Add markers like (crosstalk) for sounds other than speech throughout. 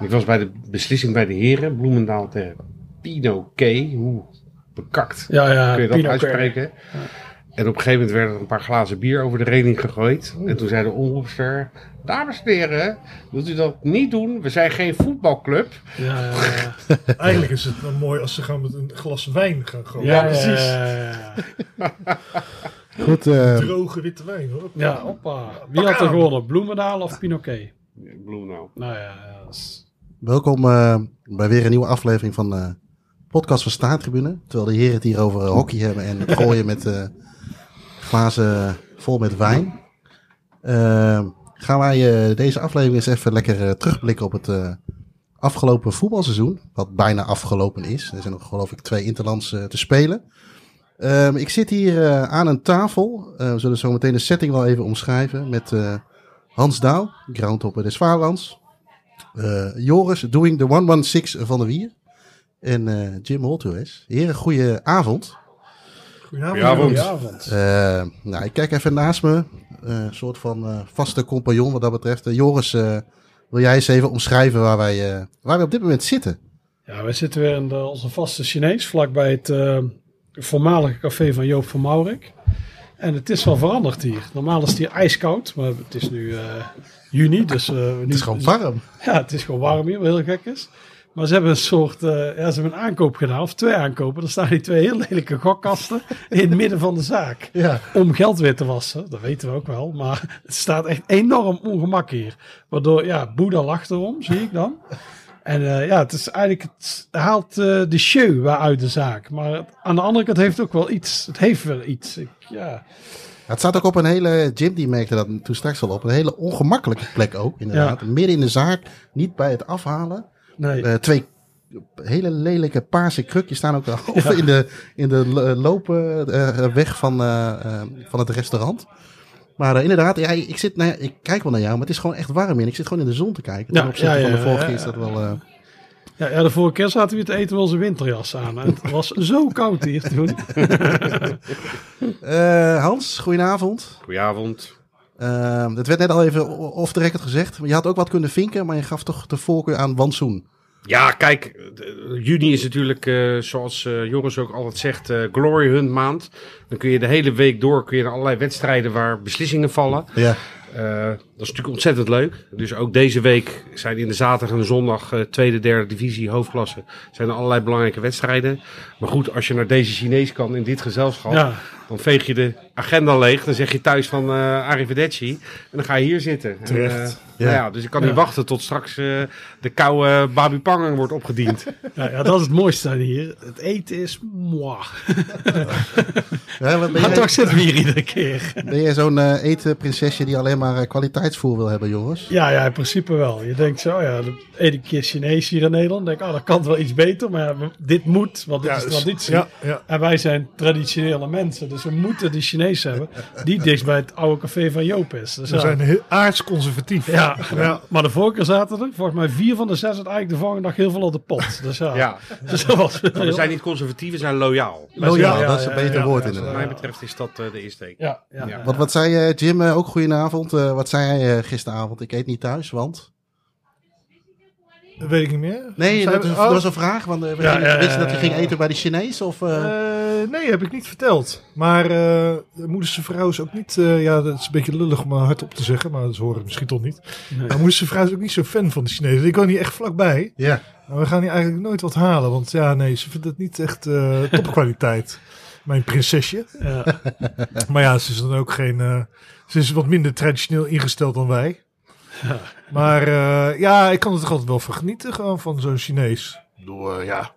Ik was bij de beslissing bij de heren. Bloemendaal tegen Pino K. Hoe bekakt Ja, ja. kun je dat uitspreken. En op een gegeven moment werden er een paar glazen bier over de reling gegooid. En toen zei de omroepster... Dames en heren, wilt u dat niet doen? We zijn geen voetbalclub. Ja, ja, ja. (laughs) Eigenlijk is het dan mooi als ze gaan met een glas wijn gaan gooien. Ja, precies. Ja, ja, ja. (laughs) Goed, eh, Droge witte wijn hoor. Ja, hoppa. Wie had er gewonnen? Bloemendaal of Pinoquet? Bloemendaal. Nou ja, ja, welkom eh, bij weer een nieuwe aflevering van de podcast van Staantribune. Terwijl de heren het hier over eh, hockey hebben en het (laughs) gooien met glazen vol met wijn. Gaan wij deze aflevering eens even lekker terugblikken op het afgelopen voetbalseizoen. Wat bijna afgelopen is. Er zijn nog geloof ik twee interlands te spelen. Ehm, ik zit hier aan een tafel. We zullen zo meteen de setting wel even omschrijven. Met Hans Douw, groundhopper des Vaderlands. Eh, Joris doing the 116 van de Wier. En eh, Jim Holthuis. Heren, goeie avond. Goedenavond. Goedenavond. Eh, nou, ik kijk even naast me. Eh, Een soort van eh, vaste compagnon wat dat betreft. Joris, eh, wil jij eens even omschrijven waar wij, eh, waar wij op dit moment zitten? Ja, wij zitten weer in de, onze vaste Chinees, vlakbij het eh, voormalige café van Joop van Maurik. En het is wel veranderd hier. Normaal is het hier ijskoud, maar het is nu eh, juni, dus... eh, nu, Het is gewoon warm. Ja, het is gewoon warm hier, wat heel gek is. Maar ze hebben een soort, eh, ja, ze hebben een aankoop gedaan, of twee aankopen. Er staan die twee heel lelijke gokkasten in het midden van de zaak. Ja. Om geld weer te wassen, dat weten we ook wel. Maar het staat echt enorm ongemak hier. Waardoor, ja, Boeddha lacht erom, zie ik dan. En eh, ja, het is eigenlijk, het haalt eh, de show uit de zaak. Maar aan de andere kant heeft het ook wel iets. Het heeft wel iets. Ik, ja. Het staat ook op een hele, Jim die merkte dat toen straks al op, een hele ongemakkelijke plek ook inderdaad. Midden in de zaak, niet bij het afhalen. Nee. Eh, twee hele lelijke paarse krukjes staan ook half (laughs) in de, in de lo- lopen weg van, van het restaurant. Maar eh, inderdaad, ja, ik, zit, nou ja, ik kijk wel naar jou, maar het is gewoon echt warm in. Ik zit gewoon in de zon te kijken. Ten Ja, opzichte ja, van de vorige is dat wel... eh, Ja, ja, de vorige keer zaten we te eten wel zijn winterjas aan. En het was zo koud hier toen. (laughs) eh, Hans, goedenavond. Goedenavond. Het werd net al even off the record gezegd. Je had ook wat kunnen vinken, maar je gaf toch de voorkeur aan Wansoen. Ja, kijk, de- juni is natuurlijk, eh, zoals eh, Joris ook altijd zegt, eh, Glory Hunt maand. Dan kun je de hele week door kun je naar allerlei wedstrijden waar beslissingen vallen. Ja. Dat is natuurlijk ontzettend leuk. Dus ook deze week zijn in de zaterdag en de zondag eh, tweede, derde divisie, hoofdklasse. Zijn er allerlei belangrijke wedstrijden. Maar goed, als je naar deze Chinees kan in dit gezelschap, Ja, dan veeg je de agenda leeg. Dan zeg je thuis van eh arrivederci. En dan ga je hier zitten. En, Terecht. eh, Ja. nou ja, dus ik kan niet wachten tot straks de koude babi pangang wordt opgediend. (laughs) ja, ja, dat is het mooiste aan hier. Het eten is moi. Ja, wat ben, Maar jij, toch zitten we hier iedere keer. ben jij zo'n eh etenprinsesje die alleen maar eh, kwaliteitsvoer wil hebben, jongens? Ja, ja, in principe wel. Je denkt zo, ja, de ene keer Chinees hier in Nederland. denk ik, oh, dat kan wel iets beter. Maar dit moet, want dit Ja, is traditie. Ja, ja. En wij zijn traditionele mensen. Dus we moeten die Chinees hebben. Die dichtst bij het oude café van Joop is. Dus We ja. zijn heel aardsconservatief. Ja, Ja. maar de vorige keer zaten er volgens mij vier van de zes het eigenlijk de volgende dag heel veel op de pot. Dus ja, Ja, (laughs) dus dat was we zijn niet conservatief, we zijn loyaal. Loyaal, ja, dat is een ja, beter ja, woord ja, Wat mij betreft is dat eh, de insteek. Ja, ja, Ja. ja. Wat, wat zei je, Jim? eh, ook goedenavond. Eh, wat zei jij eh, gisteravond? Ik eet niet thuis, want... Dat weet ik niet meer. Nee, dat, we- is, oh. dat was een vraag. Want eh, we Ja, gingen- ja, wisten dat je ja, ging ja. eten bij de Chinees? Of, eh, nee, heb ik niet verteld. Maar eh de moederse vrouw is ook niet... eh, ja, dat is een beetje lullig om maar hardop te zeggen. Maar dat horen misschien toch niet. Nee. Maar moederse vrouw is ook niet zo fan van de Chinezen. Ik woon hier echt vlakbij. ja. Maar we gaan hier eigenlijk nooit wat halen. Want ja, nee, ze vindt het niet echt eh, topkwaliteit. (laughs) Mijn prinsesje. Ja. (laughs) Maar ja, ze is dan ook geen... eh, ze is wat minder traditioneel ingesteld dan wij. Maar eh, ja, ik kan er toch altijd wel van genieten. Gewoon van zo'n Chinees. Bedoel, eh, ja...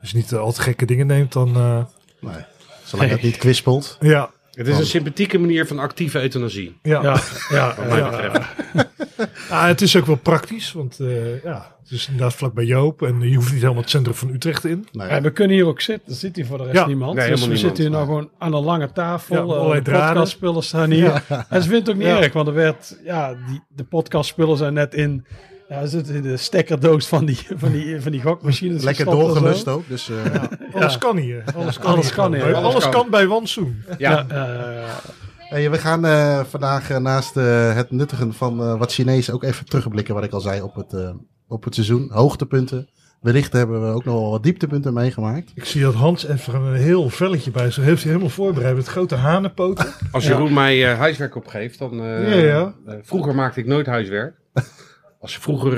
Als je niet al te gekke dingen neemt, dan... eh, Nee. Zolang het niet kwispelt. ja, Het is een sympathieke manier van actieve euthanasie. ja. Ja, ja, ja. (laughs) Ja, het is ook wel praktisch, want eh, ja, het is inderdaad vlakbij Joop en je hoeft niet helemaal het centrum van Utrecht in. Nee. Ja, we kunnen hier ook zitten. Er zit hier voor de rest Ja. niemand. Nee, dus we zitten hier nou gewoon aan een lange tafel. Ja, allerlei de podcastspullen staan hier. En ze vindt het ook niet Ja. erg, want er werd, ja, die, de podcastspullen zijn net in, ja, zitten in de stekkerdoos van die, van die, van die gokmachines. Lekker doorgelust ook. Dus, eh, Alles kan hier. Alles kan, Alles hier kan gewoon. hier. Alles, Alles kan. bij Wansoen. Ja, Ja, eh, hey, we gaan eh, vandaag eh, naast eh, het nuttigen van wat Chinees ook even terugblikken. Wat ik al zei op het, op het seizoen. Hoogtepunten. Wellicht hebben we ook nog wel wat dieptepunten meegemaakt. Ik zie dat Hans even een heel velletje bij zich heeft. hij helemaal voorbereid met grote hanenpoten. Als Jeroen mij eh, huiswerk opgeeft, dan... eh, Ja, ja. vroeger maakte ik nooit huiswerk. (laughs) Als je vroeger,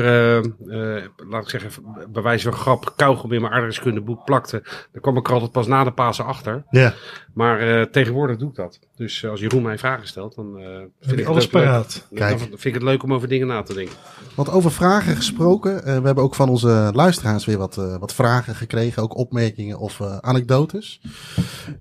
laat ik zeggen, bij wijze van grap, kauwgom in mijn aardrijkskundeboek plakte, dan kwam ik er altijd pas na de Pasen achter. Ja. Maar eh, tegenwoordig doe ik dat. Dus eh, als Jeroen mij vragen stelt, dan eh, vind ik ik alles leuk- paraat. Dan Kijk. vind ik het leuk om over dingen na te denken. Want over vragen gesproken. eh, we hebben ook van onze luisteraars weer wat, eh, wat vragen gekregen. Ook opmerkingen of eh, anekdotes.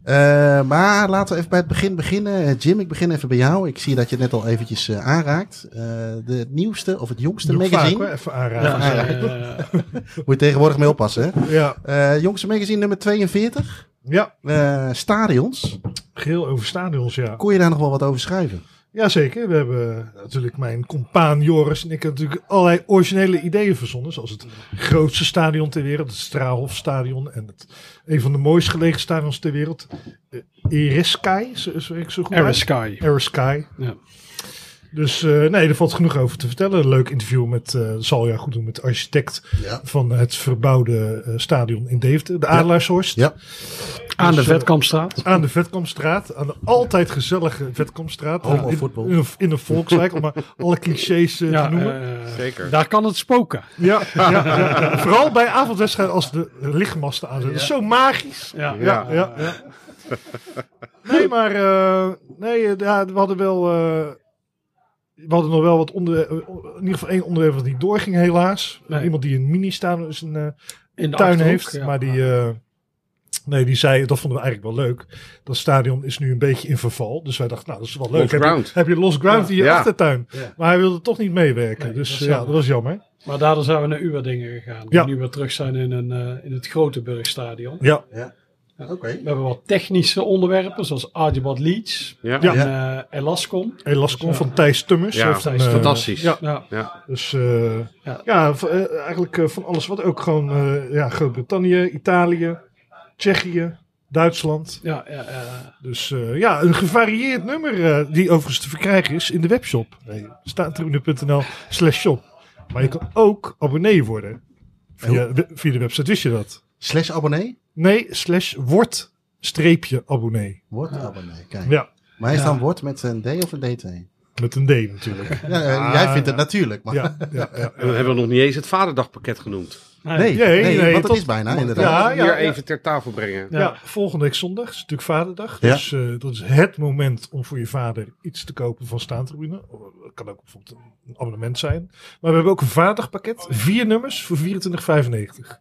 Eh, maar laten we even bij het begin beginnen. Jim, ik begin even bij jou. Ik zie dat je het net al eventjes eh, aanraakt. Eh, de nieuwste of het jongste Doe ik magazine. vaak, hoor, even. Ja, Ja. eh, (laughs) Moet je tegenwoordig mee oppassen. Hè? Ja, Eh, jongste magazine nummer 42. Ja. Eh, stadions. geheel over stadions, ja. Kon je daar nog wel wat over schrijven? Jazeker, we hebben natuurlijk mijn compaan Joris en ik hebben natuurlijk allerlei originele ideeën verzonnen. Zoals het grootste stadion ter wereld, het Straalhofstadion. En het, een van de mooist gelegen stadions ter wereld, uh, Eriskai, zo, zo ik zo goed. Aerosky. Eriskai. Ja. Dus eh, nee, er valt genoeg over te vertellen. Een leuk interview met, eh zal ja goed doen, met de architect Ja. van het verbouwde eh, stadion in Deventer, de Adelaarshorst. Ja. Aan de Dus, eh, Vetkampstraat. Aan de Vetkampstraat, aan de altijd gezellige Vetkampstraat. In, in, een, in een volkswijk, om maar (laughs) alle clichés eh, Ja, te noemen. eh, Zeker. daar kan het spoken. ja, ja, ja, ja. (laughs) Vooral bij avondwedstrijden als de lichtmasten aanzetten. Dat is zo magisch. Ja, Ja, ja, ja. Nee, maar eh, nee, eh, ja, we hadden wel. eh, we hadden nog wel wat onder. eh, in ieder geval één onderwerp wat niet doorging, helaas. Nee. Iemand die een mini staan in zijn eh, In de tuin Achterhoek, heeft. ja. Maar die. eh, nee, die zei, dat vonden we eigenlijk wel leuk. Dat stadion is nu een beetje in verval. Dus wij dachten, nou, dat is wel leuk. Heb, je, heb je lost ground in je Ja. achtertuin. Ja. Maar hij wilde toch niet meewerken. Nee, dus dat ja, dat was jammer. Maar daardoor zijn we naar Uwerdingen gegaan. Ja. Die nu weer terug zijn in, een, eh, in het Groteburgstadion. Ja, Oké. We hebben wat technische onderwerpen, zoals Archibald Leeds Ja, Ja. en eh. Elascon Ja. van Thijs Tummers. Ja, heeft een, Thijs eh, fantastisch. Ja, Ja, ja. Dus eh, Ja. eh, eigenlijk eh, van alles wat ook gewoon eh, ja, Groot-Brittannië, Italië, Tsjechië, Duitsland. ja, ja, ja. Dus eh, ja, een gevarieerd nummer eh, die overigens te verkrijgen is in de webshop. Nee, staantribune.nl slash shop. Maar je kan ook abonnee worden via, via de website. Wist je dat? Slash abonnee? Nee, slash word streepje abonnee. Wordt abonnee. Kijk. Ja, Maar hij is Ja. dan wordt met een D of een D2? met een D natuurlijk. (laughs) Ja, eh, Ah, jij vindt het natuurlijk. Maar Ja, ja, ja. En (laughs) we hebben nog niet eens het vaderdagpakket genoemd. Nee. nee, Nee, nee, nee, want het is bijna inderdaad. Ja, ja, Hier ja. even ter tafel brengen. Ja. Ja. volgende week zondag is natuurlijk vaderdag. Ja. Dus eh, dat is het moment om voor je vader iets te kopen van Staantribune. Het kan ook bijvoorbeeld een abonnement zijn. Maar we hebben ook een vaderdagpakket. Vier nummers voor 24,95.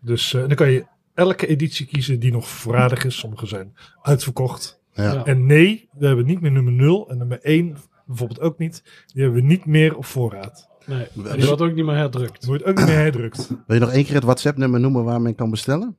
Dus eh, dan kan je elke editie kiezen die nog voorradig is. Sommige zijn uitverkocht. Ja. En nee, we hebben niet meer nummer 0 en nummer 1 bijvoorbeeld ook niet. Die hebben we niet meer op voorraad. Nee, en die wordt ook niet meer herdrukt. Wordt ook niet meer herdrukt. Wil je nog één keer het WhatsApp-nummer noemen waar men kan bestellen?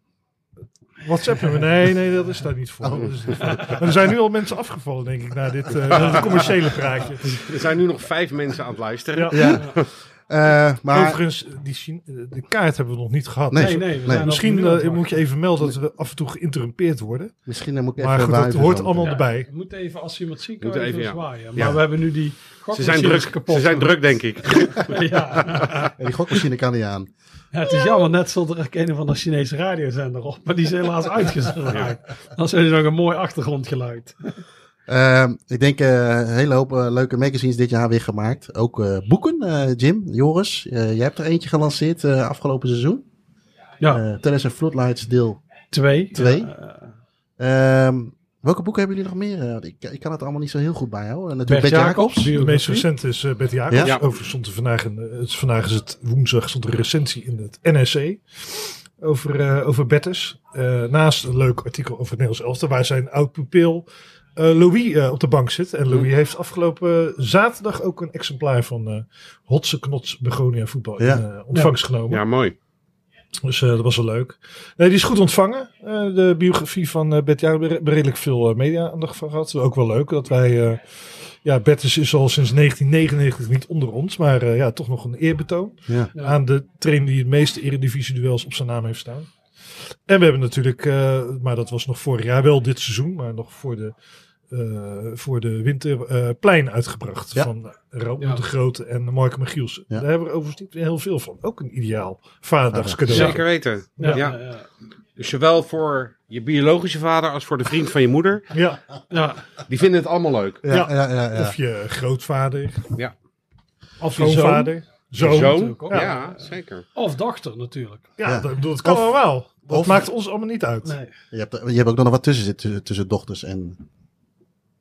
WhatsApp nummer? Nee, nee, dat is daar niet voor. Dat is niet voor. Maar er zijn nu al mensen afgevallen, denk ik, na dit, eh, na dit commerciële praatje. (laughs) Er zijn nu nog vijf mensen aan het luisteren. Ja. Ja. (laughs) Eh, maar Overigens, die de kaart hebben we nog niet gehad. Nee, Nee, Dus nee. we nee. zijn Misschien eh, moet je even melden dat we af en toe geïnterrumpeerd worden. misschien eh, moet ik Maar even goed, dat hoort allemaal Ja, erbij. We moeten even, als iemand ziek Moeten wordt, even, even, ja. zwaaien. Maar Ja. we hebben nu die Ze zijn druk, kapot. ze zijn druk denk ik. (laughs) ja. Die gokmachine kan niet aan. Ja, het is jammer, net stond er een van de Chinese radiozender op, maar die is helaas uitgezet. Dan is er nog een mooi achtergrondgeluid. Eh, ik denk eh, een hele hoop eh, leuke magazines dit jaar weer gemaakt. Ook eh, boeken, eh, Jim, Joris. eh, jij hebt er eentje gelanceerd eh, afgelopen seizoen. Ja, Tennis and Floodlights deel twee. twee. Ja, Ehm, welke boeken hebben jullie nog meer? Ik, ik kan het allemaal niet zo heel goed bijhouden. En natuurlijk Bert Bert Jacobs. Jacobs. De meest recente is uh, Betty Jacobs. Ja. Overigens stond er vandaag, een, het is, vandaag is het woensdag, stond er een recensie in het NRC over, eh over Betters. Eh, naast een leuk artikel over het Nederlands elftal, waar zijn oud-pupil eh, Louis eh, op de bank zit. En Louis heeft afgelopen zaterdag ook een exemplaar van eh Hotse Knots Begonia voetbal Ja. in eh, ontvangst genomen. Ja, mooi. Dus eh, dat was wel leuk. Nee, die is goed ontvangen. Eh, de biografie van uh, Bert Jaar hebben redelijk veel uh, media-aandacht van gehad. Ook wel leuk dat wij... Uh, ja, Bert is, is al sinds 1999 niet onder ons. Maar uh, ja, toch nog een eerbetoon. Ja. Aan de trainer die het meeste eredivisie-duels op zijn naam heeft staan. En we hebben natuurlijk... Uh, maar dat was nog vorig jaar wel dit seizoen. Maar nog voor de eh, voor de winterplein uitgebracht. Ja. Van Raoul Ja. de Grote en Mark Michiels. Ja. Daar hebben we overigens niet heel veel van. Ook een ideaal vaderdagscadeau. Zeker weten. Ja, Ja. ja. ja. Dus zowel voor je biologische vader als voor de vriend van je moeder. Ja. Ja. Die vinden het allemaal leuk. Ja, ja, ja. ja, Of je grootvader, Of je zoon. schoonvader, zoon. Zoon? natuurlijk ook. Ja, zeker. Of dochter natuurlijk. Ja, Ja. Dat, dat kan wel. Dat of- maakt ons allemaal niet uit. Nee. Je hebt, je hebt ook nog wat tussen zitten tussen, dochters en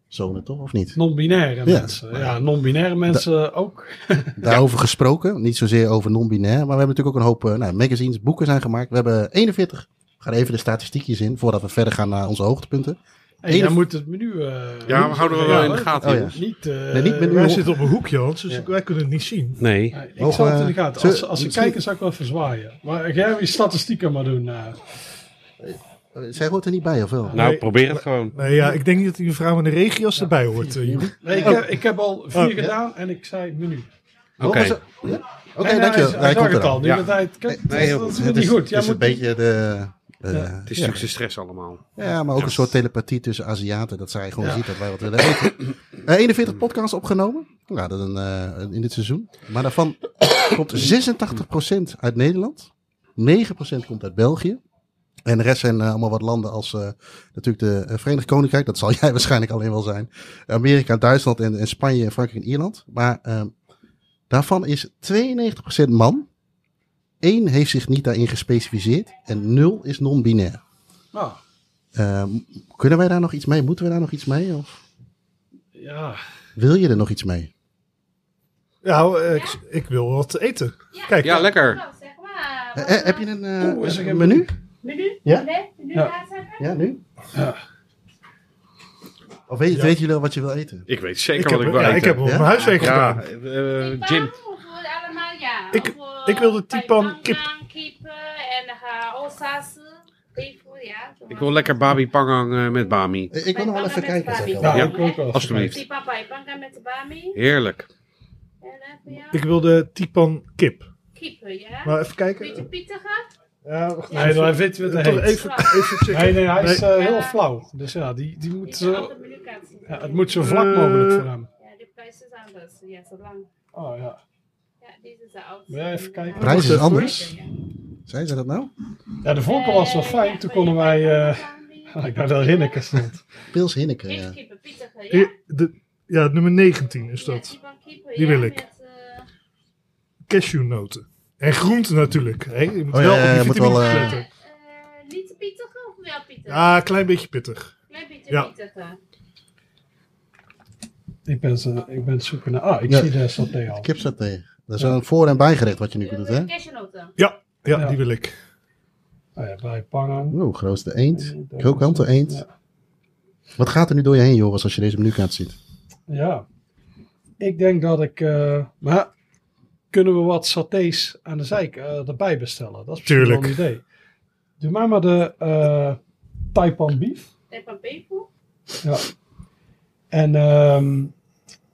zonen, toch? Of niet? Non-binaire Ja. mensen. Ja, non-binaire mensen ook. (laughs) Daarover gesproken, niet zozeer over non-binair, maar we hebben natuurlijk ook een hoop eh, nou, magazines, boeken zijn gemaakt. We hebben 41. We gaan even de statistiekjes in voordat we verder gaan naar onze hoogtepunten. Hey, Eén- jij moet het menu... eh, Ja, we houden we wel in de gaten. Oh, ja. Niet, eh, Nee, niet menu. Wij zitten op een hoekje, Hans, dus Ja. wij kunnen het niet zien. Nee. Nee, ik Mogen zal het in de gaten. Als, als ze kijken, zou ik wel verzwaaien. Maar ga jij je statistieken maar doen. eh. Zij hoort er niet bij, of wel? Nou, Nee. probeer het gewoon. Nee, ja, ik denk niet dat die vrouw in de regio's erbij hoort. Nee, ik, Oh. heb, ik heb al vier Oh, ja. gedaan en ik zei menu. Oké. ja? Oké, nee, dankjewel. Hij, Hij hij komt het er al. Nu Ja. dat hij het kijk, Nee, heel dat, goed. dat Het is is, niet goed. het is een beetje de... eh, Ja. Het is natuurlijk de stress allemaal. Ja, maar ook een soort telepathie tussen Aziaten. Dat zij gewoon ziet dat wij wat willen eten. (clears throat) Eh, 41 podcasts opgenomen. Ja, dat een, eh, in dit seizoen. Maar daarvan (coughs) komt 86% uit Nederland. 9% komt uit België. En de rest zijn allemaal wat landen als natuurlijk de eh, Verenigd Koninkrijk. Dat zal (laughs) jij waarschijnlijk alleen wel zijn. Amerika, Duitsland en, en Spanje, en Frankrijk en Ierland. Maar ehm, daarvan is 92% man. 1 heeft zich niet daarin gespecificeerd. En 0 is non-binair. Nou, Ehm, kunnen wij daar nog iets mee? Moeten we daar nog iets mee? Of ja. wil je er nog iets mee? Ja, eh, ik, ik wil wat eten. Kijk, Ja, lekker. Nou, zeg maar. Eh, eh, heb je een, eh, Oeh, is er een menu? Menu? Ja? Nee? Ja. Ja, nu? Ja. Of weet, Ja. weten jullie al wat je wil eten? Ik weet zeker ik heb, wat ik wil ja, eten. ik heb op Ja? mijn huiswerk Ja, gedaan. Jim. aan, of allemaal, ja. Ik- eh, ik wilde tipan kip. kip eh, en dan ga osa's, beef, ja. zo Ik wil lekker babi pangang eh, met bami. Eh, Ik wil nog wel even kijken. Ja, Ja, ik ook wel. alsjeblieft. Die papa, pangang met de bami. Heerlijk. En eh? Ik wilde tipan kip. Kippen, ja. Maar even Beetje kijken. pittiger. Ja, wacht Nee, dan weet je wat hij Toch heet. even, even checken. Nee, nee, hij is eh, heel flauw. Dus ja, die, die moet zo, ja, het moet zo vlak mogelijk voor hem. Ja, de prijs is anders. Ja, zo lang. Oh ja. Ja, deze is de oudste. Wil jij even kijken? Prijs is anders. Ja. Zijn ze dat nou? Ja, de vorige was wel fijn. Toen konden wij... eh (laughs) ik dacht dat Rinneke stond. Pils Hinneke, ja. Ja. De, ja, nummer 19 is Ja, dat. Die ja, wil ik. Cashewnoten. En groenten natuurlijk. Hè? Je moet Oh ja, wel ja, op je die moet wel, vitamines eh, eh, niet te pittig of wel pittig? Ja, een klein beetje pittig. Klein beetje Ja. pittiger. Ik ben, zo, ik ben zoeken naar... Ah, ik Ja. zie de saté al. Kipsaté. Dat is een voor- en bijgerecht wat je nu doet, hè? Cashewnoten. Ja, ja, Ja. die wil ik. Oh ja, bij Pangang. Oeh, grootste eend. Krokante eend. Ja. Wat gaat er nu door je heen, Joris, als je deze menukaart ziet? Ja. Ik denk dat ik... eh, maar kunnen we wat satés aan de zijk eh, erbij bestellen? Dat is misschien wel Tuurlijk. een idee. Doe maar maar de eh Taipan beef. Even peper. Ja. En ehm,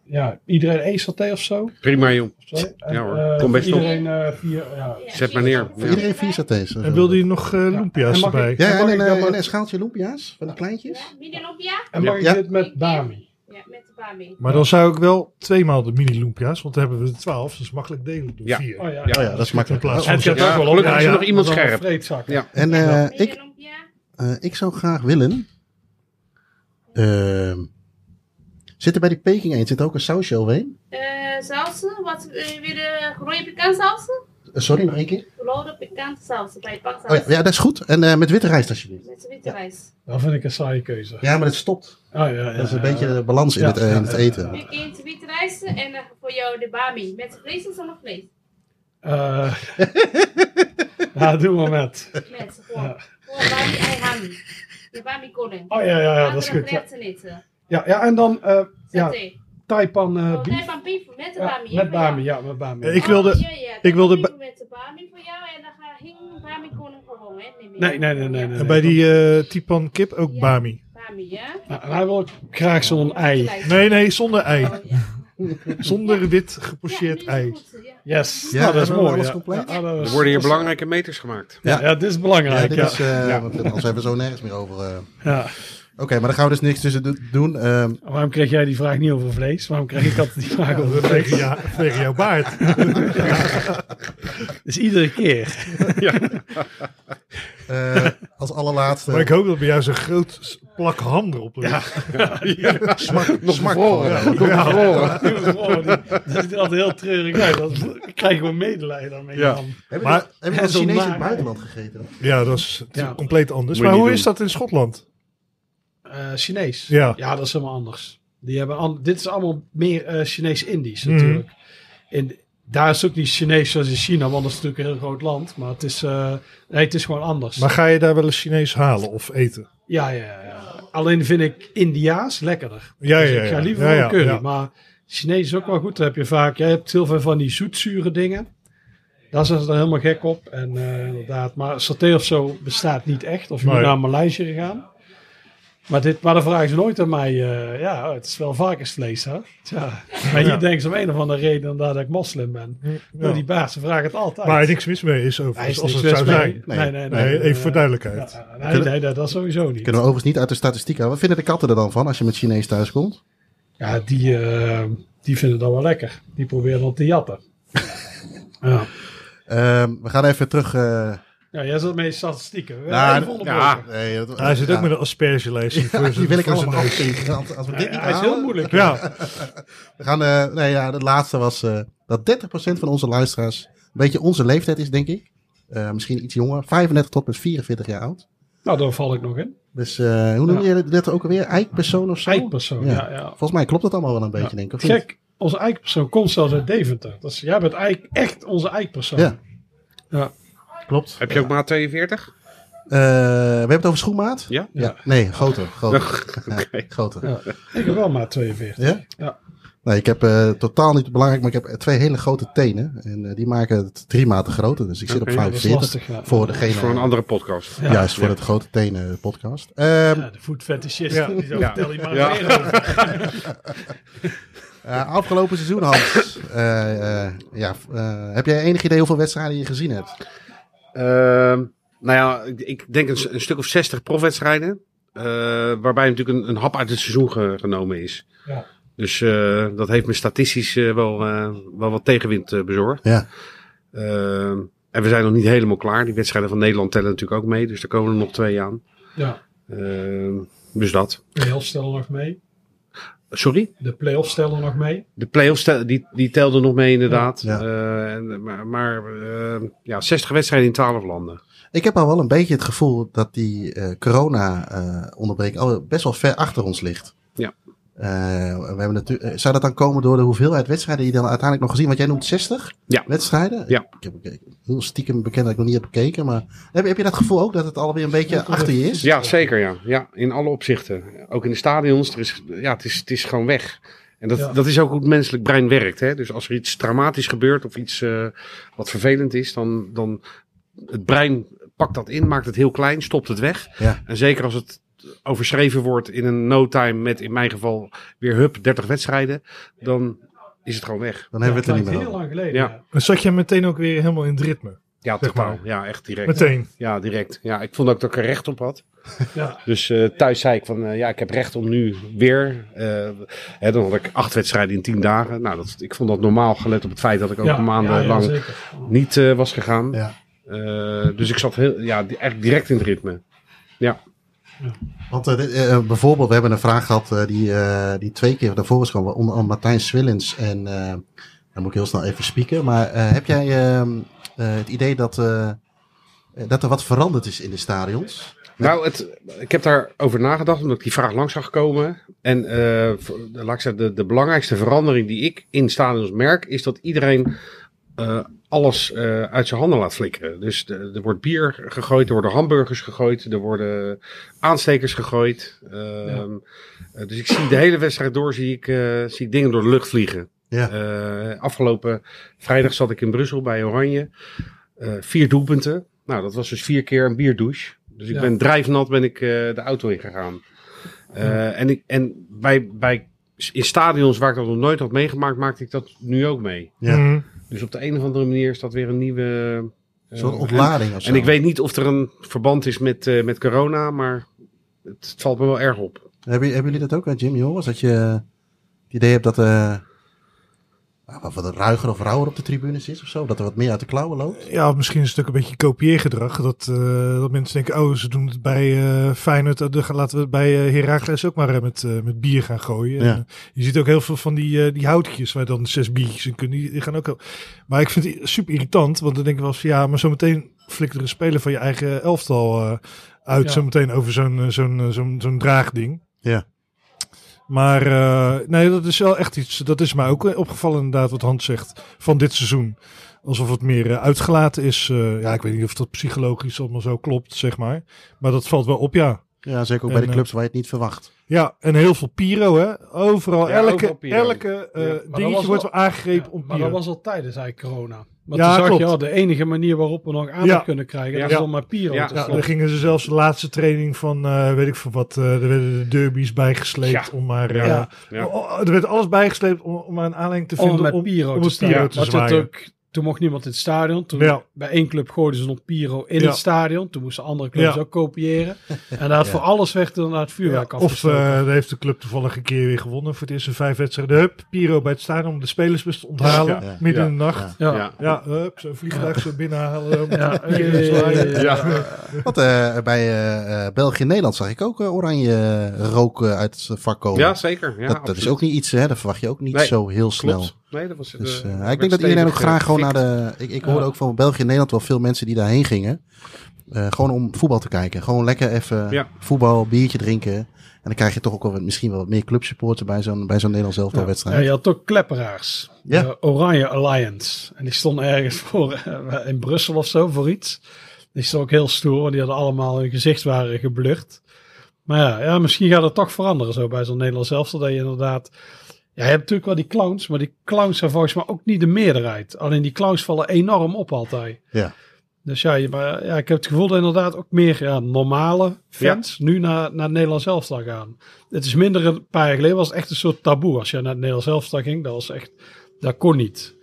ja, iedereen één saté of zo. Prima, joh. En, Ja hoor, eh, kom best. Iedereen eh, vier, ja. Zet maar neer. Voor Ja. iedereen vier satés. En wilde je nog eh lumpia's mag erbij? ik- Ja, en ik een, eh, maar- schaaltje lumpia's van de kleintjes. Ja, mini lumpia. En mag Ja. ik dit met bami? Ja, met de bami. Maar dan zou ik wel tweemaal de mini lumpia's, want dan hebben we er 12, dus makkelijk delen door Ja. vier. Oh ja. Ja. Oh ja, dat is makkelijk. In plaats van En zes. ook wel gelukkig Ja, is er nog iemand scherp. Ja. En eh, ik, eh, ik zou graag willen... zit er bij die Peking eend zit er ook een sausje overheen? Eh, sausen. Wat eh, weer de rode pikant sausen? Eh, sorry, nog één keer? Rode pikant sausen bij Oh, paksaus. ja, ja, dat is goed. En eh, met witte rijst alsjeblieft. Met witte rijst. Dat vind ik een saaie keuze. Ja, maar het stopt. Oh, ja, ja, Dat is een ja, beetje ja. de balans in, Ja, het, in het ja, eten. Nu eentje witte rijst en dan voor jou de bami. Met vlees of zonder vlees? Eh, (laughs) ja, doe maar met. Met gewoon. Ja. Gewoon bami en hami. De bami koning. Oh ja, ja, ja, dat is goed. Ja, ja, ja en dan eh ja. Taipan Oh, beef. nee, van beef met de Ja, bami. hè, met voor bami, ja, met bami. Ik wilde- Oh, ja, ja. ik wilde met de bami voor jou en dan ga hing bami koning je. Nee, nee, nee, nee, nee. En bij die eh tipan kip ook Ja. bami. Bami, ja? Nou, en hij wil ook graag zo'n ei. Nee, nee, zonder ei. Oh, ja. (laughs) Zonder wit Ja, gepocheerd ei. goed, ja. Yes, Ja, nou, dat is mooi. alles Ja. compleet? Ja, Er worden hier belangrijke meters gemaakt. Ja, ja, dit is Ja, belangrijk. dit Ja, is, eh, Ja. want anders hebben we zo nergens meer over. eh. ja. Oké, maar daar gaan we dus niks tussen do- doen. Ehm, Waarom kreeg jij die vraag niet over vlees? Waarom krijg ik altijd die vraag over vlees? Tegen, ja, tegen jouw baard. (laughs) Dus iedere keer. eh, als allerlaatste. Maar ik hoop dat bij jou zo'n groot plak ham erop ligt. smak, Nog smak. Nog die- dat ziet er altijd heel treurig uit. Dat ik krijg gewoon medelijden daarmee. Ja. Heb je Maar- dat- heb je dat Chinees in het buitenland gegeten? Ja, dat is, is Ja. compleet anders. Moet Maar hoe doen. is dat in Schotland? Eh, Chinees. Ja. ja, dat is helemaal anders. Die hebben dit is allemaal meer eh, Chinees-Indisch Mhm. natuurlijk. In, daar is ook niet Chinees zoals in China, want dat is natuurlijk een heel groot land. Maar het is, eh, nee, het is gewoon anders. Maar ga je daar wel eens Chinees halen of eten? Ja, ja, ja. Alleen vind ik Indiaas lekkerder. Ja, Dus ja, ik ga ja. liever Ja, ja, curry. ja. Maar Chinees is ook wel goed. Dan heb je vaak, jij hebt heel veel van die zoetzure dingen. Daar zijn ze dan helemaal gek op. En inderdaad, maar saté of zo bestaat niet echt. Of je Nee. moet naar Maleisië gaan. Maar, dit, maar dan vragen ze nooit aan mij. eh, ja, het is wel varkensvlees, hè? Tja. Maar hier Ja. denken ze om een of andere reden dat ik moslim ben. Ja. Die baas, ze vragen het altijd. Waar niks mis mee is Hij is als het zou mee. zijn. Nee, nee, nee. Nee, even voor duidelijkheid. ja, nee, nee, dat, dat sowieso niet. Kunnen we overigens niet uit de statistiek halen. Wat vinden de katten er dan van als je met Chinees thuis komt? Ja, die, eh, die vinden dat wel lekker. Die proberen dan te jatten. (laughs) ja. Ehm, we gaan even terug. eh, ja, jij zit met je statistieken. We Nou, ja. nee, dat- Hij zit ja. ook met een zijn- Die wil ik allemaal. Als, als we dit Ja, niet hij is heel moeilijk. Ja, We gaan, eh, nee, ja, het laatste was eh, dat 30% van onze luisteraars een beetje onze leeftijd is, denk ik. Eh, misschien iets jonger. 35 tot met 44 jaar oud. Nou, daar val ik nog in. Dus eh, hoe noem je dat ook alweer? Eikpersoon of zo? Eikpersoon, Ja. ja. ja, Volgens mij klopt dat allemaal wel een beetje, Ja. denk ik. Gek, onze eikpersoon komt zelfs uit Deventer. Dat is, jij bent eigenlijk echt onze eikpersoon. Ja. Ja. Klopt. Heb je ook maat 42? Eh, we hebben het over schoenmaat? Ja? Ja. Nee, groter. groter. (laughs) Groter. Ja. Ik heb wel maar 42. Ja? Ja. Nee, ik heb eh, totaal niet belangrijk, maar ik heb twee hele grote tenen. En eh, die maken het drie maten groter. Dus ik zit op ja, Dat is 45. lastig, ja. Voor degene. Voor een andere podcast. Ja. Juist, voor de grote tenen podcast. Ehm, Ja, de food fetishist. Ja. Die zo vertel je maar eh, afgelopen seizoen, Hans. eh, eh, ja, eh, heb jij enig idee hoeveel wedstrijden je gezien hebt? Ehm, nou ja, ik, ik denk een, stuk of 60 profwedstrijden. eh, waarbij natuurlijk een, een hap uit het seizoen ge- genomen is. Ja. Dus eh, dat heeft me statistisch eh, wel, eh, wel wat tegenwind bezorgd. Ja. Ehm, en we zijn nog niet helemaal klaar. Die wedstrijden van Nederland tellen natuurlijk ook mee. Dus er komen er nog twee aan. Ja. Ehm, dus dat. Stellen nog mee. Sorry? De play-offs stellen nog mee. De play-offs tel- die, die telden nog mee inderdaad. Ja. Eh, en, maar maar eh, ja, 60 wedstrijden in 12 landen. Ik heb al wel een beetje het gevoel dat die eh corona-onderbreking al best wel ver achter ons ligt. Ja. Eh, we hebben natuurlijk, eh, zou dat dan komen door de hoeveelheid wedstrijden die je dan uiteindelijk nog gezien? Want jij noemt 60 Ja. wedstrijden. Ja. Ik heb ik- heel stiekem bekend dat ik nog niet heb gekeken. Maar heb, je- heb je dat gevoel ook dat het alweer een beetje achter je is? Ja, zeker ja. ja. In alle opzichten. Ook in de stadions. Er is, ja, het, is, het is gewoon weg. En dat, Ja. dat is ook hoe het menselijk brein werkt. Hè? Dus als er iets dramatisch gebeurt of iets eh, wat vervelend is, dan, dan het brein pakt dat in, maakt het heel klein, stopt het weg. Ja. En zeker als het overschreven wordt in een no time met in mijn geval weer hup 30 wedstrijden, dan is het gewoon weg. Dan hebben we het er niet meer heel over. lang geleden. Ja. Dan zat je meteen ook weer helemaal in het ritme. Ja, Zeg totaal. maar. Ja, echt direct. Meteen. Ja, direct. Ja, ik vond ook dat ik er recht op had. Ja. Dus eh, thuis zei ik van, eh, ja, ik heb recht om nu weer. eh, hè, dan had ik acht wedstrijden in tien dagen. Nou, dat, ik vond dat normaal, gelet op het feit dat ik ook Ja, maandenlang ja, ja, zeker. niet eh, was gegaan. Ja. Eh, dus ik zat heel, ja, eigenlijk direct in het ritme. Ja, Want eh, eh, bijvoorbeeld, we hebben een vraag gehad eh, die, die twee keer daarvoor is gekomen. Onder andere Martijn Swillens. En dan moet ik heel snel even spieken. Maar heb jij ehm, eh, het idee dat, dat er wat veranderd is in de stadions? Nou, het, ik heb daarover nagedacht, omdat ik die vraag langs zag komen. En laat ik zeggen, de, de belangrijkste verandering die ik in stadions merk, is dat iedereen alles eh, uit zijn handen laat flikkeren. Dus de- er wordt bier gegooid, er worden hamburgers gegooid, er worden aanstekers gegooid. Ehm, eh, dus ik zie de hele wedstrijd door, zie ik, eh, zie ik dingen door de lucht vliegen. Ja. Eh, afgelopen vrijdag zat ik in Brussel bij Oranje. Eh, vier doelpunten. Nou, dat was dus vier keer een bierdouche. Dus ik Ja. ben drijfnat ben ik eh, de auto ingegaan. Eh, en ik, en bij, bij, in stadions waar ik dat nog nooit had meegemaakt, maakte ik dat nu ook mee. Ja. Mhm. Dus op de een of andere manier is dat weer een nieuwe... Een eh, soort en- ontlading of zo. En, ik weet niet of er een verband is met, eh, met corona, maar het valt me wel erg op. Hebben, hebben jullie dat ook, hè, Jim Joris? Dat je het idee hebt dat eh wat wat ruiger of rauwer op de tribunes is of zo? Dat er wat meer uit de klauwen loopt? Ja, of misschien een stuk een beetje kopieergedrag. Dat, eh, dat mensen denken, oh, ze doen het bij eh Feyenoord. dan gaan- laten we het bij eh Heracles ook maar met, met bier gaan gooien. Ja. En, je ziet ook heel veel van die, eh, die houtjes waar dan zes biertjes in kunnen. Die, die gaan ook... heel- Maar ik vind het super irritant, want dan denk ik wel van, ja, maar zometeen flikker er een speler van je eigen elftal eh, uit. Ja. Zometeen over zo'n zo'n zo'n zo'n draagding. Ja. Maar eh, nee, dat is wel echt iets. Dat is mij ook opgevallen, inderdaad, wat Hans zegt van dit seizoen. Alsof het meer eh, uitgelaten is. eh, ja, ik weet niet of dat psychologisch allemaal zo klopt, zeg maar. Maar dat valt wel op, ja. Ja, zeker ook En, bij de clubs waar je het niet verwacht. Ja, en heel veel Piro, hè? Overal, Ja, elke, overal Piro. elke eh, Ja, dingetje wordt wel- aangegrepen Ja, om maar Piro. dat was al tijdens eigenlijk corona. Maar Ja, toen zag klopt. je, oh, de enige manier waarop we nog aandacht Ja. kunnen krijgen, Ja. dat is om met Piro Ja. te Ja, slaan. dan gingen ze zelfs de laatste training van, eh, weet ik veel wat, eh, er werden de derbies bijgesleept Ja. om maar... Ja. Ja. Ja. oh, er werd alles bijgesleept om, om maar een aanleiding te om vinden met om, Piro om te het staan. Piro Ja, te want het zwaaien. ook, toen mocht niemand in het stadion. Toen Ja. Bij één club gooiden ze nog Piro in Ja. het stadion. Toen moesten andere clubs Ja. ook kopiëren. En daar Ja. voor alles werd er inderdaad vuurwerk Ja, of afgestoken. eh, heeft de club toevallig een keer weer gewonnen voor het eerste vijf wedstrijden. Hup, Piro bij het stadion om de spelersbus te onthalen. Ja. Midden Ja. in de nacht. Ja. ja. Ja, hup, zo'n vliegtuig zo binnenhalen. Ja, Piro eh. Want eh, bij eh, eh, België-Nederland zag ik ook oranje rook uit het vak komen. Ja, zeker. Ja, dat, dat is ook niet iets, hè, dat verwacht je ook niet Nee, zo heel snel. Klopt. Was, Dus eh, ik denk dat iedereen ook graag gewoon naar de. Ik, ik hoorde Ja. ook van België en Nederland wel veel mensen die daarheen gingen. Eh, gewoon om voetbal te kijken. Gewoon lekker even Ja. voetbal, biertje drinken. En dan krijg je toch ook wel misschien wel wat meer clubsupporter bij zo'n bij zo'n Nederlands elftal Ja, wedstrijd. je had ook klepperaars. Ja. De Oranje Alliance. En die stonden ergens (laughs) voor, eh, in Brussel of zo voor iets. Die stonden ook heel stoer. want Die hadden allemaal hun gezicht waren geblurred. Maar ja, ja, misschien gaat het toch veranderen zo bij zo'n Nederlands elftal. Dat je inderdaad... Ja, je hebt natuurlijk wel die clowns. Maar die clowns zijn volgens mij ook niet de meerderheid. Alleen die clowns vallen enorm op altijd. Ja. Dus ja, je- maar, ja, ik heb het gevoel dat inderdaad ook meer ja, normale fans nu naar, naar het Nederlands elftal gaan. Het is minder een paar jaar geleden was het echt een soort taboe. Als je naar het Nederlands elftal ging, dat was echt, dat kon niet.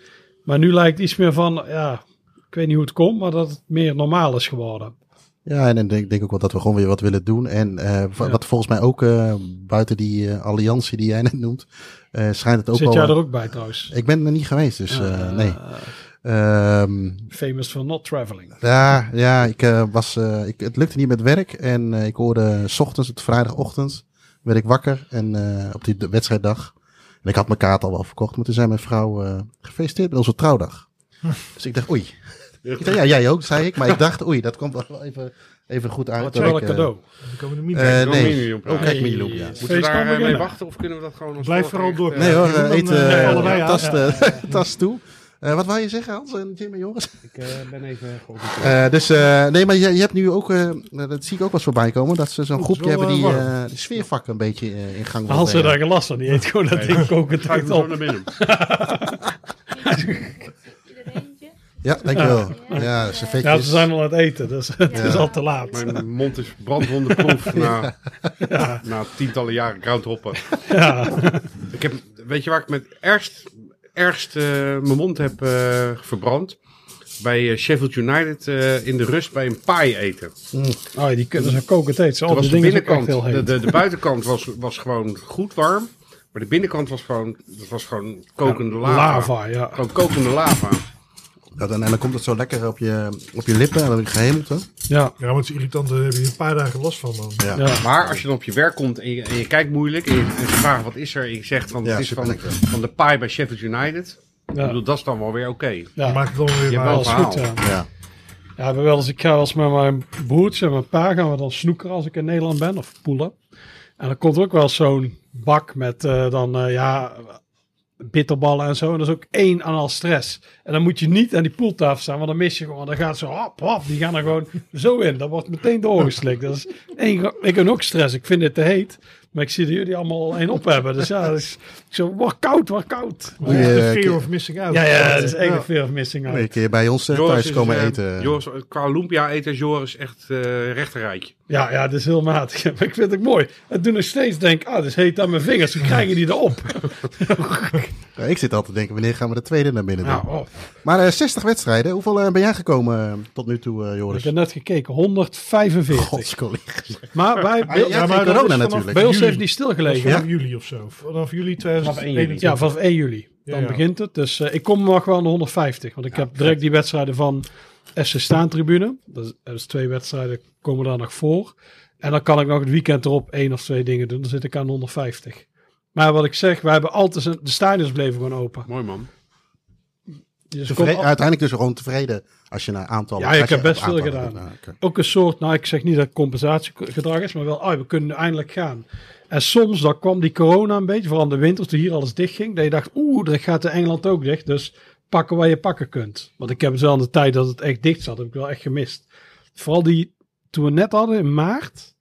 Maar nu lijkt iets meer van, ja, ik weet niet hoe het komt, maar dat het meer normaal is geworden. Ja, en ik denk, denk ook wel dat we gewoon weer wat willen doen. En eh, Ja. wat volgens mij ook eh, buiten die eh, alliantie die jij net noemt, schijnt het ook Zit wel... jij er ook bij trouwens? Ik ben er niet geweest, dus Eh, nee. Ehm, Famous for not traveling. ja, ja ik, was, ik, het lukte niet met werk. En ik hoorde s ochtends, het vrijdagochtend, werd ik wakker. En op die wedstrijddag. En ik had mijn kaart al wel verkocht. Maar toen zei mijn vrouw, gefeliciteerd met onze trouwdag. (laughs) dus ik dacht, oei. Ik dacht, ja, jij ook, zei ik. Maar ik dacht, oei, dat komt wel even, even goed uit. Wat wel ik, een eh, cadeau. Dan komen de mini. Kijk, nee. Millennium Oh, kijk, Hey. Miljoen, ja. Moeten we daar eh, mee wachten of kunnen we dat gewoon Blijf vooral door. Nee hoor, eet tas, eh, (laughs) toe. Wat wou je zeggen, Hans en Jim en Joris? Ik ben even. Eh, dus, eh, nee, maar je, je hebt nu ook, eh, dat zie ik ook wel eens voorbij komen, dat ze zo'n Oeh, groepje hebben die de sfeervak een beetje in gang wil Hans heeft brengen. daar geen last van. Die eet gewoon dat Nee. ding koken Ga ik direct zo op. naar binnen. (laughs) Ja, dankjewel. Ja, Ja. servetjes. Ja, ze zijn al aan het eten, dus (laughs) het Ja. is al te laat. Mijn mond is brandwondenproef (laughs) na, na tientallen jaren groundhoppen. Ja. Ik heb, weet je waar ik met ergst, ergst eh, mijn mond heb eh, verbrand? Bij eh, Sheffield United eh, in de rust bij een paai eten. Oh, die kunnen ze koken eten. Zo, Toen was die de binnenkant, heel de, heet. de, de buitenkant was, was gewoon goed warm. Maar de binnenkant was gewoon, dat was gewoon kokende lava. Lava, ja. Gewoon kokende lava. Ja, dan, en dan komt het zo lekker op je, op je lippen en dan gehemeld. Hè? Ja, Ja, maar het is irritant. Daar heb je een paar dagen last van, man. Ja. ja. Maar als je dan op je werk komt en je, en je kijkt moeilijk en je, en vragen wat is er en je zegt van Ja, het is van, van de paai bij Sheffield United. Ik Ja. bedoel, dat is dan wel weer oké. Je Ja, maakt het dan weer Je maar wel dat goed, ja. Ja. Ja, we hebben wel eens, ik ga wel eens met mijn broertje en mijn pa gaan we dan snoekeren als ik in Nederland ben, of poelen. En dan komt ook wel zo'n bak met eh, dan, eh, ja, bitterballen en zo. En dat is ook één aan al stress. En dan moet je niet aan die poeltafel staan, want dan mis je gewoon. Dan gaat zo hop, hop, die gaan er gewoon zo in. Dat wordt meteen doorgeslikt. Dat is één, ik heb ook stress. Ik vind het te heet. Maar ik zie dat jullie allemaal één op hebben. Dus ja, dat is, ik zo, word koud, word koud. Je, de eh, fear of missing out. Ja, ja, dat is echt Ja. een fear of missing je een out. keer bij ons eh, Joris thuis is, komen eh, eten. Joris, qua lumpia eten is Joris echt eh rechterrijtje. Ja, ja, dat is heel matig. (laughs) Maar ik vind het ook mooi. Het doet nog steeds denk, ah, dat is heet aan mijn vingers. Hoe krijgen die erop? (laughs) Ja, ik zit altijd te denken, wanneer gaan we de tweede naar binnen doen? Ja, oh, Maar eh, 60 wedstrijden, hoeveel eh, ben jij gekomen eh, tot nu toe, eh, ik Joris? heb net gekeken, 145. Godscollega's. Maar bij, Ja, bij, ja, maar maar dat is corona vanaf- natuurlijk. bij ons heeft die stilgelegen. Vanaf juli of zo. Vanaf juli 2021. Ja, vanaf 1 juli. Dan Ja, ja. begint het. Dus eh, ik kom nog wel aan de 150. Want ik heb direct die wedstrijden van SC Staantribune. Dat is, dat is twee wedstrijden komen daar nog voor. En dan kan ik nog het weekend erop één of twee dingen doen. Dan zit ik aan de 150. Maar wat ik zeg, wij hebben altijd... een- De stadions bleven gewoon open. Mooi man. Dus Tevreden- al- uiteindelijk dus gewoon tevreden als je naar aantallen... Ja, ik heb best veel gedaan. ook een soort, nou ik zeg niet dat het compensatiegedrag is, maar wel, ah, we kunnen nu eindelijk gaan. En soms, dan kwam die corona een beetje, vooral in de winter, toen hier alles dicht ging, dat je dacht, oeh, dat gaat in Engeland ook dicht, dus pakken waar je pakken kunt. Want ik heb het wel in de tijd dat het echt dicht zat, heb ik wel echt gemist. Vooral die, toen we net hadden in maart,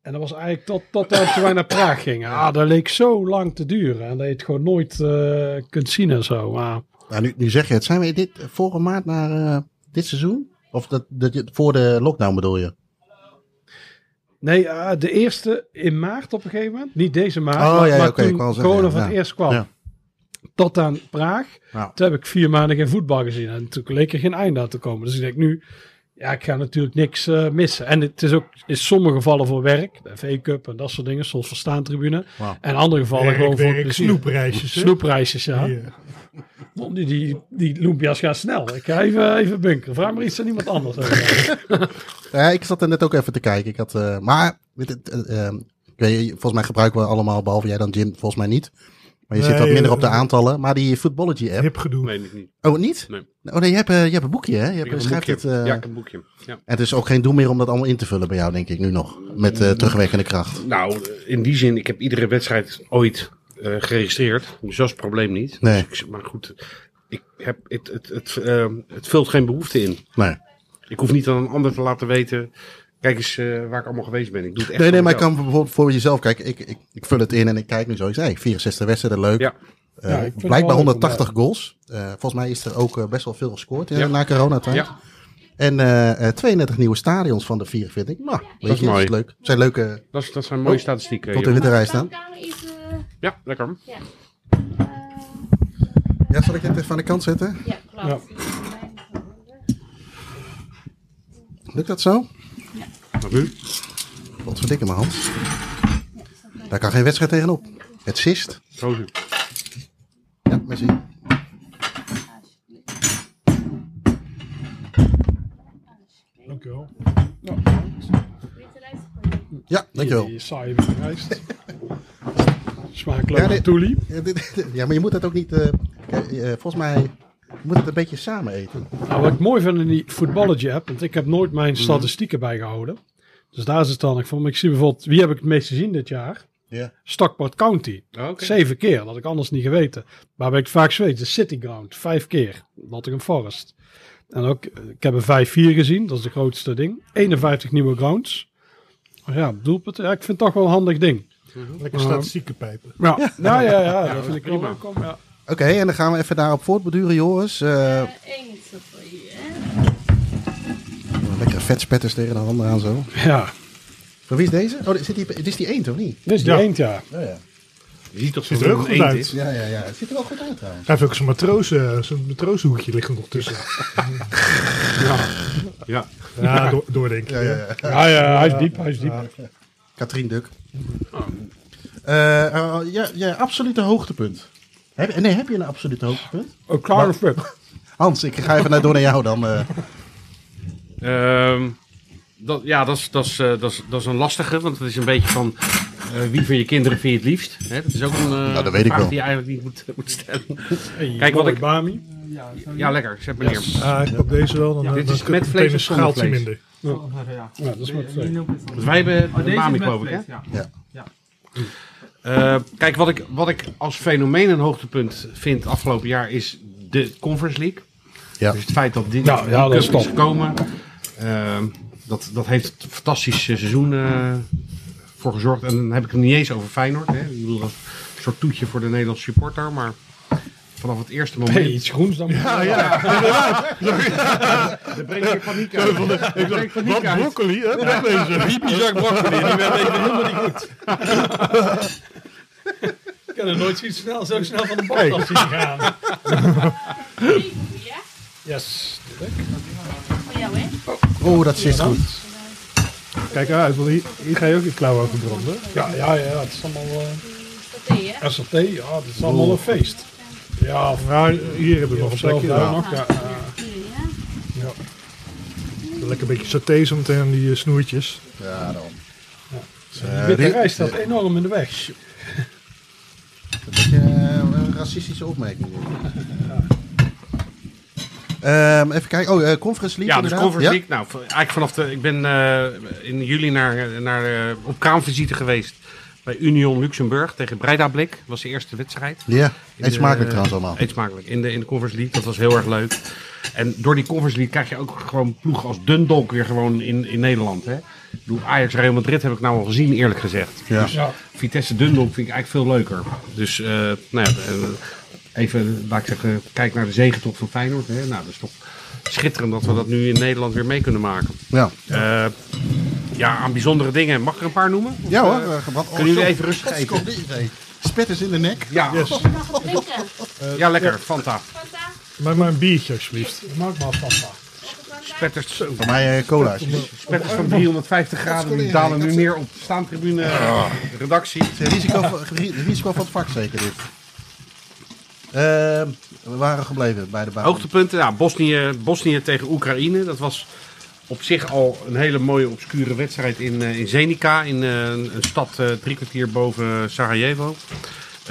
en dat was eigenlijk tot, tot toen wij naar Praag gingen. Ah, dat leek zo lang te duren en dat je het gewoon nooit eh, kunt zien en zo. Maar Nou, nu, nu zeg je het. Zijn we dit vorige maand naar eh, dit seizoen? Of dat, dat, je- voor de lockdown bedoel je? Nee, eh, de eerste in maart op een gegeven moment. Niet deze maart, Oh, maar, ja, maar toen zeggen, corona ja, het eerst kwam. Tot aan Praag. Ja. Toen heb ik vier maanden geen voetbal gezien. En toen leek er geen einde aan te komen. Dus ik denk nu, ja, ik ga natuurlijk niks eh, missen. En het is ook in sommige gevallen voor werk. De FA Cup en dat soort dingen. Soms voor staantribune. Wauw. En andere gevallen Werk, gewoon voor plezier. snoepreisjes, hè? Snoepreisjes, ja. Die, die, die loempia's gaan snel. Ik ga even, even bunkeren. Vraag maar iets aan iemand anders. (laughs) Ja, ik zat er net ook even te kijken. Ik had, eh, maar ik weet, volgens mij gebruiken we allemaal, behalve jij dan Jim, volgens mij niet. Maar je zit Nee, wat minder eh, op de aantallen. Maar die Footballogy app. Hip gedoe. Ik niet. Oh, niet? Nee. Oh nee, je hebt, eh, je hebt een boekje hè? Je, Ik hebt, heb een schrijft boekje. het, eh, ja, ik heb een boekje. Ja. En het is ook geen doel meer om dat allemaal in te vullen bij jou, denk ik, nu nog. Met eh, terugwerkende kracht. Nou, in die zin, ik heb iedere wedstrijd ooit eh, geregistreerd. Dus dat is het probleem niet. Nee. Dus ik- maar goed, ik heb, het, het, het, eh, het vult geen behoefte in. Nee. Ik hoef niet aan een ander te laten weten. Kijk eens eh, waar ik allemaal geweest ben. Ik doe het echt Nee, nee, maar ik kan bijvoorbeeld voor jezelf kijken. Ik, ik, ik vul het in en ik kijk nu zo. Ik zei, 64 wedstrijden, leuk. Ja. Eh, het blijkbaar wel leuk om, 180 goals. Eh, volgens mij is er ook best wel veel gescoord Ja. na coronatijd. Ja. En eh, eh, 32 nieuwe stadions van de 44. Nou, weet is je, dat mooi. is leuk. Het zijn leuke Dat, is, dat zijn mooie Oh, statistieken. tot in de rij staan. Is... Ja, lekker. ja. Ja, zal ik dit even aan de kant zetten? ja, klopt. Lukt dat zo? Dank u. Wat verdikke mijn hand. Daar kan geen wedstrijd tegenop. Het sist. Zo u. Ja, merci. Dankjewel. Ja, dankjewel. Die saaie rijst. Ja. Toelie. Ja, dit- ja, maar je moet dat ook niet... eh, eh, volgens mij je moet het een beetje samen eten. Nou, wat ik mooi vind in die Footballogy app, want ik heb nooit mijn statistieken bijgehouden. Dus daar is het dan. Ik vond, ik zie bijvoorbeeld, wie heb ik het meest gezien dit jaar? Ja. Stockport County. Oké. Zeven keer, dat had ik anders niet geweten. Waar ben ik vaak geweest? De City Ground, vijf keer. Nottingham Forest. En ook, eh, ik heb er 5-4 gezien, dat is de grootste ding. 51 nieuwe grounds. Maar ja, doelpunten, ja, ik vind het toch wel een handig ding. Lekker Uh, statistieken pijpen. (laughs) Ja, ja, ja, ja, dat vind ik prima. wel ja. Oké, en dan gaan we even daarop voortbeduren, Joris. Eh, Eén is voor je, hè? lekkere vetspetters tegen de handen aan zo. Ja, Van wie is deze? Oh, dit, zit die, dit is die eend, of niet? dit is die Ja. eend, ja. Oh, ja. Je ziet toch Ziet er ook een goed eend uit. is? Ja, ja, ja. Het ziet er wel goed uit trouwens. Hij heeft ook zo'n matroos, eh, zo'n matrooshoekje liggen nog tussen. (laughs) Ja. Ja, door, doordenken. Ja, ja, ja. Ja, ja, hij is diep, hij is diep. Katrien Duk. Eh, eh, ja, ja, absolute hoogtepunt. Heb, nee, heb je een absolute hoogtepunt? Klaar of pub. Hans, ik ga even naar, door naar jou dan. eh. Ehm, dat, ja, dat is, dat, is, eh, dat, is, dat is een lastige, want het is een beetje van eh, wie van je kinderen vind je het liefst. Hè? Dat is ook een eh, Nou, dat weet ik vraag wel. die je eigenlijk niet moet, (laughs) moet stellen. Hey, Kijk, wat ik- Bami. Ja, lekker. Zet meneer. Ah, ik pak deze wel. Dan, Ja, dan dit is met vlees een of zonder schaaltje vlees? minder. Ja, dat is met twee. Want wij hebben de Bami, geloof ik, hè? Ja. Eh, kijk, wat ik, wat ik als fenomeen een hoogtepunt vind afgelopen jaar is de Conference League. Ja. Dus het feit dat dit Ja, ja, dat is gekomen, ehm, dat, dat heeft een fantastisch eh, seizoen eh, voor gezorgd. En dan heb ik het niet eens over Feyenoord. Hè. Ik bedoel, dat is een soort toetje voor de Nederlandse supporter. Maar vanaf het eerste moment... Hey, iets groens dan. (laughs) Ja, ja. Dan breek je paniek uit. Je paniek Wat uit. broccoli, hè? Met deze. Zag broccoli, die werd even helemaal niet goed. Ik ben er nooit zo snel, zo snel van de bal af zien gaan. Ja? Yes. Voor jou, hè? Oh, dat zit goed. Kijk uit, want hier, hier ga je ook je klauw over branden. Ja, ja, ja. Het is allemaal eh Saté, hè? SLT. Ja, het is allemaal een feest. Ja, of Nou, hier hebben we nog een plekje. daar Ja. nog. Ja, eh, Ja. Lekker een beetje saté zo meteen aan die eh, snoertjes. Ja, daarom. die witte rijst staat enorm in de weg. Een beetje eh, een racistische opmerking. Ehm, even kijken. Oh, eh, Conference League Ja, dus inderdaad. Conference Ja? League. Nou, eigenlijk vanaf de. Ik ben eh, in juli naar, naar, eh, op kraamvisite geweest bij Union Luxemburg tegen Breida Blik. was de eerste wedstrijd. Ja, eet smakelijk trouwens allemaal. Eet smakelijk. In de, in de Conference League. Dat was heel erg leuk. En door die Conference League krijg je ook gewoon ploegen als Dundalk weer gewoon in, in Nederland. Hè? Ajax Real Madrid heb ik nou al gezien, eerlijk gezegd. Ja. Ja. Vitesse Dundalk vind ik eigenlijk veel leuker. Dus, eh, nou ja, eh, even, laat ik zeggen, kijk naar de zegentocht van Feyenoord. Hè? Nou, dat is toch schitterend dat we dat nu in Nederland weer mee kunnen maken. Ja, Eh, ja, aan bijzondere dingen. Mag ik er een paar noemen? Of, ja hoor. eh, eh, wat- oh, kunnen jullie even rustig eten? Spetters in de nek. Ja, (laughs) Lekker. ja lekker. Fanta. Fanta. Maar maar een biertje alsjeblieft. Maak maar van. Spetters, Voor mij eh, cola's. spetters van 350 graden. Die dalen nu neer op de staantribune. Redactie. Het van- risico van het vak zeker dit. Ehm, we waren gebleven bij de baan. Hoogtepunten, ja, Bosnië, Bosnië tegen Oekraïne. Dat was op zich al een hele mooie obscure wedstrijd in, eh, in Zenica. In eh, een stad eh, drie kwartier boven Sarajevo.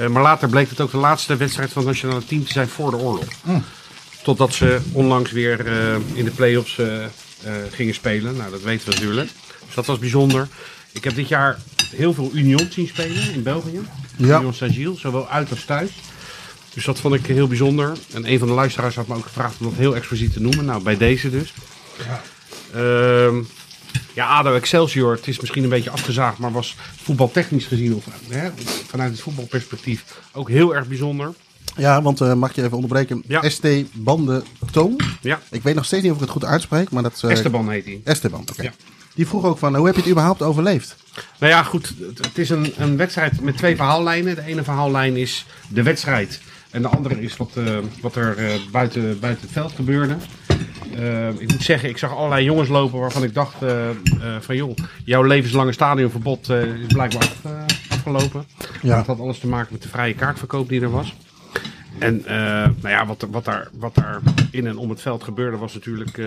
Maar later bleek het ook de laatste wedstrijd van het nationale team te zijn voor de oorlog. Totdat ze onlangs weer in de play-offs gingen spelen. Nou, dat weten we natuurlijk. Dus dat was bijzonder. Ik heb dit jaar heel veel Union zien spelen in België. Ja. Union Saint-Gilles, zowel uit als thuis. Dus dat vond ik heel bijzonder. En een van de luisteraars had me ook gevraagd om dat heel expliciet te noemen. Nou, bij deze dus. Ehm, ja, ADO Excelsior, het is misschien een beetje afgezaagd, maar was voetbaltechnisch gezien, of hè, vanuit het voetbalperspectief, ook heel erg bijzonder. Ja, want eh, mag je even onderbreken? Ja. ST Bande Toon. Ja, Ik weet nog steeds niet of ik het goed uitspreek, maar dat... eh, Esteban heet hij. Esteban, oké. Ja. Die vroeg ook van, hoe heb je het überhaupt overleefd? Nou ja, goed. Het, het is een, een wedstrijd met twee verhaallijnen. De ene verhaallijn is de wedstrijd. En de andere is wat, eh, wat er eh, buiten, buiten het veld gebeurde. Eh, ik moet zeggen, ik zag allerlei jongens lopen waarvan ik dacht van joh, jouw levenslange stadionverbod is blijkbaar af, afgelopen. Ja. Dat had alles te maken met de vrije kaartverkoop die er was. En nou ja, wat, wat, daar, wat daar in en om het veld gebeurde was natuurlijk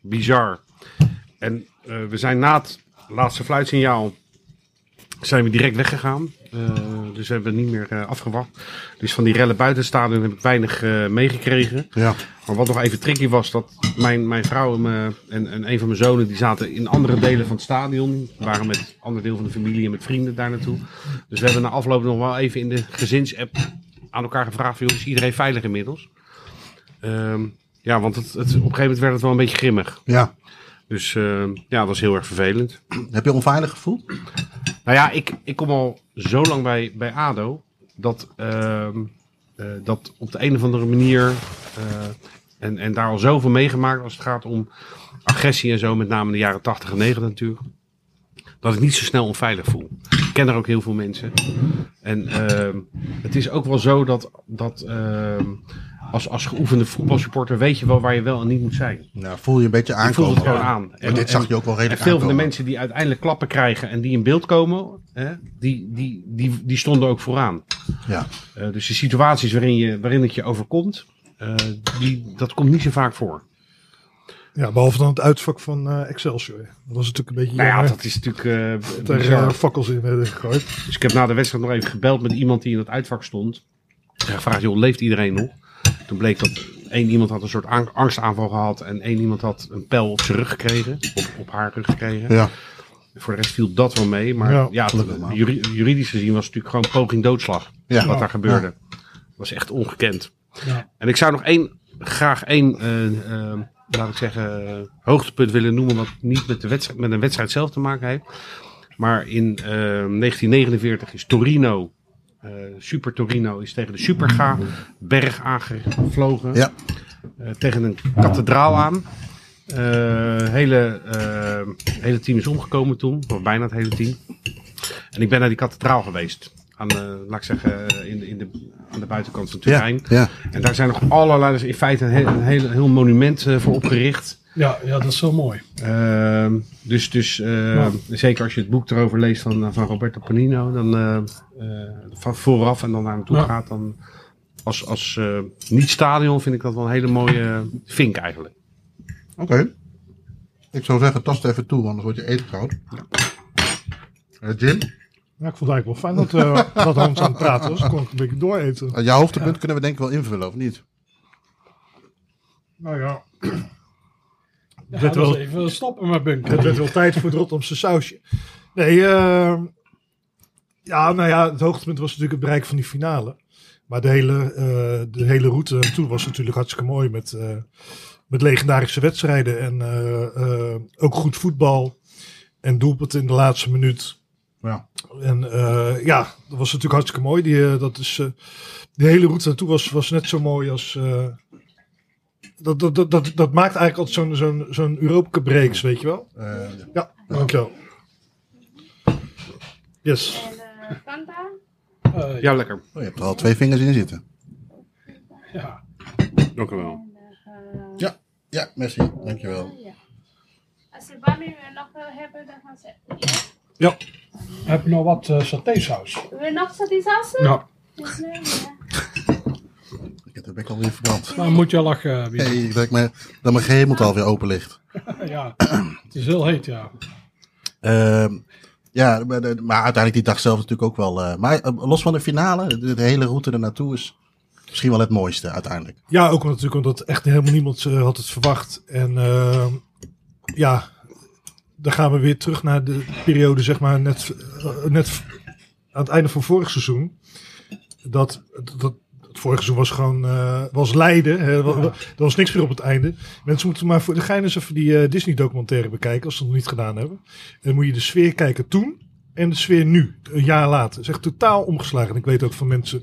bizar. En we zijn na het laatste fluitsignaal zijn we direct weggegaan. Eh, dus we hebben niet meer eh, afgewacht. Dus van die rellen buiten het stadion heb ik weinig eh, meegekregen. Ja. Maar wat nog even tricky was, dat mijn, mijn vrouw en, en, en een van mijn zonen, die zaten in andere delen van het stadion. We waren met een ander deel van de familie en met vrienden daar naartoe. Dus we hebben na afloop nog wel even in de gezinsapp aan elkaar gevraagd, van, is iedereen veilig inmiddels? Ehm, ja, want het, het, op een gegeven moment werd het wel een beetje grimmig. Ja. Dus eh, ja, dat was heel erg vervelend. Heb je onveilig gevoeld? Nou ja, ik, ik kom al zo lang bij, bij ADO dat, ehm, eh, dat op de een of andere manier eh, en, en daar al zoveel meegemaakt als het gaat om agressie en zo, met name in de jaren 80 en 90 natuurlijk, dat ik niet zo snel onveilig voel. Ik ken er ook heel veel mensen. En ehm, het is ook wel zo dat, dat ehm, als, als geoefende voetbalsupporter weet je wel waar je wel en niet moet zijn. Nou, voel je een beetje Je aankomen. voelt het gewoon aan. Maar dit zag je ook wel En redelijk veel van de mensen die uiteindelijk klappen krijgen en die in beeld komen, hè, die, die, die, die stonden ook vooraan. Ja. Eh, dus de situaties waarin, je, waarin het je overkomt, eh, die, dat komt niet zo vaak voor. Ja, behalve dan het uitvak van eh, Excelsior. Dat was natuurlijk een beetje Nou ja, jammer dat is natuurlijk bizar. eh, fakkels in werden gegooid. Dus ik heb na de wedstrijd nog even gebeld met iemand die in het uitvak stond. En gevraagd, joh, leeft iedereen nog? Toen bleek dat één iemand had een soort ang- angstaanval gehad en één iemand had een pijl op zijn rug gekregen, op, op haar rug gekregen. Ja. Voor de rest viel dat wel mee. Maar Ja, juri- juridisch gezien was het natuurlijk gewoon poging doodslag. Ja. Wat daar gebeurde. Dat was echt ongekend. Ja. En ik zou nog één, graag één, eh, eh, laat ik zeggen, hoogtepunt willen noemen. Wat niet met, de wedstrijd, met een wedstrijd zelf te maken heeft. Maar in eh, 1949 is Torino, Super Torino, is tegen de Superga berg aangevlogen. Ja. Eh, tegen een kathedraal aan. Eh hele, eh, hele team is omgekomen toen, of bijna het hele team. En ik ben naar die kathedraal geweest. aan de, laat ik zeggen, in de, in de, aan de buitenkant van het Ja, ja. En daar zijn nog allerlei, dus in feite een heel, een heel, heel monument eh, voor opgericht. Ja, ja, dat is zo mooi. Ehm, dus dus eh, Ja. zeker als je het boek erover leest van, van Roberto Panino, dan eh, eh, van vooraf en dan naar naartoe Ja. gaat, dan als, als eh, niet-stadion vind ik dat wel een hele mooie vink eigenlijk. Oké. Ik zou zeggen, tast even toe, anders word je eten koud. Eh, Jim, Ja, ik vond het eigenlijk wel fijn dat, eh, (laughs) dat Hans aan het praten was. Dan kon ik een beetje dooreten. eh, jouw hoogtepunt kunnen we denk ik wel invullen, of niet? Nou ja, Ja, werd dat wel- even stoppen met bunker. het werd wel tijd voor het Rotterdamse sausje. Nee, eh, ja, nou ja, het hoogtepunt was natuurlijk het bereiken van die finale. Maar de hele, eh, de hele route naartoe was natuurlijk hartstikke mooi met, eh, met legendarische wedstrijden en eh, eh, ook goed voetbal en doelpunten in de laatste minuut. Ja. En eh, ja, dat was natuurlijk hartstikke mooi. Die, dat is, eh, die hele route naartoe was, was net zo mooi als. Dat, dat, dat, dat, dat maakt eigenlijk altijd zo'n zo'n zo'n Europa breaks, weet je wel? Eh, Ja, dankjewel. Yes. En eh, Fanta. Eh, Ja, lekker. oh, je hebt er al twee vingers in zitten. ja. Dank u wel. Ja, ja, merci. Dankjewel. ja. Als je warming nog wil hebben, dan gaan ze. Ja? Heb je nog wat uh, satésaus? Wil je nog satésaus? Ja. Ja. Ik heb de bek alweer verbrand. Dan moet je lachen. Wie. Hey, ik denk maar dat mijn gehemel alweer open ligt. (laughs) ja, het is heel heet, ja. Ehm, ja, maar, de- maar uiteindelijk die dag zelf natuurlijk ook wel. eh, maar eh, los van de finale, de, de hele route ernaartoe is misschien wel het mooiste uiteindelijk. Ja, ook natuurlijk omdat echt helemaal niemand eh, had het verwacht. En eh, ja, dan gaan we weer terug naar de periode, zeg maar, net, eh, net aan het einde van vorig seizoen. Dat, dat, het vorige seizoen was gewoon eh, was lijden. Hè. Er was niks meer op het einde. Mensen moeten maar voor de gein eens even die eh, Disney-documentaire bekijken, als ze het nog niet gedaan hebben. En dan moet je de sfeer kijken toen en de sfeer nu, een jaar later. Het is echt totaal omgeslagen. En ik weet ook van mensen,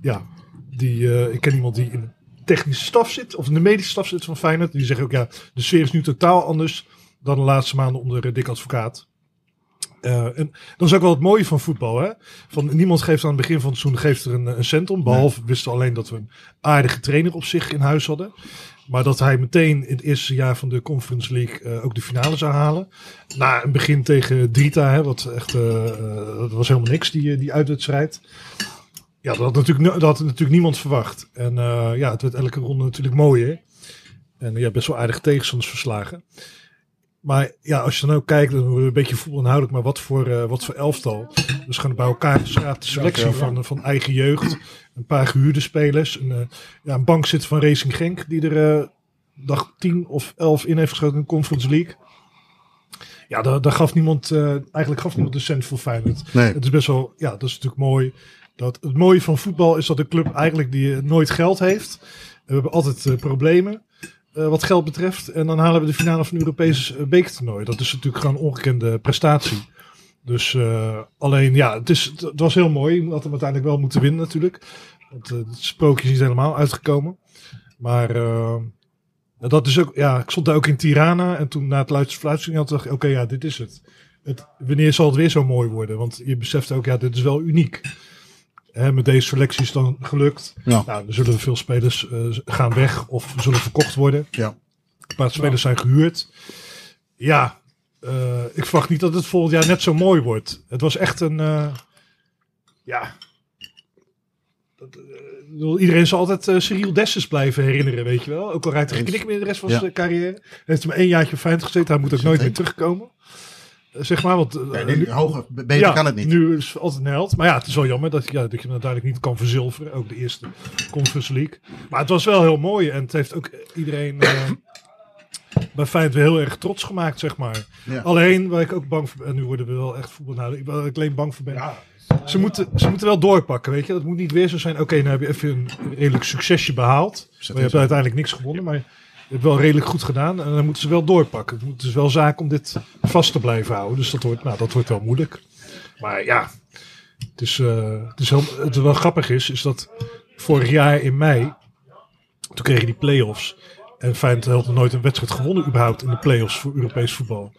ja, die, eh, ik ken iemand die in de technische staf zit, of in de medische staf zit van Feyenoord. Die zeggen ook, ja, de sfeer is nu totaal anders dan de laatste maanden onder Dick Advocaat. En dat is ook wel het mooie van voetbal. Hè? Van, niemand geeft aan het begin van het seizoen geeft er een, een cent om. Behalve wisten alleen dat we een aardige trainer op zich in huis hadden. Maar dat hij meteen in het eerste jaar van de Conference League eh, ook de finale zou halen. Na een begin tegen Drita, hè, wat echt, eh, dat was helemaal niks, die, die uitwedstrijd. Ja, dat had natuurlijk, dat had natuurlijk niemand verwacht. En ja, het werd elke ronde natuurlijk mooier. En ja, best wel aardige tegenstanders verslagen. Maar ja, als je dan ook kijkt, dan een beetje voetbalinhoudelijk, maar wat voor, eh, wat voor elftal. Dus gaan bij elkaar geschraapt de selectie van, van eigen jeugd. Een paar gehuurde spelers. Een, eh, ja, een bank zit van Racing Genk, die er eh, dag 10 of 11 in heeft geschoten in de Conference League. Ja, daar, daar gaf niemand, eigenlijk gaf niemand een cent voor Feyenoord. Nee. Het is best wel, ja, dat is natuurlijk mooi. Dat, het mooie van voetbal is dat de club eigenlijk die nooit geld heeft. We hebben altijd problemen eh, wat geld betreft. En dan halen we de finale van het Europese bekertoernooi. Dat is natuurlijk gewoon een ongekende prestatie. Dus eh, alleen, ja, het, is, het, was heel mooi. Je had hem uiteindelijk wel moeten winnen natuurlijk. Want eh, het sprookje is niet helemaal uitgekomen. Maar dat is ook, ja, ik stond daar ook in Tirana. En toen na het luidste fluitje had dacht ik, oké, ja, dit is het. het. Wanneer zal het weer zo mooi worden? Want je beseft ook, ja, dit is wel uniek. Hè, met deze selectie is het dan gelukt. Ja. Nou, er zullen veel spelers eh, gaan weg of zullen verkocht worden. Ja. Een paar spelers zijn gehuurd. Ja, eh, ik verwacht niet dat het volgend jaar net zo mooi wordt. Het was echt een. eh, ja. Dat, iedereen zal altijd eh Cyril Dessers blijven herinneren, weet je wel. Ook al rijdt hij geen knik meer de rest van Ja. zijn carrière. Hij heeft hem één jaartje fijn gezeten. Hij moet ook nooit meer terugkomen. Zeg maar, want eh, nu- hoger, beter kan het niet. nu is het altijd een held. Maar ja, het is wel jammer dat, ja, dat je hem uiteindelijk niet kan verzilveren. Ook de eerste Conference League. Maar het was wel heel mooi. En het heeft ook iedereen eh, (coughs) bij Feyenoord weer heel erg trots gemaakt, zeg maar. Ja. Alleen, waar ik ook bang voor ben, en nu worden we wel echt voetbal. Nou, waar ik alleen bang voor ben. Ze, moeten, ze moeten wel doorpakken, weet je. Het moet niet weer zo zijn, oké, nou heb je even een redelijk succesje behaald. Maar je hebt uiteindelijk niks gewonnen, maar hebt wel redelijk goed gedaan. En dan moeten ze wel doorpakken. Het moet dus wel zaak om dit vast te blijven houden. Dus dat wordt, nou, dat wordt wel moeilijk. Maar ja, het is, eh, het is het wel grappig is, is dat vorig jaar in mei, toen kreeg je die play-offs. En Feyenoord had nog nooit een wedstrijd gewonnen überhaupt in de play-offs voor Europees voetbal.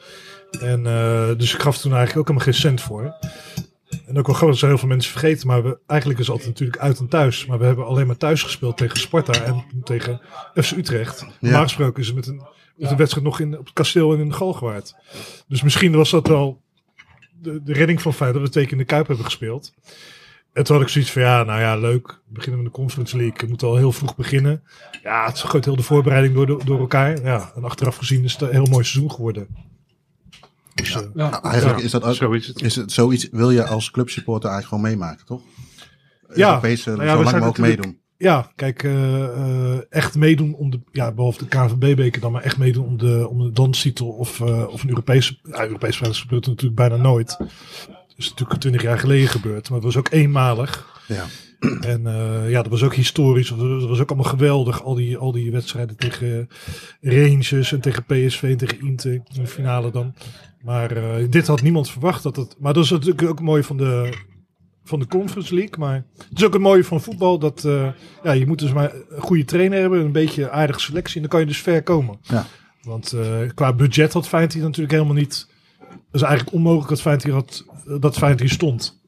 En eh, dus ik gaf toen eigenlijk ook helemaal geen cent voor. En ook wel grappig, dat heel veel mensen vergeten. Maar we, eigenlijk is het altijd natuurlijk uit en thuis. Maar we hebben alleen maar thuis gespeeld tegen Sparta en tegen FC Utrecht. Normaal gesproken is het met een, met een wedstrijd nog in, op het kasteel en in de Galgenwaard. Dus misschien was dat wel de, de redding van feit dat we in de Kuip hebben gespeeld. En toen had ik zoiets van, ja, nou ja, leuk. Beginnen we de Conference League. We moeten al heel vroeg beginnen. Ja, het gooit heel de voorbereiding door, door elkaar. Ja, en achteraf gezien is het een heel mooi seizoen geworden. Dus, eh, Ja. Nou, eigenlijk Ja, is dat ook, Zo is het. is het zoiets, wil je als clubsupporter eigenlijk gewoon meemaken, toch? Ja. Europese, Nou ja, zo lang mogelijk meedoen. Ja, kijk, eh, eh, echt meedoen om de, ja, behalve de KNVB-beker dan, maar echt meedoen om de, om de danstitel of, eh, of een Europese, ja, Europese gebeurt natuurlijk bijna nooit. Dat is natuurlijk twintig jaar geleden gebeurd, maar het was ook eenmalig. Ja. En eh, ja, dat was ook historisch, dat was ook allemaal geweldig, al die, al die wedstrijden tegen Rangers en tegen PSV en tegen Inter in de finale dan. Maar eh, dit had niemand verwacht dat het, maar dat is natuurlijk ook mooi van de, van de Conference League. Maar het is ook het mooie van voetbal. Dat eh, ja, je moet dus maar een goede trainer hebben. Een beetje aardige selectie. En dan kan je dus ver komen. Ja. Want qua budget had Feyenoord natuurlijk helemaal niet... Het is eigenlijk onmogelijk dat Feyenoord hier, had, dat Feyenoord hier stond.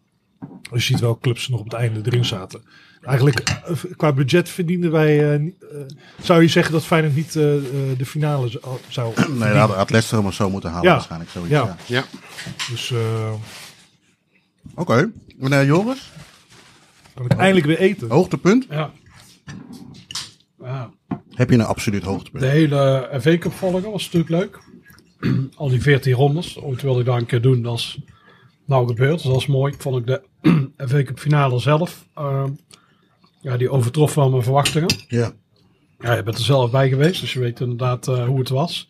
Je ziet wel clubs nog op het einde erin zaten. Eigenlijk eh, qua budget verdienden wij... eh, eh, zou je zeggen dat Feyenoord niet de finale zou... Nee, dat had Leicester hem of zo moeten halen Ja. waarschijnlijk. Zoiets, Ja. ja. Ja. Dus eh, Oké. Meneer Joris, kan ik eindelijk weer eten. hoogtepunt. Ja. Ja. Heb je een absoluut hoogtepunt? De hele FA Cup volgen was natuurlijk leuk. (clears throat) Al die 14 rondes. Ooit wilde ik dat een keer doen. Dat is nou gebeurd. Dus dat is mooi. Ik vond ook de (clears throat) FA Cup finale zelf. ehm, ja, die overtrof wel mijn verwachtingen. Ja. Ja, je bent er zelf bij geweest. Dus je weet inderdaad eh, hoe het was.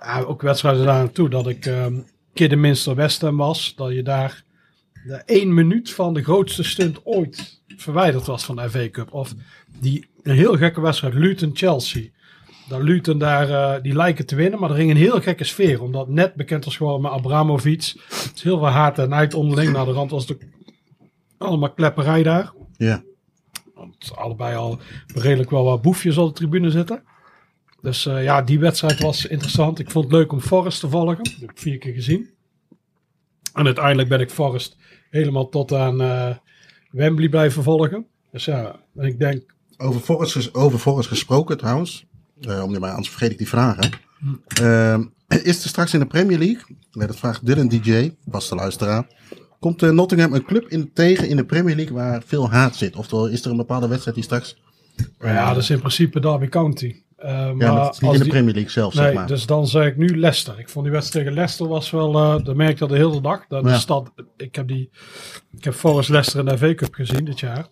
Ja, ook wedstrijden daar naartoe. Dat ik ehm Kidderminster West Ham was. Dat je daar de één minuut van de grootste stunt ooit verwijderd was van de FA Cup. Of die een heel gekke wedstrijd, Luton-Chelsea. Dat Luton daar, eh, die lijken te winnen, maar er ging een heel gekke sfeer. Omdat net bekend was geworden met Abramovic. Het is heel veel haat en nijd onderling. Naar de rand was ook allemaal klepperij daar. Ja. Want allebei al redelijk wel wat boefjes op de tribune zitten. Dus eh, ja, die wedstrijd was interessant. Ik vond het leuk om Forrest te volgen. Dat heb ik vier keer gezien. En uiteindelijk ben ik Forrest helemaal tot aan eh, Wembley blijven volgen. Dus ja, en ik denk... Over Forrest, over Forrest gesproken trouwens. Eh, om, maar anders vergeet ik die vragen. Ehm, (clears throat) is er straks in de Premier League, nee, dat vraagt Dylan DJ, vaste luisteraar. Komt eh, Nottingham een club in, tegen in de Premier League waar veel haat zit? Oftewel, is er een bepaalde wedstrijd die straks... ja, dat is in principe Derby County. Eh, Ja, maar het is niet in de die- Premier League zelf, Nee, zeg maar. dus dan zeg ik nu Leicester. Ik vond die wedstrijd tegen Leicester was wel, dat merk ik dat de hele dag. Dat de stad, ik heb die, ik heb Forest Leicester in de FA Cup gezien dit jaar.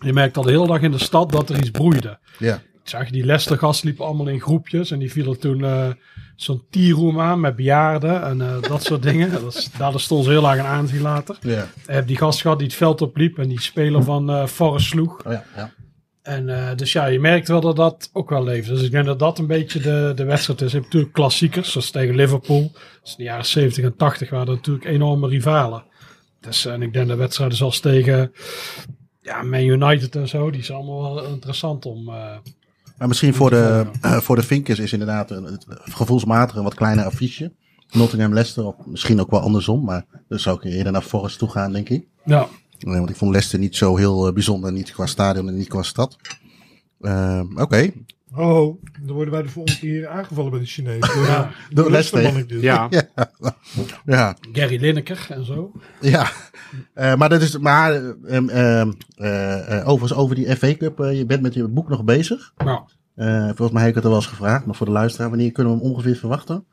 Je merkt al de hele dag in de stad dat er iets broeide. Ja, Zag die Leicester gasten liepen allemaal in groepjes en die vielen toen eh, zo'n T-room aan met bejaarden en eh, dat soort (laughs) dingen. Dat is, daar stond ze heel erg aan aanzien later. ja. Heb die gast gehad die het veld opliep en die speler van eh Forest sloeg. Oh, ja, ja. En dus ja, je merkt wel dat dat ook wel leeft. Dus ik denk dat dat een beetje de, de wedstrijd is. Je hebt natuurlijk klassiekers, zoals tegen Liverpool. Dus in de jaren 70 en 80 waren dat natuurlijk enorme rivalen. Dus, en ik denk dat wedstrijden zoals tegen ja, Man United en zo, die zijn allemaal wel interessant om... Maar misschien voor de, (clears throat) eh, voor de Vinkers is inderdaad een, gevoelsmatig een wat kleiner affiche. Nottingham Leicester, of misschien ook wel andersom. Maar dan zou ik eerder naar Forest toe gaan, denk ik. ja, Nee, want ik vond Leicester niet zo heel eh, bijzonder. Niet qua stadion en niet qua stad. Eh, Oké. Oh, dan worden wij de volgende keer aangevallen bij de Chinezen. (laughs) Door, ja, door Leicester. (laughs) Ja. Ja, Gary Lineker en zo. ja. Eh, maar dat is. Maar eh, ehm, ehm, eh, eh, overigens over die FA Cup. eh, je bent met je boek nog bezig. Nou, Eh, volgens mij heb ik het al wel eens gevraagd. Maar voor de luisteraar, wanneer kunnen we hem ongeveer verwachten?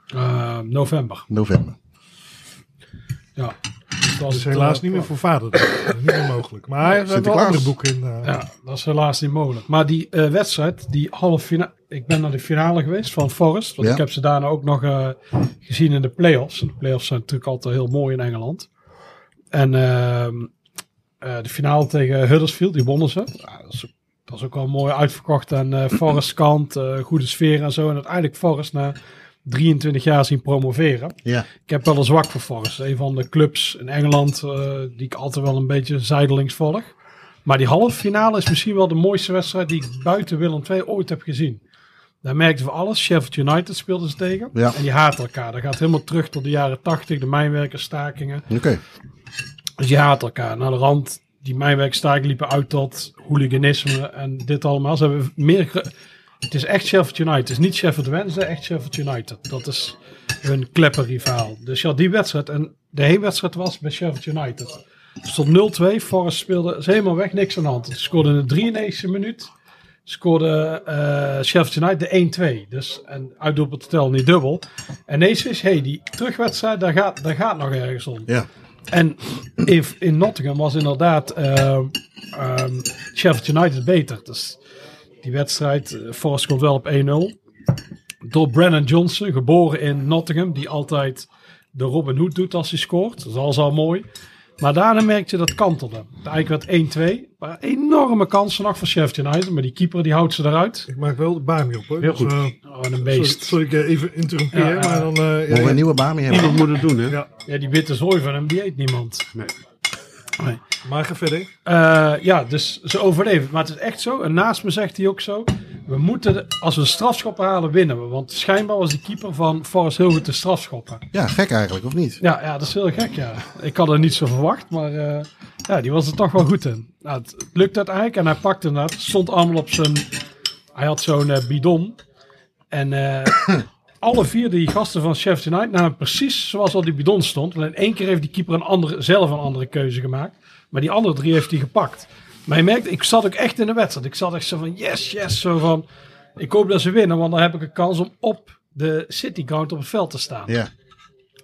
november. November. Ja. Dus dat is het, helaas eh, niet meer voor vader. Dat is niet meer mogelijk. Maar hij heeft wel Sinterklaas. andere boeken in. eh, Ja, dat is helaas niet mogelijk. Maar die eh, wedstrijd, die halve finale. Ik ben naar de finale geweest van Forest. Want Ja. ik heb ze daarna ook nog eh, gezien in de playoffs. En de playoffs zijn natuurlijk altijd heel mooi in Engeland. En ehm, eh, de finale tegen Huddersfield, die wonnen ze. Ja, dat, is, ook- dat is ook wel mooi uitverkocht. En eh Forest kant, eh, goede sfeer en zo. En uiteindelijk Forest na 23 jaar zien promoveren. Ja. Ik heb wel een zwak voor Forest. Een van de clubs in Engeland eh, die ik altijd wel een beetje zijdelings volg. Maar die halve finale is misschien wel de mooiste wedstrijd die ik buiten Willem II ooit heb gezien. Daar merkten we alles. Sheffield United speelden ze tegen. Ja. En die haten elkaar. Dat gaat helemaal terug tot de jaren 80, de mijnwerkersstakingen. Oké. Dus je haat elkaar. Naar de rand, die mijnwerkstaken liepen uit tot hooliganisme en dit allemaal. Ze hebben meer... Het is echt Sheffield United. Het is niet Sheffield Wednesday, echt Sheffield United. Dat is hun klepperrivaal. Dus ja, die wedstrijd. En de heenwedstrijd was bij Sheffield United. Het stond 0-2. Forrest speelde is helemaal weg, niks aan de hand. Ze scoorde in de 93e minuut. Scoorde eh Sheffield United de 1-2. Dus en uitdoelpunt tel niet dubbel. En ineens is, hey, die terugwedstrijd, daar gaat, daar gaat nog ergens om. Ja. En in, in Nottingham was inderdaad eh, ehm, Sheffield United beter. Dus die wedstrijd, eh, Forrest komt wel op 1-0. Door Brennan Johnson, geboren in Nottingham, die altijd de Robin Hood doet als hij scoort. Dat is al zo mooi. Maar daarna merkte je dat kantelde. Eigenlijk werd 1-2. Maar enorme kansen nog voor Sheffield United. Maar die keeper die houdt ze eruit. Ik maak wel de baan op hoor. Heel goed. Dus, eh, Oh, een beest. sorry, ik eh, even interrumperen, Ja, maar dan... eh, ja, Mogen we ja. een nieuwe Bami hebben? Iemand moet het doen, hè? Ja. Ja, die witte zooi van hem, die eet niemand. Nee. Nee. Maar ga verder. Eh, ja, dus ze overleven. Maar het is echt zo. En naast me zegt hij ook zo. We moeten, de- als we de strafschoppen halen, winnen we. Want schijnbaar was die keeper van Forest heel goed te strafschoppen. Ja, gek eigenlijk, of niet? Ja, ja, dat is heel gek, ja. Ik had er niet zo verwacht, maar eh, ja, die was er toch wel goed in. Nou, het, het lukt uiteindelijk en hij pakte inderdaad. Stond allemaal op zijn... Hij had zo'n eh, bidon. En eh, (coughs) alle vier die gasten van Sheffield United namen precies zoals al die bidon stond. Alleen één keer heeft die keeper een andere, zelf een andere keuze gemaakt. Maar die andere drie heeft hij gepakt. Maar je merkt, ik zat ook echt in de wedstrijd. Ik zat echt zo van yes, yes. Zo van, ik hoop dat ze winnen, want dan heb ik een kans om op de City Ground op het veld te staan. Ja.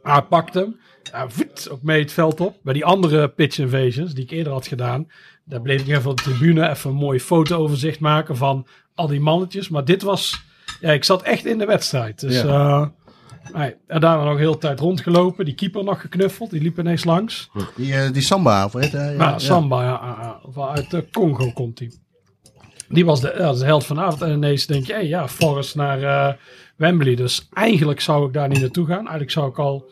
Hij pakt hem. Ja, voet, ook mee het veld op. Bij die andere pitch invasions die ik eerder had gedaan. Daar bleef ik even op de tribune even een mooi fotooverzicht maken van al die mannetjes. Maar dit was... Ja, ik zat echt in de wedstrijd. Dus Ja. eh, nee, en daarna nog heel de tijd rondgelopen. Die keeper nog geknuffeld. Die liep ineens langs. Die, eh, die Samba, of weet je? Ja, Ja, Samba, ja. Uit eh, Congo komt hij. Die was de, ja, de held vanavond. En ineens denk je, hey, ja, Forrest naar eh, Wembley. Dus eigenlijk zou ik daar niet naartoe gaan. Eigenlijk zou ik al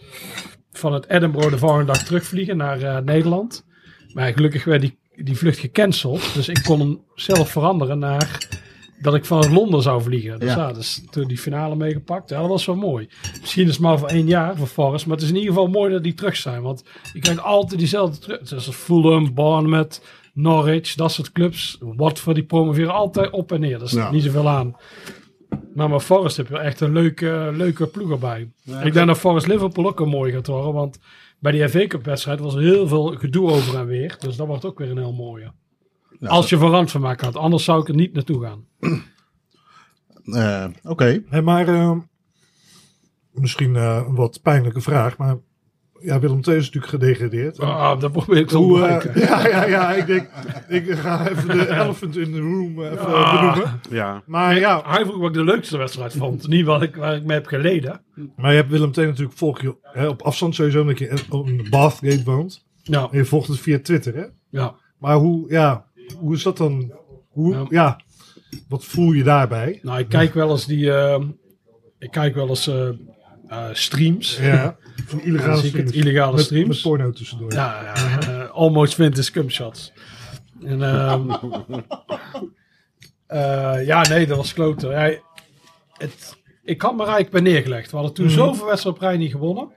van het Edinburgh de volgende dag terugvliegen naar eh, Nederland. Maar gelukkig werd die, die vlucht gecanceld. Dus ik kon hem zelf veranderen naar dat ik vanuit Londen zou vliegen. Dus Ja. ja, dus toen die finale meegepakt. Ja, dat was wel mooi. Misschien is het maar voor één jaar voor Forrest. Maar het is in ieder geval mooi dat die terug zijn. Want je krijgt altijd diezelfde terug. Zoals Fulham, Bournemouth, Norwich, dat soort clubs. Watford, die promoveren altijd op en neer. Dat is Ja. niet zoveel aan. Maar met Forrest heb je echt een leuke, leuke ploeg erbij. ik denk dat Forrest Liverpool ook een mooi gaat worden. Want bij die FA Cup wedstrijd was er heel veel gedoe over en weer. Dus dat wordt ook weer een heel mooie. Nou, Als je verand van maken had. Anders zou ik er niet naartoe gaan. (clears throat) eh, Oké. Hey, maar eh, misschien eh, een wat pijnlijke vraag, maar ja, Willem II is natuurlijk gedegradeerd. Ah, dat probeer ik zo te Hoe, eh, bereiken. (laughs) ja, ja, ja, ik denk, ik ga even de (laughs) elephant in the room even Ah. benoemen. Ja. Maar ja, Hij vroeg wat ik de leukste wedstrijd vond. Niet wat ik, waar ik mee heb geleden. maar je hebt Willem II natuurlijk volg je hè, op afstand sowieso, omdat je in- op de Bathgate woont. Ja, En je volgt het via Twitter, hè? ja. Maar hoe, ja, hoe is dat dan? Hoe, Ja. ja. wat voel je daarbij? Nou, ik kijk wel eens die... eh, ik kijk wel eens eh, eh, streams. Ja, van (laughs) illegale ik het streams. illegale met, streams. met porno tussendoor. Ja, ja (laughs) eh, almost vintage scumshots. En, ehm, (laughs) eh, ja, nee, dat was kloten. Ja, het, ik had me eigenlijk bij neergelegd. We hadden toen zoveel wedstrijden op rij niet gewonnen.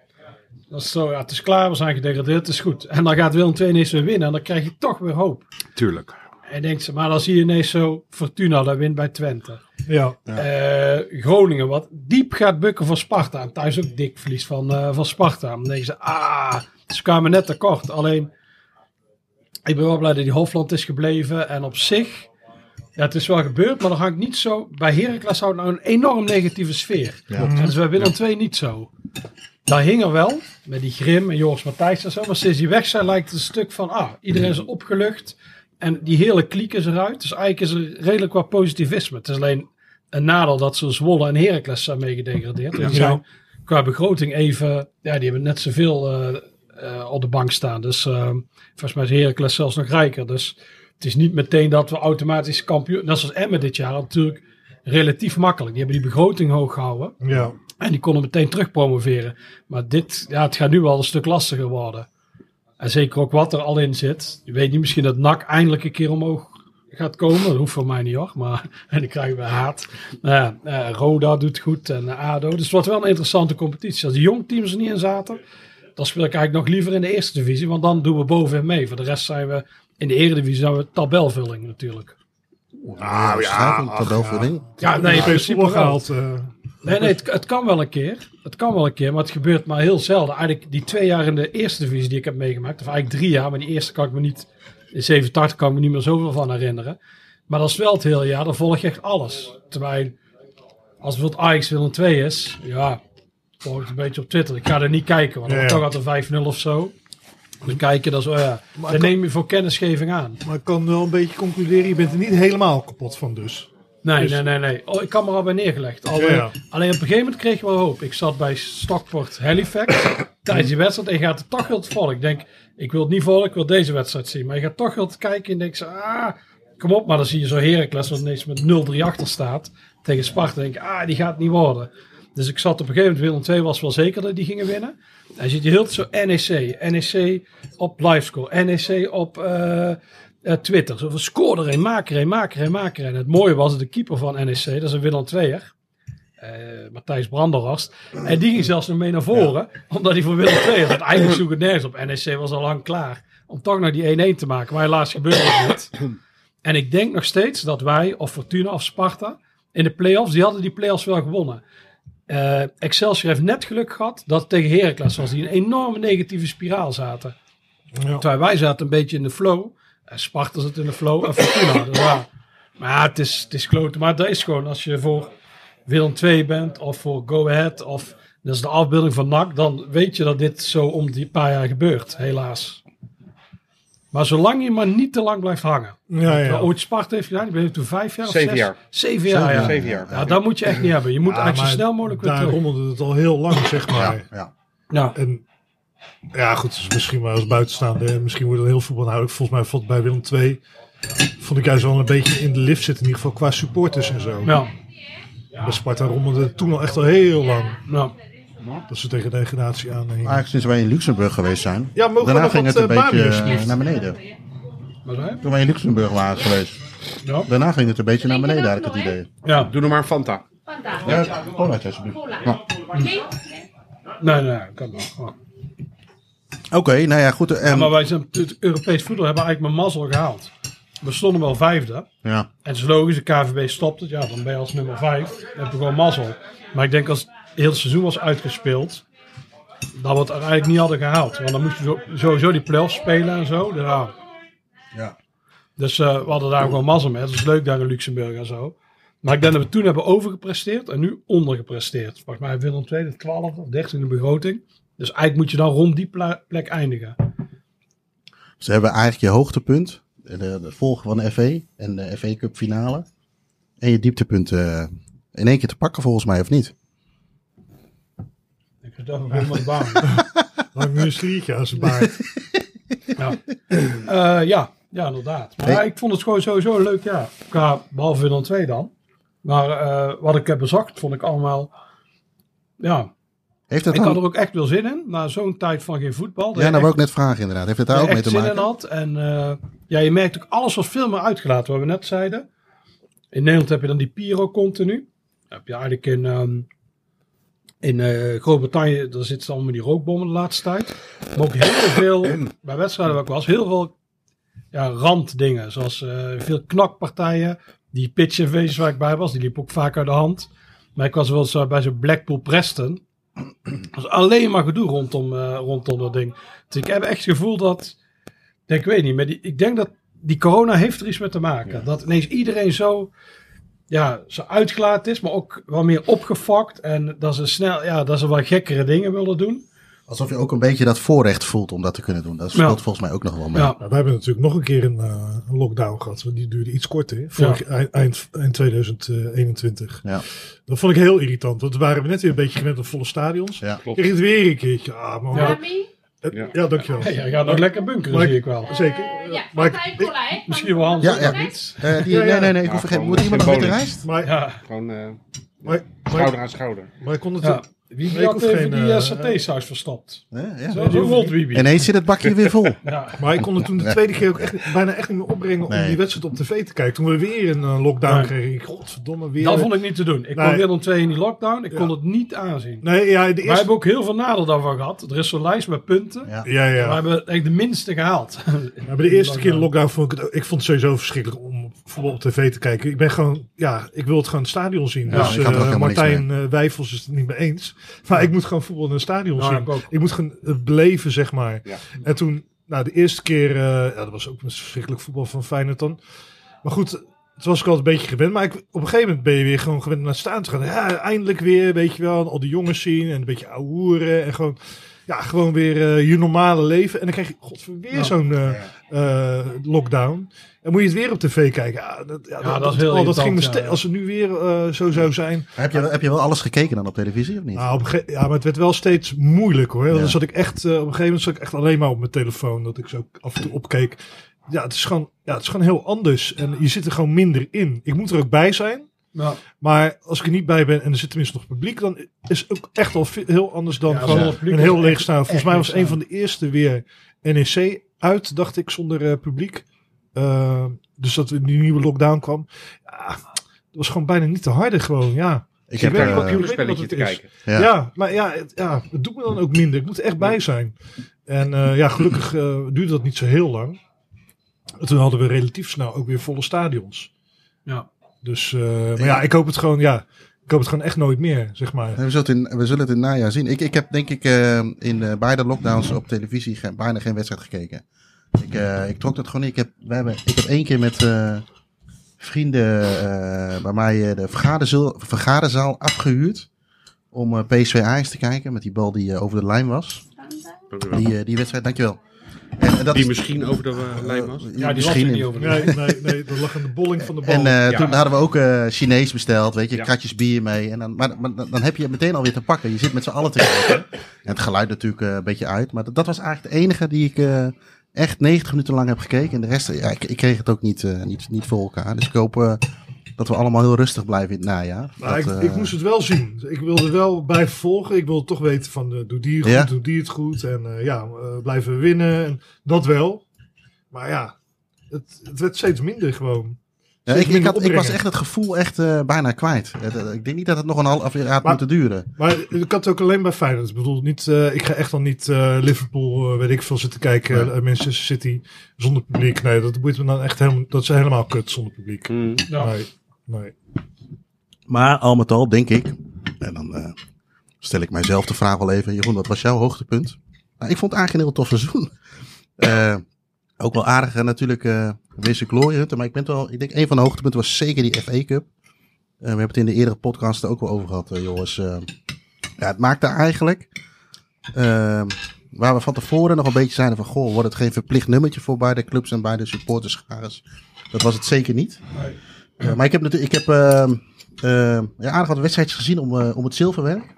Dat is zo, ja, het is klaar, we zijn gedegradeerd, het is goed. En dan gaat Willem II ineens weer winnen en dan krijg je toch weer hoop. Tuurlijk. En denkt, maar dan zie je ineens zo, Fortuna, dat wint bij Twente. Ja. Eh, Groningen, wat diep gaat bukken voor Sparta. En thuis ook dik verlies van, eh, van Sparta. Dan denken ze, ah, ze kwamen net tekort. Alleen, ik ben wel blij dat die Hofland is gebleven. En op zich, ja, het is wel gebeurd, maar dan hangt niet zo... Bij Heracles houdt nou een enorm negatieve sfeer. Ja. En dus bij Willem II niet zo. Daar hing er wel, met die Grim en Joris Matthijs en zo. Maar sinds die weg zijn lijkt het een stuk van, ah, iedereen is opgelucht. En die hele kliek is eruit. Dus eigenlijk is er redelijk wat positivisme. Het is alleen een nadeel dat ze Zwolle en Heracles zijn meegedegradeerd. Die zijn qua begroting even, ja, die hebben net zoveel eh, op de bank staan. Dus eh, volgens mij is Heracles zelfs nog rijker. Dus het is niet meteen dat we automatisch kampioen, net zoals Emmen dit jaar, natuurlijk relatief makkelijk. Die hebben die begroting hoog gehouden. Ja. En die konden meteen terug promoveren. Maar dit, ja, het gaat nu wel een stuk lastiger worden. En zeker ook wat er al in zit. Je weet niet, misschien dat NAC eindelijk een keer omhoog gaat komen. Dat hoeft voor mij niet hoor. Maar, (laughs) en dan krijgen we haat. Nou eh, Roda doet goed en eh, ADO. Dus het wordt wel een interessante competitie. Als die jong teams er niet in zaten. dan speel ik eigenlijk nog liever in de eerste divisie, want dan doen we bovenin mee. Voor de rest zijn we in de eredivisie zijn we tabelvulling natuurlijk. Nou ja, tabelvulling. Ja, nee, in principe gehaald. Nee, nee, het, het kan wel een keer. Het kan wel een keer, maar het gebeurt maar heel zelden. Eigenlijk die twee jaar in de eerste divisie die ik heb meegemaakt, of eigenlijk drie jaar, maar die eerste kan ik me niet, in 87 kan ik me niet meer zoveel van herinneren. Maar dat is wel het hele jaar, dan volg je echt alles. Terwijl, als bijvoorbeeld Ajax Willem 2 is, ja, volg ik het een beetje op Twitter. Ik ga er niet kijken, want dan Ja, ja. toch altijd 5-0 of zo. Dan kijk je, dat is, oh ja, Maar dan kan- neem je voor kennisgeving aan. maar ik kan wel een beetje concluderen, je bent er niet helemaal kapot van dus. Nee, Dus- nee, nee, nee. Oh, ik kan me al bij neergelegd. Al, Ja. Alleen op een gegeven moment kreeg ik wel hoop. Ik zat bij Stockport Halifax (coughs) tijdens die wedstrijd en je gaat er toch wel te volgen. Ik denk, ik wil het niet volgen, ik wil deze wedstrijd zien. Maar je gaat toch wel te kijken en denk zo, ah, kom op. Maar dan zie je zo Heracles wat ineens met 0-3 achter staat tegen Sparta. denk ik, ah, die gaat het niet worden. Dus ik zat op een gegeven moment, Willem 2 was wel zeker dat die gingen winnen. En je ziet je heel zo NEC, NEC op livescore, NEC op eh, eh, Twitter. Zo van score er een, maak er een, maak er een, maak er een. Het mooie was de keeper van NEC, dat is een Willem II'er. eh Matthijs Branderhorst. En die ging zelfs nog mee naar voren, omdat hij voor Willem II had. Eigenlijk (coughs) sloeg het nergens op. NEC was al lang klaar om toch nog die 1-1 te maken. Maar helaas gebeurde het niet. (coughs) En ik denk nog steeds dat wij, of Fortuna of Sparta, in de play-offs, die hadden die play-offs wel gewonnen. Eh, Excelsior heeft net geluk gehad dat het tegen Heracles was, die een enorme negatieve spiraal zaten. Ja. Terwijl wij zaten een beetje in de flow. En Sparta zit in de flow en Fortuna. dus ja. Maar ja, het is, het is kloten. Maar dat is gewoon als je voor Willem II bent of voor Go Ahead of dat is de afbeelding van NAC, dan weet je dat dit zo om die paar jaar gebeurt, helaas. Maar zolang je maar niet te lang blijft hangen. Ja, ja. Ooit Sparta heeft gedaan, ik ben toen vijf jaar of Zeven zes? jaar. Zeven jaar, ja. Zeven jaar. Ja, dat moet je echt niet hebben. Je moet Ja, eigenlijk zo snel mogelijk weer Daar rommelde het al heel lang, zeg maar. Ja, ja. Ja. En ja, goed, dus misschien wel als buitenstaande. Misschien wordt het heel voetbalhoudelijk. Volgens mij vond bij Willem II vond ik juist wel een beetje in de lift zitten. In ieder geval qua supporters en zo. Ja. Bij Sparta rommelde het toen al echt al heel lang. Ja. Dat ze tegen degradatie aanhingen. Eigenlijk sinds wij in Luxemburg geweest zijn. Ja, mogen we Daarna nog ging het een eh, beetje eh, naar beneden. Toen wij in Luxemburg waren geweest. Ja. Daarna ging het een beetje naar beneden, had ik het idee. Ja. Doe er maar een Fanta. Vandaag. Ja, colaatje alsjeblieft. Cola. Ja. Nee? Nee, nee, kan wel. Oké, nou ja, goed. Ja, En, maar wij zijn het Europees voetbal hebben eigenlijk mijn mazzel gehaald. We stonden wel vijfde. ja. En het is logisch, de KVB stopt het. Ja, dan ben je als nummer vijf. Dan heb je gewoon mazzel. Maar ik denk als het hele seizoen was uitgespeeld, dat we het uiteindelijk niet hadden gehaald. Want dan moest je sowieso die play-offs spelen en zo. Dus, ja. Ja. dus eh, we hadden daar gewoon mazzel mee. Dat is leuk daar in Luxemburg en zo. Maar ik denk dat we toen hebben overgepresteerd en nu ondergepresteerd. Volgens mij Willem II de 12 of 13 de begroting. Dus eigenlijk moet je dan rond die plek eindigen. Ze hebben eigenlijk je hoogtepunt, de, de volgen van de FA en de FA Cup finale. En je dieptepunt eh, in één keer te pakken volgens mij, of niet? Ik dacht dat helemaal baan. Hangt nu een sliertje aan zijn baard. Ja. Eh, ja, ja, inderdaad. Maar Hey. ik vond het gewoon sowieso een leuk jaar. Qua, behalve Willem 2 dan. Maar eh, wat ik heb bezocht, vond ik allemaal... Ja, Heeft ik had er ook echt wel zin in. Na zo'n tijd van geen voetbal. dat ja, je nou echt- ik net vragen inderdaad. Heeft het daar dat ook mee te echt zin in maken? had. En eh, ja, je merkt ook, alles was veel meer uitgelaten. Wat we net zeiden. In Nederland heb je dan die Piro continu. Dan heb je eigenlijk in, ehm, in eh, Groot-Brittannië, daar zitten allemaal die rookbommen de laatste tijd. Maar ook heel veel, (coughs) bij wedstrijden waar ik was, heel veel ja, randdingen. Zoals eh, veel knakpartijen. Die pitch en feestjes waar ik bij was, die liep ook vaak uit de hand. Maar ik was wel eens, bij zo'n Blackpool Preston. Was alleen maar gedoe rondom, eh, rondom dat ding. Dus ik heb echt het gevoel dat. Ik weet niet, maar die, ik denk dat die corona heeft er iets mee te maken. Dat ineens iedereen zo, ja, zo uitgelaten is, maar ook wel meer opgefokt. En dat ze snel, ja, dat ze wel gekkere dingen willen doen. Alsof je ook een beetje dat voorrecht voelt om dat te kunnen doen. Dat speelt Ja. volgens mij ook nog wel mee. Ja, Nou, we hebben natuurlijk nog een keer een, eh, lockdown gehad. want Die duurde iets korter. hè. Vorig, eind, eind, eind 2021. Ja. Dat vond ik heel irritant. Want we waren net weer een beetje gewend aan volle stadions. Ja. Kreeg het weer een keertje. Ah, man. Ja. Ja, ja. Ja. dankjewel. Hey, jij gaat nog lekker bunkeren, zie ik wel. Zeker. Eh, ja, Maar ik-? Misschien wel Hans Ja, ook ja. Eh, die, Ja, ja. Nee, nee, nee. Ik Ja, hoef geen, gewoon moet iemand nog met de? Maar, Ja, Gewoon eh, maar, schouder aan schouder. maar ik kon het Ja. Wie had even geen, die eh, uh, satésaus verstopt? Ja. Zo, Wibi. Ineens zit het bakje weer vol. (laughs) Ja. Maar ik kon het toen de tweede keer ook echt, bijna echt niet meer opbrengen om die wedstrijd op tv te kijken. Toen we weer een eh, lockdown Nee. kregen. Ik, godverdomme, weer. Dat vond ik niet te doen. Ik Nee. kon Willem 2 in die lockdown. Ik Ja. kon het niet aanzien. Nee, ja, de Wij eerste... hebben ook heel veel nadeel daarvan gehad. Er is zo'n lijst met punten. Ja. Ja, ja. We hebben echt de minste gehaald. Maar bij de (laughs) eerste keer in de lockdown vond ik het, ik vond het sowieso verschrikkelijk om voetbal op tv te kijken. Ik ben gewoon, ja, ik wil het gewoon in het stadion zien. Ja, dus eh, Martijn eh, Wijfels is het niet mee eens. Maar ik moet gewoon voetbal in een stadion Ja, zien. ik ook. Ik moet gewoon het beleven, zeg maar. Ja. En toen, nou, de eerste keer, eh, ja, dat was ook een verschrikkelijk voetbal van Feyenoord dan. Maar goed, het was ik al een beetje gewend. Maar ik, op een gegeven moment ben je weer gewoon gewend naar het staan te gaan. Ja, eindelijk weer, weet je wel. Al die jongens zien en een beetje ouwehoeren. En gewoon, ja, gewoon weer eh, je normale leven. En dan krijg je, god, weer zo'n eh, eh, lockdown. En moet je het weer op tv kijken. Ja, dat, ja, Ja, dat is heel oh, dat ging me. Als het nu weer eh, zo zou zijn. Heb, je, heb je wel alles gekeken dan op televisie of niet? Nou, op ja, maar het werd wel steeds een hoor. Ja. Dan zat ik echt, eh, op een gegeven moment zat ik echt alleen maar op mijn telefoon. Dat ik zo af en toe opkeek. Ja, het is gewoon, ja, het is gewoon heel anders. En je zit er gewoon minder in. Ik moet er ook bij zijn. Ja. Maar als ik er niet bij ben en er zit tenminste nog publiek, dan is het ook echt al veel- heel anders dan Ja, gewoon een heel leeg staan. Volgens mij was een van de eerste weer NEC uit, dacht ik, zonder eh, publiek. Eh, dus dat er die nieuwe lockdown kwam. Ja, dat was gewoon bijna niet te harde gewoon, ja. ik heb wat jullie- computerspelletje te kijken. ja. Ja, maar ja het, ja, het doet me dan ook minder. Ik moet er echt bij zijn. En eh, ja, gelukkig eh, duurde dat niet zo heel lang. En toen hadden we relatief snel ook weer volle stadions. Ja. Dus, eh, maar ja, ik hoop het gewoon, ja, ik hoop het gewoon echt nooit meer, zeg maar. We zullen, het in, we zullen het in het najaar zien. Ik, ik heb denk ik eh, in eh, beide lockdowns op televisie ge- bijna geen wedstrijd gekeken. Ik, eh, ik trok dat gewoon niet. Ik heb, we hebben, ik heb één keer met eh, vrienden eh, bij mij eh, de vergaderzaal, vergaderzaal afgehuurd. Om eh, PSV Ajax te kijken met die bal die over de lijn was. Die, die wedstrijd, dankjewel. En, en dat Die is- misschien over de eh, lijn was. Ja, die misschien er in- niet over. Nee, nee, nee, dat lag aan de bolling van de bal. En eh, Ja. toen hadden we ook eh, Chinees besteld, weet je, Ja. kratjes bier mee. En dan, maar, maar dan dan heb je het meteen alweer te pakken. Je zit met z'n allen te kijken. En het geluid natuurlijk eh, een beetje uit. Maar dat, dat was eigenlijk de enige die ik eh, echt 90 minuten lang heb gekeken. En de rest, ja, ik, ik kreeg het ook niet, eh, niet, niet voor elkaar. Dus ik hoop eh, dat we allemaal heel rustig blijven in het najaar. Maar Dat, ik, eh, ik moest het wel zien. Ik wilde wel blijven volgen. Ik wilde toch weten van, eh, doet die het goed, Ja. doet die het goed. En eh, ja, blijven we winnen. En dat wel. Maar ja, het, het werd steeds minder gewoon. ja, ik, ik, had, ik was echt het gevoel echt eh, bijna kwijt. Ik denk niet dat het nog een half jaar had Maar- moeten duren. Maar ik had het ook alleen bij Feyenoord. Ik bedoel, niet, eh, ik ga echt dan niet eh, Liverpool, eh, weet ik veel, zitten kijken. Nee. Manchester City zonder publiek. Nee, dat boeit me dan echt helemaal, dat is helemaal kut zonder publiek. Mm. Ja. Nee, nee. Maar al met al denk ik, en dan eh, stel ik mijzelf de vraag wel even, Jeroen, wat was jouw hoogtepunt? Nou, ik vond het eigenlijk een heel tof seizoen. (laughs) Eh, ook wel aardig natuurlijk uh, Glory Hunter, maar ik ben wel, ik denk een van de hoogtepunten was zeker die FA Cup. Eh, we hebben het in de eerdere podcast er ook wel over gehad, eh, jongens. Ja, het maakte eigenlijk, waar we van tevoren nog een beetje zeiden van, goh, wordt het geen verplicht nummertje voor beide clubs en beide supporterschades? Dat was het zeker niet. Eh, maar ik heb natuurlijk, ik heb ehm, eh, ja, aardig wat wedstrijdjes gezien om, eh, om het zilverwerk.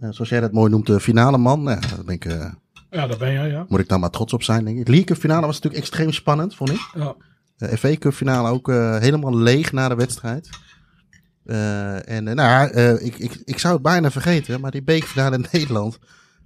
Eh, zoals jij dat mooi noemt, de finale man. Ja, daar ben ik, Ja, daar ben jij, ja. moet ik dan maar trots op zijn, denk ik. De League Cup finale was natuurlijk extreem spannend, vond ik. ja. De FA Cup finale ook helemaal leeg na de wedstrijd. En nou ik, ik, ik zou het bijna vergeten, maar die bekerfinale in (laughs) Nederland.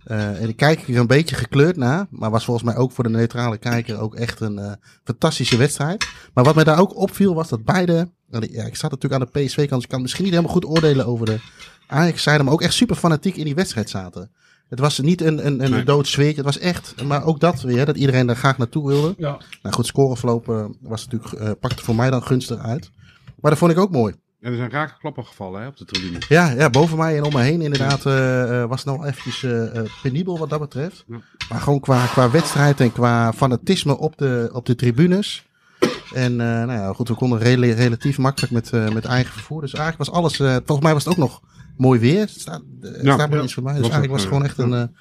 Eh, en ik kijk er een beetje gekleurd naar. Maar was volgens mij ook voor de neutrale kijker ook echt een eh, fantastische wedstrijd. Maar wat mij daar ook opviel was dat beide... nou, Ja, ik zat natuurlijk aan de PSV-kant, dus ik kan misschien niet helemaal goed oordelen over de Ajax-zijde. Maar ook echt super fanatiek in die wedstrijd zaten. Het was niet een, een, een Nee. dood sfeertje. Het was echt, maar ook dat weer, dat iedereen daar graag naartoe wilde. ja. Nou goed, scoreverloop eh, was natuurlijk, eh, pakte voor mij dan gunstig uit. Maar dat vond ik ook mooi. En er zijn rake klappen gevallen hè, op de tribune. Ja, ja, boven mij en om me heen inderdaad eh, eh, was het nog wel eventjes eh, penibel wat dat betreft. Ja. Maar gewoon qua, qua wedstrijd en qua fanatisme op de, op de tribunes. En nou ja, goed, we konden rela- relatief makkelijk met, met eigen vervoer. Dus eigenlijk was alles, volgens mij was het ook nog mooi weer. Het staat, het Ja, staat maar ja. iets voor mij. Dus Was eigenlijk was het gewoon echt een,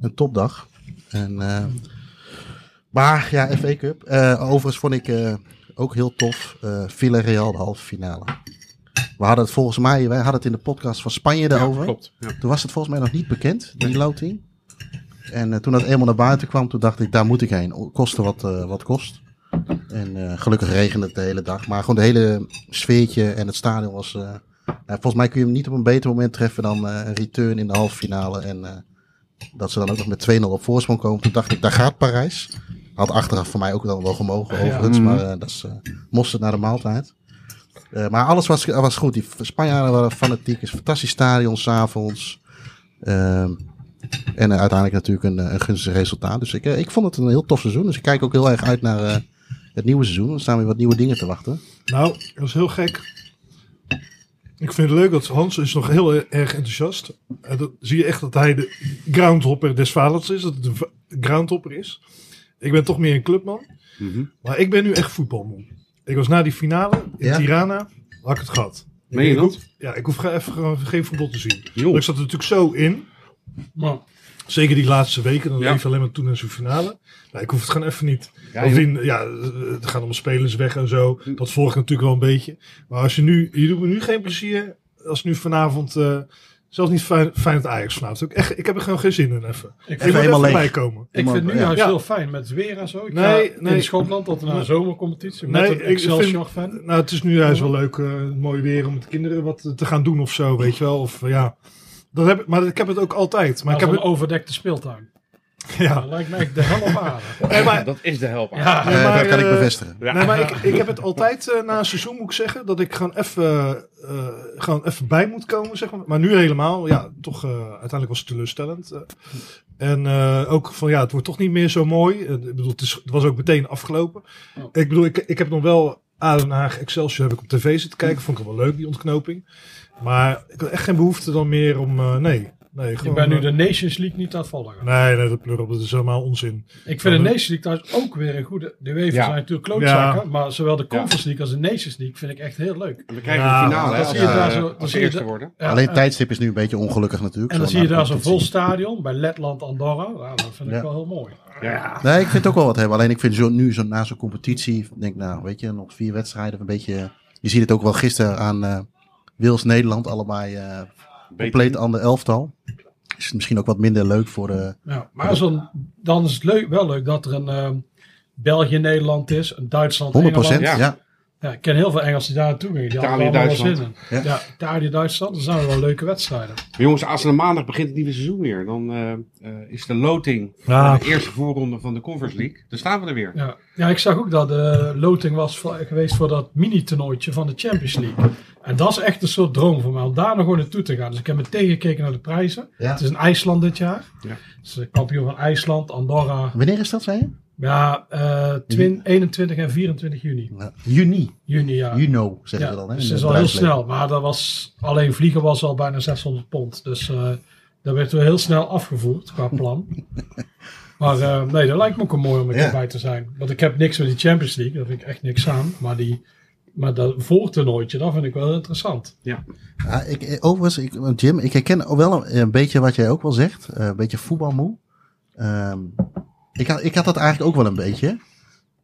een topdag. En, maar ja, FA Cup. Overigens vond ik ook heel tof Villarreal de halve finale. We hadden het volgens mij, wij hadden het in de podcast van Spanje daarover. Ja, klopt. Ja. Toen was het volgens mij nog niet bekend, die loting. En eh, toen dat eenmaal naar buiten kwam, toen dacht ik, daar moet ik heen. Koste wat, eh, wat kost. En eh, gelukkig regende het de hele dag. Maar gewoon de hele sfeertje en het stadion was, Nou, volgens mij kun je hem niet op een beter moment treffen dan een return in de halve finale. En dat ze dan ook nog met 2-0 op voorsprong komen. Toen dacht ik, daar gaat Parijs. Had achteraf voor mij ook dan wel gemogen overigens. Mhm. Maar eh, dat is mosterd naar de maaltijd. Eh, maar alles was, was goed. Die Spanjaarden waren fanatiek. Is een fantastisch stadion s'avonds. Ehm en uiteindelijk natuurlijk een, eh, een gunstig resultaat. Dus ik, eh, ik vond het een heel tof seizoen. Dus ik kijk ook heel erg uit naar eh, het nieuwe seizoen. Er staan weer wat nieuwe dingen te wachten. Nou, dat is heel gek. Ik vind het leuk dat Hans is nog heel erg enthousiast. En dat zie je echt dat hij de groundhopper des vaders is. Dat het een groundhopper is. Ik ben toch meer een clubman. Mhm. Maar ik ben nu echt voetbalmoe. Ik was na die finale in Ja? Tirana. Had ik het gehad. Meen je ik, dat? ja, ik hoef even geen voetbal te zien. Ik zat er natuurlijk zo in. Maar Zeker die laatste weken. Dan Ja. leef je alleen maar toen naar zo'n finale. Nou, ik hoef het gewoon even niet. Ja, Bovendien, ja, het gaan om spelers weg en zo. Dat volg ik natuurlijk wel een beetje. Maar als je nu, je doet me nu geen plezier. Als nu vanavond, eh, zelfs niet fijn, fijn het Ajax vanavond. Ik, echt, ik heb er gewoon geen zin in even. ik Ik vind, even helemaal leeg. bijkomen. ik vind nu juist Ja. heel fijn met het weer en zo. Ik Nee, ga nee. in Schotland tot naar een zomercompetitie. Nee, met ik een vind- Excelsior-fan. Nou, het is nu juist wel leuk, eh, mooi weer om met de kinderen wat te gaan doen of zo, weet je wel. Of ja, dat heb, ik- maar ik heb het ook altijd. Maar ik heb een overdekte speeltuin. (laughs) ja. Dat lijkt echt de hel op aarde. Nee, maar, dat is de Nee, Eh, maar, dat kan ik eh, bevestigen. Ja. Nee, maar ik, ik heb het altijd eh, na een seizoen, moet ik zeggen, dat ik gewoon even, eh, gewoon even bij moet komen, zeg maar. Maar nu helemaal, ja, toch, eh, uiteindelijk was het teleurstellend. en eh, ook van, ja, het wordt toch niet meer zo mooi. Ik bedoel, het, is, het was ook meteen afgelopen. Oh. Ik bedoel, ik, ik heb nog wel Aden Haag Excelsior heb ik op tv zitten kijken. Vond ik wel leuk, die ontknoping. Maar ik had echt geen behoefte dan meer om, eh, nee. Nee Je gewoon, bent nu eh, de Nations League niet aan het volgen. Nee, nee, dat pleur op, dat is helemaal onzin. Ik vind de Nations League trouwens ook weer een goede. De UEFA Ja. zijn natuurlijk klootzakken, Ja. maar zowel de Conference League als de Nations League vind ik echt heel leuk. En we krijgen Ja, de finale, dat hè, zie als, je daar zo- als zie je eerste de- worden. Ja, Alleen en- tijdstip is nu een beetje ongelukkig natuurlijk. En dan zo zie je daar zo'n vol stadion bij Letland, Andorra. Ja, dat vind ik wel heel mooi. Ja. Nee, ik vind het ook wel wat hebben. Alleen ik vind zo, nu zo, na zo'n competitie, denk nou, weet je, nog vier wedstrijden, een beetje. Je ziet het ook wel gisteren aan eh Wils Nederland, allebei eh compleet ander elftal. Is het misschien ook wat minder leuk voor de. Ja, maar zo'n, dan is het leuk, wel leuk dat er een ehm, België-Nederland is, een Duitsland, 100 Engeland. Ja. Ja. Ik ken heel veel Engelsen die daar naartoe gingen. Die Italië, Duitsland. in. Ja. Ja, Italië, Duitsland, dat zijn wel leuke wedstrijden. Maar jongens, als er maandag begint het nieuwe seizoen weer. Dan eh, eh, is de loting Ja. voor de eerste voorronde van de Conference League. Dan staan we er weer. Ja, ja ik zag ook dat de loting was voor- geweest voor dat mini-toernooitje van de Champions League. En dat is echt een soort droom voor mij, om daar nog gewoon naartoe te gaan. Dus ik heb meteen gekeken naar de prijzen. Ja. Het is in IJsland dit jaar. Ja. Dus de kampioen van IJsland, Andorra. Wanneer is dat, zei je? Ja, eh, twin- 21 en 24 juni. Ja, juni. Juni, ja. Juno, zeggen ja, we dan. Hè, dus het is al heel snel. Maar dat was, alleen vliegen was al bijna 600 pond. Dus eh dat werd weer heel snel afgevoerd qua plan. (laughs) maar eh, nee, dat lijkt me ook wel mooi om er Ja. bij te zijn. Want ik heb niks met die Champions League. Daar vind ik echt niks aan. Maar, die, maar dat voortoernooitje, dat vind ik wel interessant. Ja, ik, eh, overigens, ik, Jim, ik herken wel een, een beetje wat jij ook wel zegt. eh, een beetje voetbalmoe. Ehm, ik, had, ik had dat eigenlijk ook wel een beetje.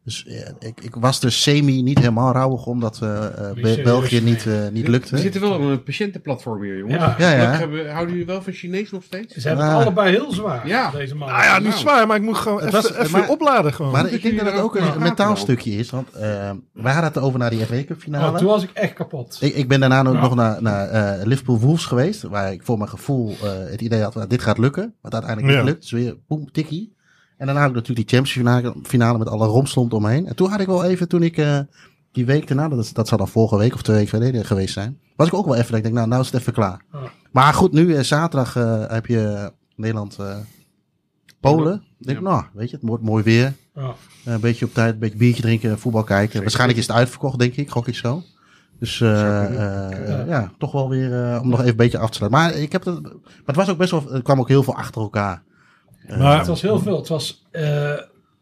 Dus ja, ik, ik was er semi niet helemaal rouwig omdat Be- serieus, België niet, eh, niet We lukte. zitten wel op een patiëntenplatform hier, jongens. Ja. Ja, ja. Gelukkig hebben- houden jullie wel van Chinees nog steeds? Ze hebben het Ah. allebei heel zwaar, Ja. deze man. Nou ja, niet Nou. zwaar, maar ik moet gewoon Het even, was- even maar- opladen gewoon. Maar ik denk dat het ook een mentaal stukje is. Want eh, wij hadden het over naar die FA Cup finale. Oh, toen was ik echt kapot. Ik, ik ben daarna ook nog naar, naar eh, Liverpool Wolves geweest. Waar ik voor mijn gevoel eh, het idee had, nou, dit gaat lukken. Wat uiteindelijk Ja. niet lukt. Dus weer boem, tikkie. En daarna ik natuurlijk die Champions finale, finale met alle romslomp omheen. En toen had ik wel even, toen ik eh, die week daarna, dat, dat zou dan vorige week of twee weken geleden geweest zijn. Was ik ook wel even, dat ik denk, nou, nou is het even klaar. Maar goed, nu eh, zaterdag eh, heb je Nederland, Polen. Ik denk, nou, weet je, het wordt mooi weer. Een beetje op tijd, een beetje biertje drinken, voetbal kijken. Waarschijnlijk is het uitverkocht, denk ik. Gok ik zo. Dus Ja. ja, toch wel weer om nog even een beetje af te sluiten. Maar ik heb het, maar het was ook best wel, er kwam ook heel veel achter elkaar. Maar- Het was heel veel. Het was eh,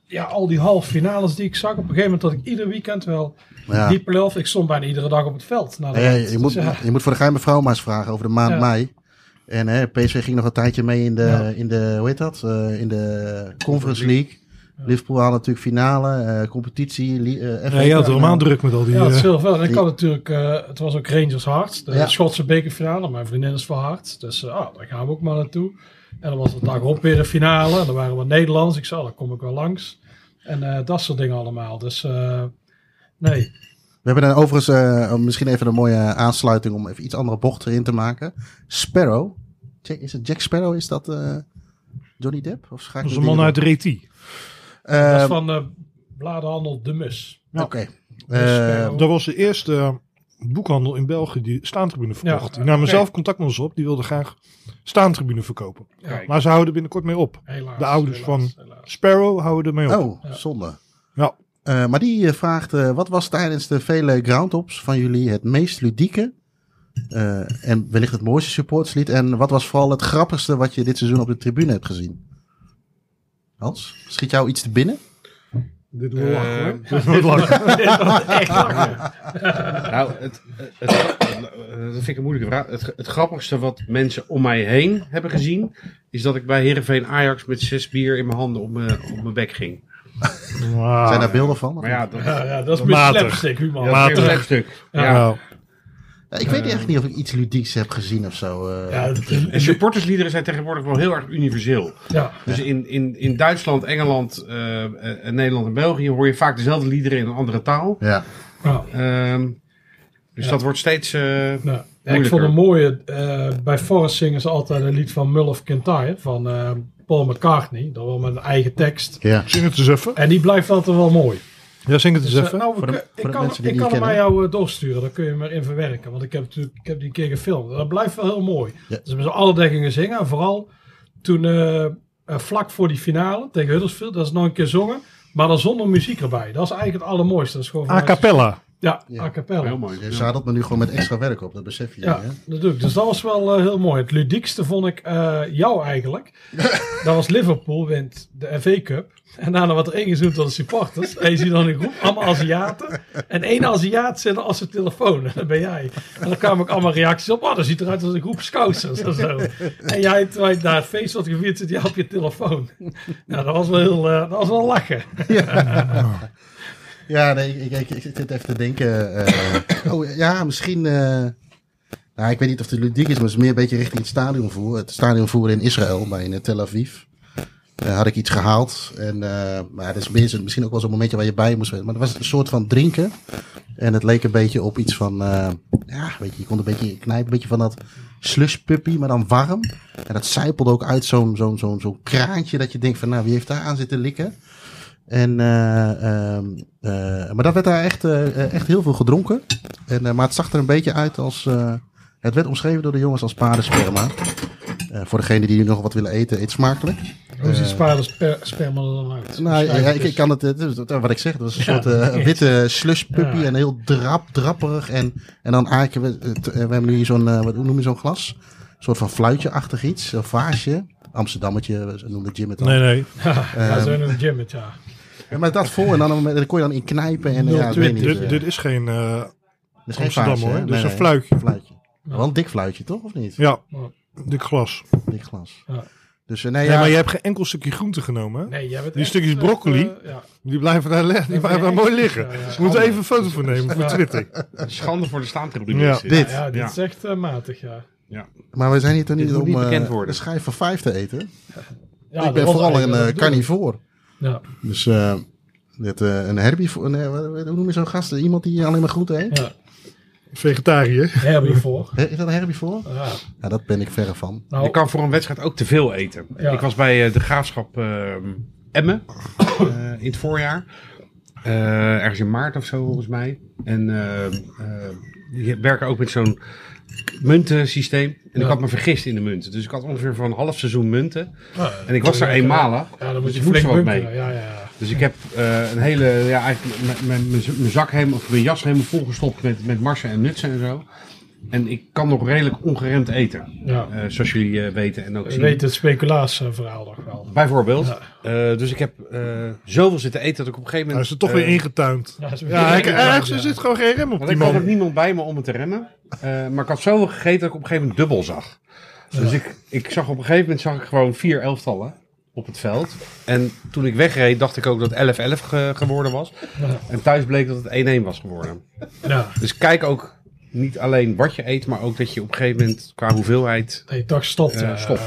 ja, al die halve finales die ik zag. Op een gegeven moment had ik ieder weekend wel ja. die play-off. Ik stond bijna iedere dag op het veld. de Ja, je, moet, Dus ja, je moet voor de geheime vrouw maar eens vragen over de maand Ja. mei. En hè, PSV ging nog een tijdje mee in de, Ja. in de hoe heet dat? Eh, in de Conference League. Liverpool had natuurlijk finale, eh, competitie. eh, FA Nee, je had Cup. helemaal druk met al die... ja, het is heel veel. En ik had natuurlijk, eh, het was ook Rangers Hart. De Ja. Schotse bekerfinale. Mijn vriendin is voor Hart. Dus ah, daar gaan we ook maar naartoe. En dan was het dag op weer de finale. En dan waren we Nederlands. Ik zei, oh, daar kom ik wel langs. En eh, dat soort dingen allemaal. Dus eh, nee. (laughs) We hebben dan overigens eh, misschien even een mooie aansluiting om even iets andere bocht erin te maken. Sparrow. Jack- Is het Jack Sparrow? Is dat eh, Johnny Depp? Of ga ik Dat is een man uit Reti. dat is van de bladenhandel De Mus. Oké. Eh, Dat was de eerste eh, boekhandel in België die staantribune verkocht. Ja, die namen zelf contact met ons op. Die wilden graag staantribune verkopen. Kijk. Maar ze houden er binnenkort mee op. Helaas, De ouders helaas, van- helaas. Sparrow houden er mee op. oh, zonde. Ja. Eh, maar die eh, vraagt, eh, wat was tijdens de vele groundops van jullie het meest ludieke eh, en wellicht het mooiste supportslied? En wat was vooral het grappigste wat je dit seizoen op de tribune hebt gezien? Hans, schiet jou iets te binnen? Dit wordt Eh, lachen hoor. Dit wordt lachen. (laughs) Dit was (laughs) echt lachen. (laughs) Nou, het, het, het- dat vind ik een moeilijke vraag. Het, het grappigste wat mensen om mij heen hebben gezien, is dat ik bij Heerenveen Ajax met zes bier in mijn handen op mijn, op mijn bek ging. Ah, Zijn daar beelden van? Maar ja, dat, Ja, ja, dat is Matig. slapstick humor. dat is stuk. Ja. Ja, ik weet eigenlijk niet of ik iets ludieks heb gezien of zo. eh. Ja, En supportersliederen zijn tegenwoordig wel heel erg universeel. ja. Dus in, in, in Duitsland, Engeland, eh, eh, Nederland en België hoor je vaak dezelfde liederen in een andere taal. ja. ja. Ehm, dus Ja. dat wordt steeds. eh, Nou, ja, ik vond een mooie. eh, bij Forrest zingen ze altijd een lied van Mull of Kintyre van eh, Paul McCartney. Dat wel met een eigen tekst. ja. zing het eens even. En die blijft altijd wel mooi. Ja, zing het eens Dus, eh, even. nou, Voor de- ik, voor ik kan, mensen die ik niet kan hem aan jou eh, doorsturen. Dan kun je hem erin verwerken. Want ik heb, natuurlijk, ik heb die een keer gefilmd. Dat blijft wel heel mooi. Ja. Dus we z'n alle dekkingen zingen. En vooral toen eh, eh, vlak voor die finale tegen Huddersfield. Dat is nog een keer zongen. Maar dan zonder muziek erbij. Dat is eigenlijk het allermooiste. Dat is gewoon A cappella. Ja, Ja. a cappella. heel mooi. Je zadelt me nu gewoon met extra werk op, dat besef je. Ja, hè? dat doe ik. Dus dat was wel eh, heel mooi. Het ludiekste vond ik eh, jou eigenlijk. (laughs) dat was Liverpool wint de FA Cup. En daarna wat er ingezoomd door de supporters. En je ziet dan een groep, allemaal Aziaten. En één Aziat zit als zijn telefoon. En dat ben jij. En dan kwamen ook allemaal reacties op. Oh, dat ziet eruit als een groep scousers of zo. En jij, terwijl je naar het feest wat gevierd zit, je op je telefoon. Nou, dat was wel heel, eh, dat was wel lachen. Ja, (laughs) nee, ik, ik, ik zit even te denken. eh, (coughs) oh ja, misschien. eh, nou, ik weet niet of het ludiek is, maar het is meer een beetje richting het stadionvoer. Het stadionvoer in Israël, bij in Tel Aviv. Eh, had ik iets gehaald. En, eh, maar dat is misschien ook wel zo'n momentje waar je bij moest zijn. Maar het was een soort van drinken. En het leek een beetje op iets van. eh, ja, weet je, je kon een beetje knijpen. Een beetje van dat slush puppy, maar dan warm. En dat zijpelde ook uit zo'n zo'n zo'n zo'n kraantje. Dat je denkt van, nou, wie heeft daar aan zitten likken? En, eh, ehm, eh, maar dat werd daar echt, eh, echt heel veel gedronken. En, maar het zag er een beetje uit als. het werd omschreven door de jongens als paardensperma. Voor degenen die nog wat willen eten, eet smakelijk. Hoe ziet sperma er dan uit? Nou, ja, ik, ik kan het, wat ik zeg, het was een soort witte slush puppy Ja. en heel drap, drapperig. En, en dan aarken we, we hebben nu hier zo'n, wat hoe noem je zo'n glas? Een soort van fluitje-achtig iets, een vaasje. Amsterdammetje, ze noemen Jim het dan. Nee, nee. (laughs) Ja, zo in een gym, het, ja. Ja, maar dat vol en dan, dan kon je dan in knijpen. En, ja, ik weet niet. Dit, eh, dit is geen eh, dat is Amsterdam hoor. Dit is een fluitje. fluitje. Wel een dik fluitje, toch? Of niet? Ja, Ja. dik glas. Dik glas. Ja. Dus eh, nee, Nee, ja, maar je hebt geen enkel stukje groente genomen. hè? Nee, jij bent Die echt, stukjes broccoli? ja. Die blijven daar, le- die blijven daar mooi liggen. Ja, ja. We moeten even een foto van nemen voor Twitter. Schande voor de staantribune. Ja. dit. dit. Ja, dit Ja. is echt matig, ja. Maar we zijn hier toch Dit niet om niet eh, bekend worden. een schijf van vijf te eten. ja ik ben vooral een carnivoor. Ja, Dus eh, dit, eh, een herbivore, nee, hoe noem je zo'n gast? Iemand die alleen maar groenten eet? ja. Vegetariër. Herbivore. Hè, Is dat een herbivore? Ja. Ja, dat ben ik verre van. Je Nou, kan voor een wedstrijd ook te veel eten. Ja. Ik was bij eh, de graafschap eh, Emmen eh, in het voorjaar. Eh, ergens in maart of zo volgens mij. En eh, eh, die werken ook met zo'n muntensysteem. En ik had me vergist in de munten. Dus ik had ongeveer voor een half seizoen munten. En ik was er eenmalig. Ja, dan moet Dus je ik moest flink wat mee. Ja, ja, ja. Dus ik heb eh, een hele, ja, eigenlijk mijn- mijn- mijn mijn zak helemaal, of mijn jas helemaal volgestopt met, met marsen en nutsen en zo. En ik kan nog redelijk ongeremd eten. ja. eh, zoals jullie eh, weten en ook Je zien. weet het speculaasverhaal nog wel. Bijvoorbeeld. Ja. Eh, dus ik heb eh, zoveel zitten eten dat ik op een gegeven Hij moment... is er toch weer ingetuind. Ja, zo- Ja, ik, Ja, ergens ja. er zit gewoon geen rem op Want die ik had ook man. niemand bij me om het te remmen. Eh, maar ik had zoveel gegeten dat ik op een gegeven moment dubbel zag. Dus ik, ik zag op een gegeven moment zag ik gewoon vier elftallen op het veld. En toen ik wegreed dacht ik ook dat 11-11 ge- geworden was. Ja. En thuis bleek dat het 1-1 was geworden. Ja, Dus kijk ook niet alleen wat je eet, maar ook dat je op een gegeven moment qua hoeveelheid... dat je toch stopt. Eh, ja. stopt.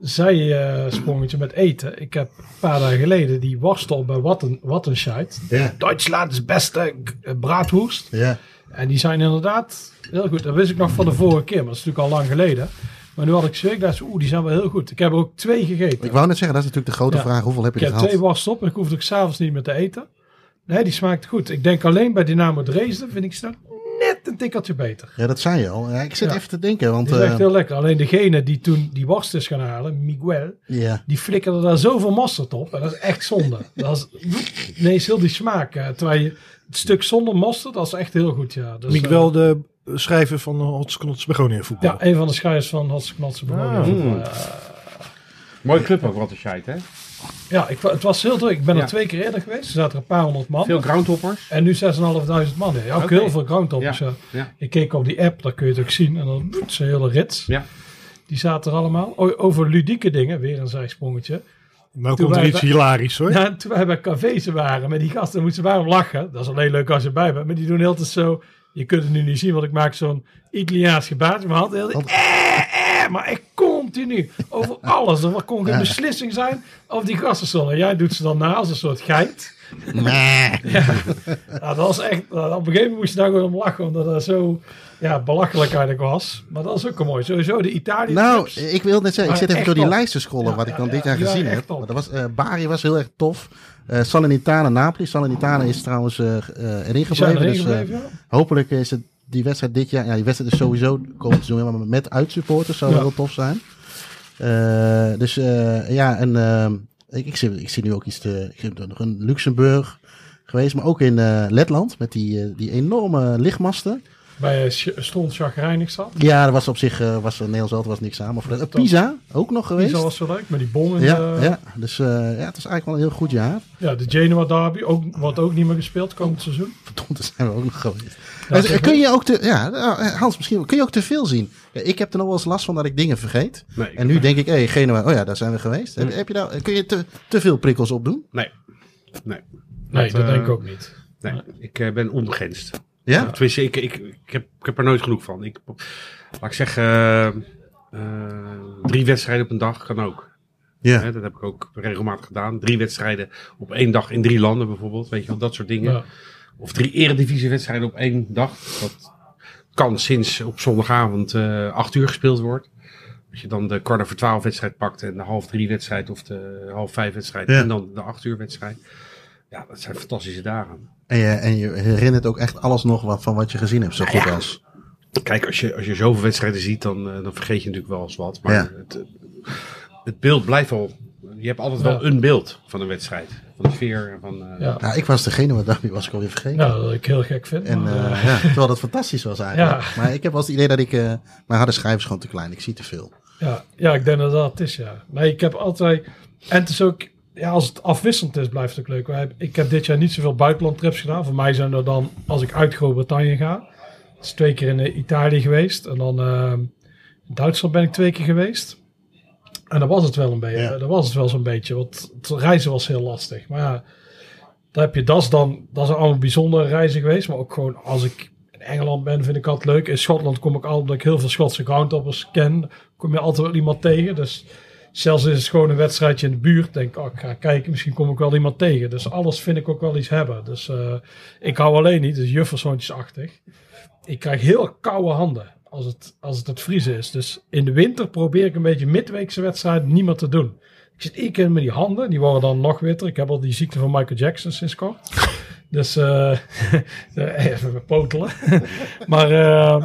zijsprongetje met eten. Ik heb een paar dagen geleden die worstel bij Watten, Wattenscheid. Ja. Duitsland is beste eh, braadwoest. Ja. En die zijn inderdaad heel goed. Dat wist ik nog van de vorige keer, maar dat is natuurlijk al lang geleden. Maar nu had ik dacht ik, oeh, die zijn wel heel goed. Ik heb er ook twee gegeten. Ik wou net zeggen, dat is natuurlijk de grote Ja. vraag. Hoeveel heb je Ik er heb twee gehad? worsten op en ik hoefde ook s'avonds niet meer te eten. Nee, die smaakt goed. Ik denk alleen bij Dynamo Dresden vind ik ze net een tikkeltje beter. Ja, dat zei je al. Ja, ik zit Ja. even te denken, want... Die is echt eh, heel lekker. Alleen degene die toen die worst is gaan halen, Miguel, ja. die flikkerde daar zoveel mosterd op. En dat is echt zonde. (laughs) dat is, nee, is heel die smaak. eh, Terwijl je het stuk zonder mosterd, dat is echt heel goed. Ja. Dus, Miek eh, de schrijver van Hots Knots Begonia voetbal. Ja, een van de schrijvers van Hotse Knotse Ah. Hmm. Mooie club ook, wat een shite, hè? Ja, ik, het was heel druk. Ik ben Ja. er twee keer eerder geweest. Er zaten er een paar honderd man. Veel groundhoppers. En nu 6.500 man. Ja, ook Oké. heel veel groundtoppers. Ja. Ik keek op die app, daar kun je het ook zien. En dan zijn hele rits. Ja. Die zaten er allemaal. O- over ludieke dingen, weer een zijsprongetje. Nou Toen komt er wij iets bij- hilarisch hoor. Ja, en toen wij bij cafés waren met die gasten, moesten wij om lachen. Dat is alleen leuk als je bij bent. Maar die doen heel tijd zo. Je kunt het nu niet zien, want ik maak zo'n Italiaans gebaar. met mijn hand. Heel, eh, eh, maar echt continu. Over alles. Er kon geen beslissing zijn of die gasten zullen. Jij doet ze dan na als een soort geit. Nee. (laughs) Ja, dat was echt. Op een gegeven moment moest je daar gewoon om lachen, omdat dat zo ja, belachelijk eigenlijk was. Maar dat is ook mooi. Sowieso de Italië. Nou, ik wil net zeggen, ik Maar zit even door die top. lijst te scrollen Ja, wat ik dan ja, dit jaar gezien heb. Maar dat was, eh Bari was heel erg tof. Eh Salernitana Napoli. Salernitana is trouwens eh, eh, erin gebleven. erin Dus, gebleven, hopelijk is het die wedstrijd dit jaar. Ja, die wedstrijd is sowieso komend seizoen, maar met uitsupporters zou wel Ja. heel tof zijn. Dus ja, en ik, ik, zie, ik zie nu ook iets te. Ik heb nog in Luxemburg geweest, maar ook in Letland met die, die enorme lichtmasten. Bij uh, Stond Chagrijnig zat. Ja, dat was op zich, eh, was Nederlands Zelf was niks aan. Maar voor de, Pisa ook nog geweest. Die was zo leuk, met die bom in Ja, de- ja, dus eh, ja, het is eigenlijk wel een heel goed jaar. Ja, de Genoa Derby, ook, wordt ook niet meer gespeeld komend seizoen. Verdomd, daar zijn we ook nog geweest. Ja, kun je ook te, ja, Hans, misschien kun je ook te veel zien. Ja, ik heb er nog wel eens last van dat ik dingen vergeet. Nee, En nu denk ik, hé, hey, Genua, oh ja, daar zijn we geweest. Heb, heb je nou, kun je te, te veel prikkels opdoen? nee. Nee. Nee, dat eh, denk ik ook niet. Nee, ik eh, ben onbegrensd. Ja? Tenminste, ik, ik, ik, heb, ik heb er nooit genoeg van. Ik, laat ik zeggen, eh, eh, drie wedstrijden op een dag kan ook. Ja. Hè, dat heb ik ook regelmatig gedaan. Drie wedstrijden op één dag in drie landen bijvoorbeeld. Weet je wel, dat soort dingen. Ja. Of drie eredivisiewedstrijden op één dag. Dat kan sinds op zondagavond eh acht uur gespeeld wordt. Als je dan de kwart over twaalf wedstrijd pakt en de half drie wedstrijd of de half vijf wedstrijd Ja. en dan de acht uur wedstrijd. Ja, dat zijn fantastische dagen. En je, en je herinnert ook echt alles nog wat, van wat je gezien hebt, zo Nou goed ja. als. Kijk, als je, als je zoveel wedstrijden ziet, dan, eh, dan vergeet je natuurlijk wel eens wat. Maar Ja. het, het beeld blijft wel. Je hebt altijd wel een beeld van een wedstrijd. Van de sfeer. Van, eh, Ja. Nou, ik was degene wat dacht, was ik alweer vergeten. Ja, dat ik heel gek vind. En maar, eh, eh, ja, (laughs) terwijl dat fantastisch was eigenlijk. Ja. Maar ik heb wel het idee dat ik... eh mijn harde schijf is gewoon te klein. Ik zie te veel. ja, ja, ik denk dat dat het is, ja. Nee, ik heb altijd... En het is ook... Ja, als het afwisselend is, blijft het ook leuk. Ik heb dit jaar niet zoveel buitenlandtrips gedaan. Voor mij zijn er dan, als ik uit Groot-Brittannië ga... Is twee keer in eh, Italië geweest. En dan eh, in Duitsland ben ik twee keer geweest. En dat was het wel een beetje. Ja. Dat was het wel zo'n beetje. Want het reizen was heel lastig. Maar ja, dan heb je dat dan... Dat zijn allemaal bijzondere reizen geweest. Maar ook gewoon als ik in Engeland ben, vind ik altijd leuk. In Schotland kom ik altijd, omdat ik heel veel Schotse groundtoppers ken, kom je altijd wel iemand tegen. Dus zelfs is het gewoon een wedstrijdje in de buurt, denk ik, oh, ik ga kijken, misschien kom ik wel iemand tegen. Dus alles vind ik ook wel iets hebben. Dus eh, ik hou alleen niet, dus juffershondjesachtig. Ik krijg heel koude handen als het, als het het vriezen is. Dus in de winter probeer ik een beetje midweekse wedstrijden niet meer te doen. Ik zit één keer met die handen, die worden dan nog witter. Ik heb al die ziekte van Michael Jackson sinds kort. Dus eh, (laughs) even potelen. (laughs) maar eh,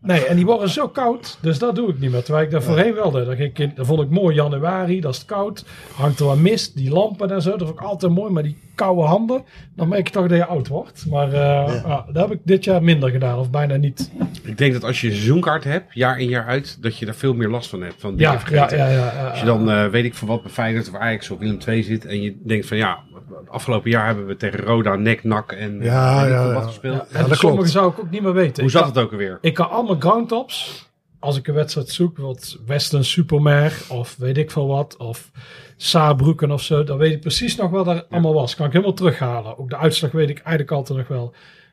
nee, en die worden zo koud, dus dat doe ik niet meer. Terwijl ik daar voorheen wel deed. Dat, ging ik in- dat vond ik mooi, januari, dat is het koud. Hangt er wat mist, die lampen en zo, dat vond ik altijd mooi. Maar die koude handen, dan merk je toch dat je oud wordt. Maar eh, ja, dat heb ik dit jaar minder gedaan, of bijna niet. Ik denk dat als je een seizoenkaart hebt, jaar in jaar uit, dat je daar veel meer last van hebt. Van Ja, ja, ja, ja. Als je dan, weet ik van wat, bij Feyenoord of Ajax of Willem II zit en je denkt van ja, afgelopen jaar hebben we tegen Roda, Nek, Nak en Ja, ik ja, veel ja. wat gespeeld. Ja, Ja, en dat sommige zou ik ook niet meer weten. Hoe Ik zat kan- het ook alweer? Ik kan allemaal groundtops. Als ik een wedstrijd zoek, bijvoorbeeld Western Supermare of weet ik veel wat, of Saarbrücken of zo, dan weet ik precies nog wat er allemaal was. Kan ik helemaal terughalen. Ook de uitslag weet ik eigenlijk altijd nog wel.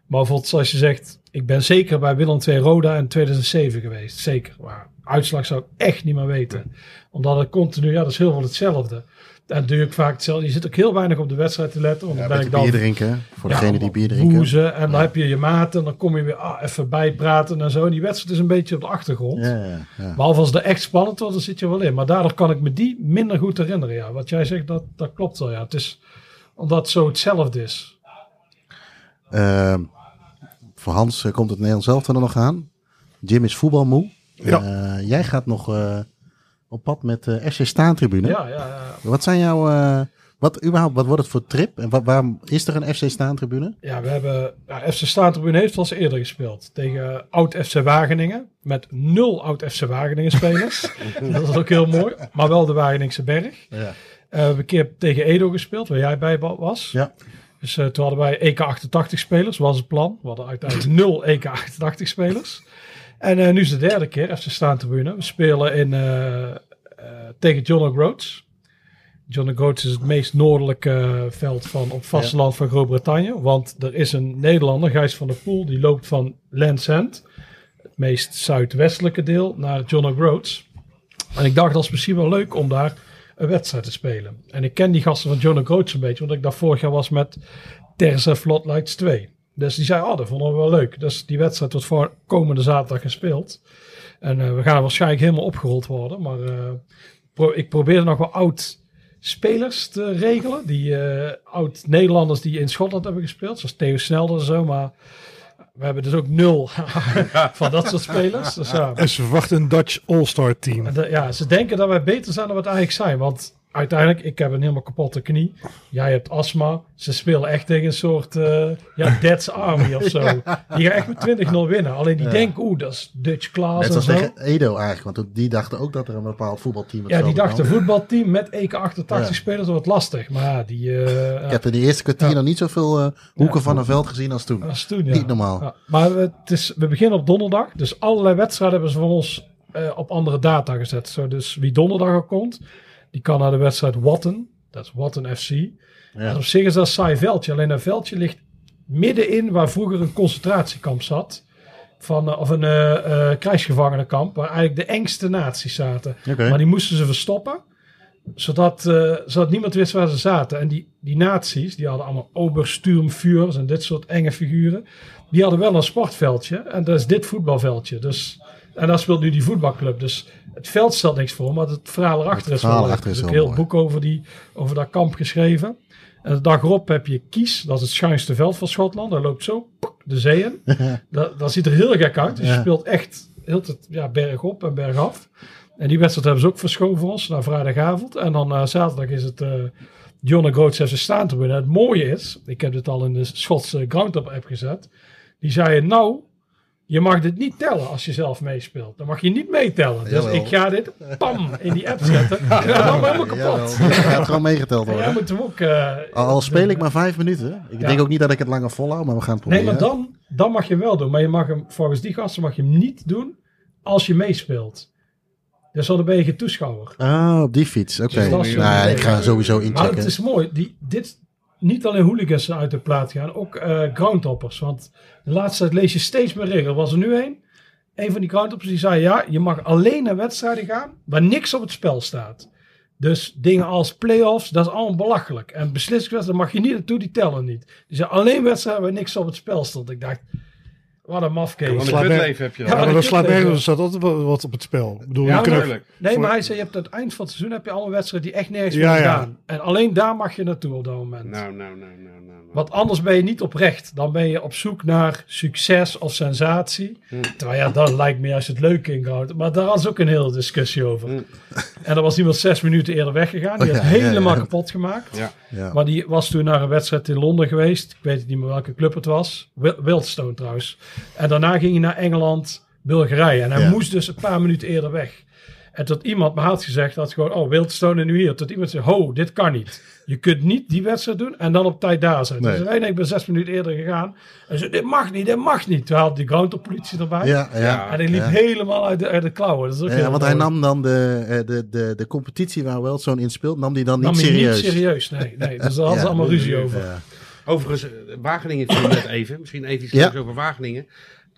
Maar bijvoorbeeld zoals je zegt, ik ben zeker bij Willem II Roda in 2007 geweest. Zeker. Maar uitslag zou ik echt niet meer weten. Omdat het continu, ja, dat is heel veel hetzelfde. En doe ik vaak hetzelfde. Je zit ook heel weinig op de wedstrijd te letten. Want Ja, dan ben ik bier dan drinken. Voor ja, degene die bier drinken. woezen. En dan heb je je maten. En dan kom je weer ah, even bijpraten en zo. En die wedstrijd is een beetje op de achtergrond. Ja, ja, ja. Behalve als het echt spannend wordt, dan zit je wel in. Maar daardoor kan ik me die minder goed herinneren. Ja. Wat jij zegt, dat, dat klopt wel. Ja. Het is omdat het zo hetzelfde is. Ehm, voor Hans eh, komt het Nederlands zelf er nog aan. Jim is voetbalmoe. Ja. Eh, jij gaat nog eh, op pad met de FC Staantribune. Ja, ja, ja. Wat zijn jouw... eh, wat, überhaupt, wat wordt het voor trip? En waarom is er een FC Staantribune? Ja, we hebben. Ja, FC Staantribune heeft eens eerder gespeeld. Tegen oud FC Wageningen. Met nul oud FC Wageningen spelers. (laughs) dat is ook heel mooi. Maar wel de Wageningse Berg. Ja. Eh, we hebben een keer tegen Edo gespeeld, waar jij bij was. Ja. Dus eh, toen hadden wij EK88 spelers, was het plan. We hadden uiteindelijk nul EK88 spelers. En eh, nu is de derde keer FC Staantribune. We spelen in, eh, eh, tegen John O'Groats. John O'Groats is het meest noordelijke veld van op vasteland van Groot-Brittannië. Want er is een Nederlander, Gijs van der Poel, die loopt van Land's End, het meest zuidwestelijke deel, naar John O'Groats. En ik dacht, dat is misschien wel leuk om daar een wedstrijd te spelen. En ik ken die gasten van John O'Groats een beetje, want ik daar vorig jaar was met Terza Floodlights 2. Dus die zei, oh, dat vonden we wel leuk. Dus die wedstrijd wordt voor komende zaterdag gespeeld. En eh, we gaan waarschijnlijk helemaal opgerold worden. Maar eh, pro- ik probeerde nog wel oud spelers te regelen. Die eh, oud Nederlanders die in Schotland hebben gespeeld. Zoals Theo Snelder en zo. Maar we hebben dus ook nul (laughs) van dat soort spelers. Dus ja, En ze verwachten een Dutch All-Star team. de- ja, ze denken dat wij beter zijn dan we het eigenlijk zijn. Want uiteindelijk, ik heb een helemaal kapotte knie. Jij hebt astma. Ze spelen echt tegen een soort uh, ja, Dead's Army of zo. (laughs) Die gaan echt met 20-0 winnen. Alleen die denken, oeh, dat is Dutch Klaas Net en zoals zo. tegen Edo eigenlijk. Want die dachten ook dat er een bepaald voetbalteam was. Ja, die dachten voetbal. voetbalteam met EK88 Ja. spelers, dat wordt lastig. Maar ja, die... eh, Ik heb in de eerste kwartier nog niet zoveel eh, hoeken van een veld gezien als toen. Is toen, ja. Niet normaal. Ja, maar we, het is, we beginnen op donderdag. Dus allerlei wedstrijden hebben ze voor ons eh, op andere data gezet. Zo, dus wie donderdag ook komt, die kan naar de wedstrijd Watten. Dat is Watten FC. En op zich is dat een saai veldje. Alleen dat veldje ligt middenin waar vroeger een concentratiekamp zat. Van, eh, of een eh, krijgsgevangenenkamp. Waar eigenlijk de engste naties zaten. Maar die moesten ze verstoppen. Zodat, zodat niemand wist waar ze zaten. En die, die naties, die hadden allemaal Obersturmführers en dit soort enge figuren. Die hadden wel een sportveldje. En dat is dit voetbalveldje. Dus, en daar speelt nu die voetbalclub. Dus het veld stelt niks voor. Maar het verhaal erachter Het is wel Er is een heel boek over, die, over dat kamp geschreven. En de dag erop heb je Kies. Dat is het schuinste veld van Schotland. Daar loopt zo pok, de zee in. (laughs) dat, dat ziet er heel gek uit. Dus Ja. je speelt echt heel tijd ja, bergop en bergaf. En die wedstrijd hebben ze ook verschoven voor ons naar vrijdagavond. En dan eh, zaterdag is het eh John Groots FC staan te winnen. Het mooie is, ik heb dit al in de Schotse Groundhop app gezet. Die zei nou, je mag dit niet tellen als je zelf meespeelt. Dan mag je niet meetellen. Dus Jawel. ik ga dit pam in die app zetten. Ja, dan helemaal kapot. Jawel, dat gaat gewoon meegeteld En moet hem ook... eh, Al, al speel ik maar vijf minuten. Ik Ja. denk ook niet dat ik het langer volhoud, maar we gaan het Nee, proberen. maar dan, dan mag je wel doen. Maar je mag hem, volgens die gasten mag je hem niet doen als je meespeelt. Dus dan ben je geen toeschouwer. Ah, op die fiets. Oké. Dus nou, ik ga sowieso Maar inchecken. het is mooi. Die, dit, niet alleen hooligans uit de plaat gaan, ook eh groundhoppers. Want de laatste tijd lees je steeds meer regels. Er was er nu een. Een van die groundhoppers die zei, ja, je mag alleen naar wedstrijden gaan waar niks op het spel staat. Dus dingen als play-offs, dat is allemaal belachelijk. En beslissingswedstrijden mag je niet naartoe, die tellen niet. Zei alleen wedstrijden waar niks op het spel stond. Ik dacht, wat een mafkees. Wat een Slaat kutleven heb je Ja, maar dat slaat nergens. Er staat altijd wat op het spel. Ik bedoel, Ja, je kunt. Nee, maar hij zei, je hebt aan het eind van het seizoen heb je allemaal wedstrijden die echt nergens Ja, meer ja. gaan. En alleen daar mag je naartoe op dat moment. Nou, nou, nou, nou, nou. Want anders ben je niet oprecht. Dan ben je op zoek naar succes of sensatie. Hmm. Terwijl ja, dat lijkt me juist het leuke in goud. Maar daar was ook een hele discussie over. Hmm. En er was iemand zes minuten eerder weggegaan. Die Oh, had ja, helemaal ja. kapot gemaakt. Ja. Ja. Maar die was toen naar een wedstrijd in Londen geweest. Ik weet niet meer welke club het was. Wil- Wildstone trouwens. En daarna ging hij naar Engeland, Bulgarije. En hij Ja. moest dus een paar minuten eerder weg. En tot iemand me had gezegd dat gewoon, oh, Wildstone en nu hier. Tot iemand zei, ho, dit kan niet. Je kunt niet die wedstrijd doen en dan op tijd daar zijn. Nee. Dus nee, nee, ik ben zes minuten eerder gegaan. En zei, dit mag niet, dit mag niet. Terwijl had die groundpolitie erbij. Ja, ja. En hij liep ja. helemaal uit de, uit de klauwen. Dat is ook Ja, want hij nam dan de, eh, de, de, de competitie waar Wildstone in speelt, nam die dan niet Nam hij serieus. niet serieus. Nee, nee. Dus (laughs) daar hadden ze allemaal ruzie over. Ja. Overigens, eh, Wageningen viel net even. Misschien even iets Ja. over Wageningen.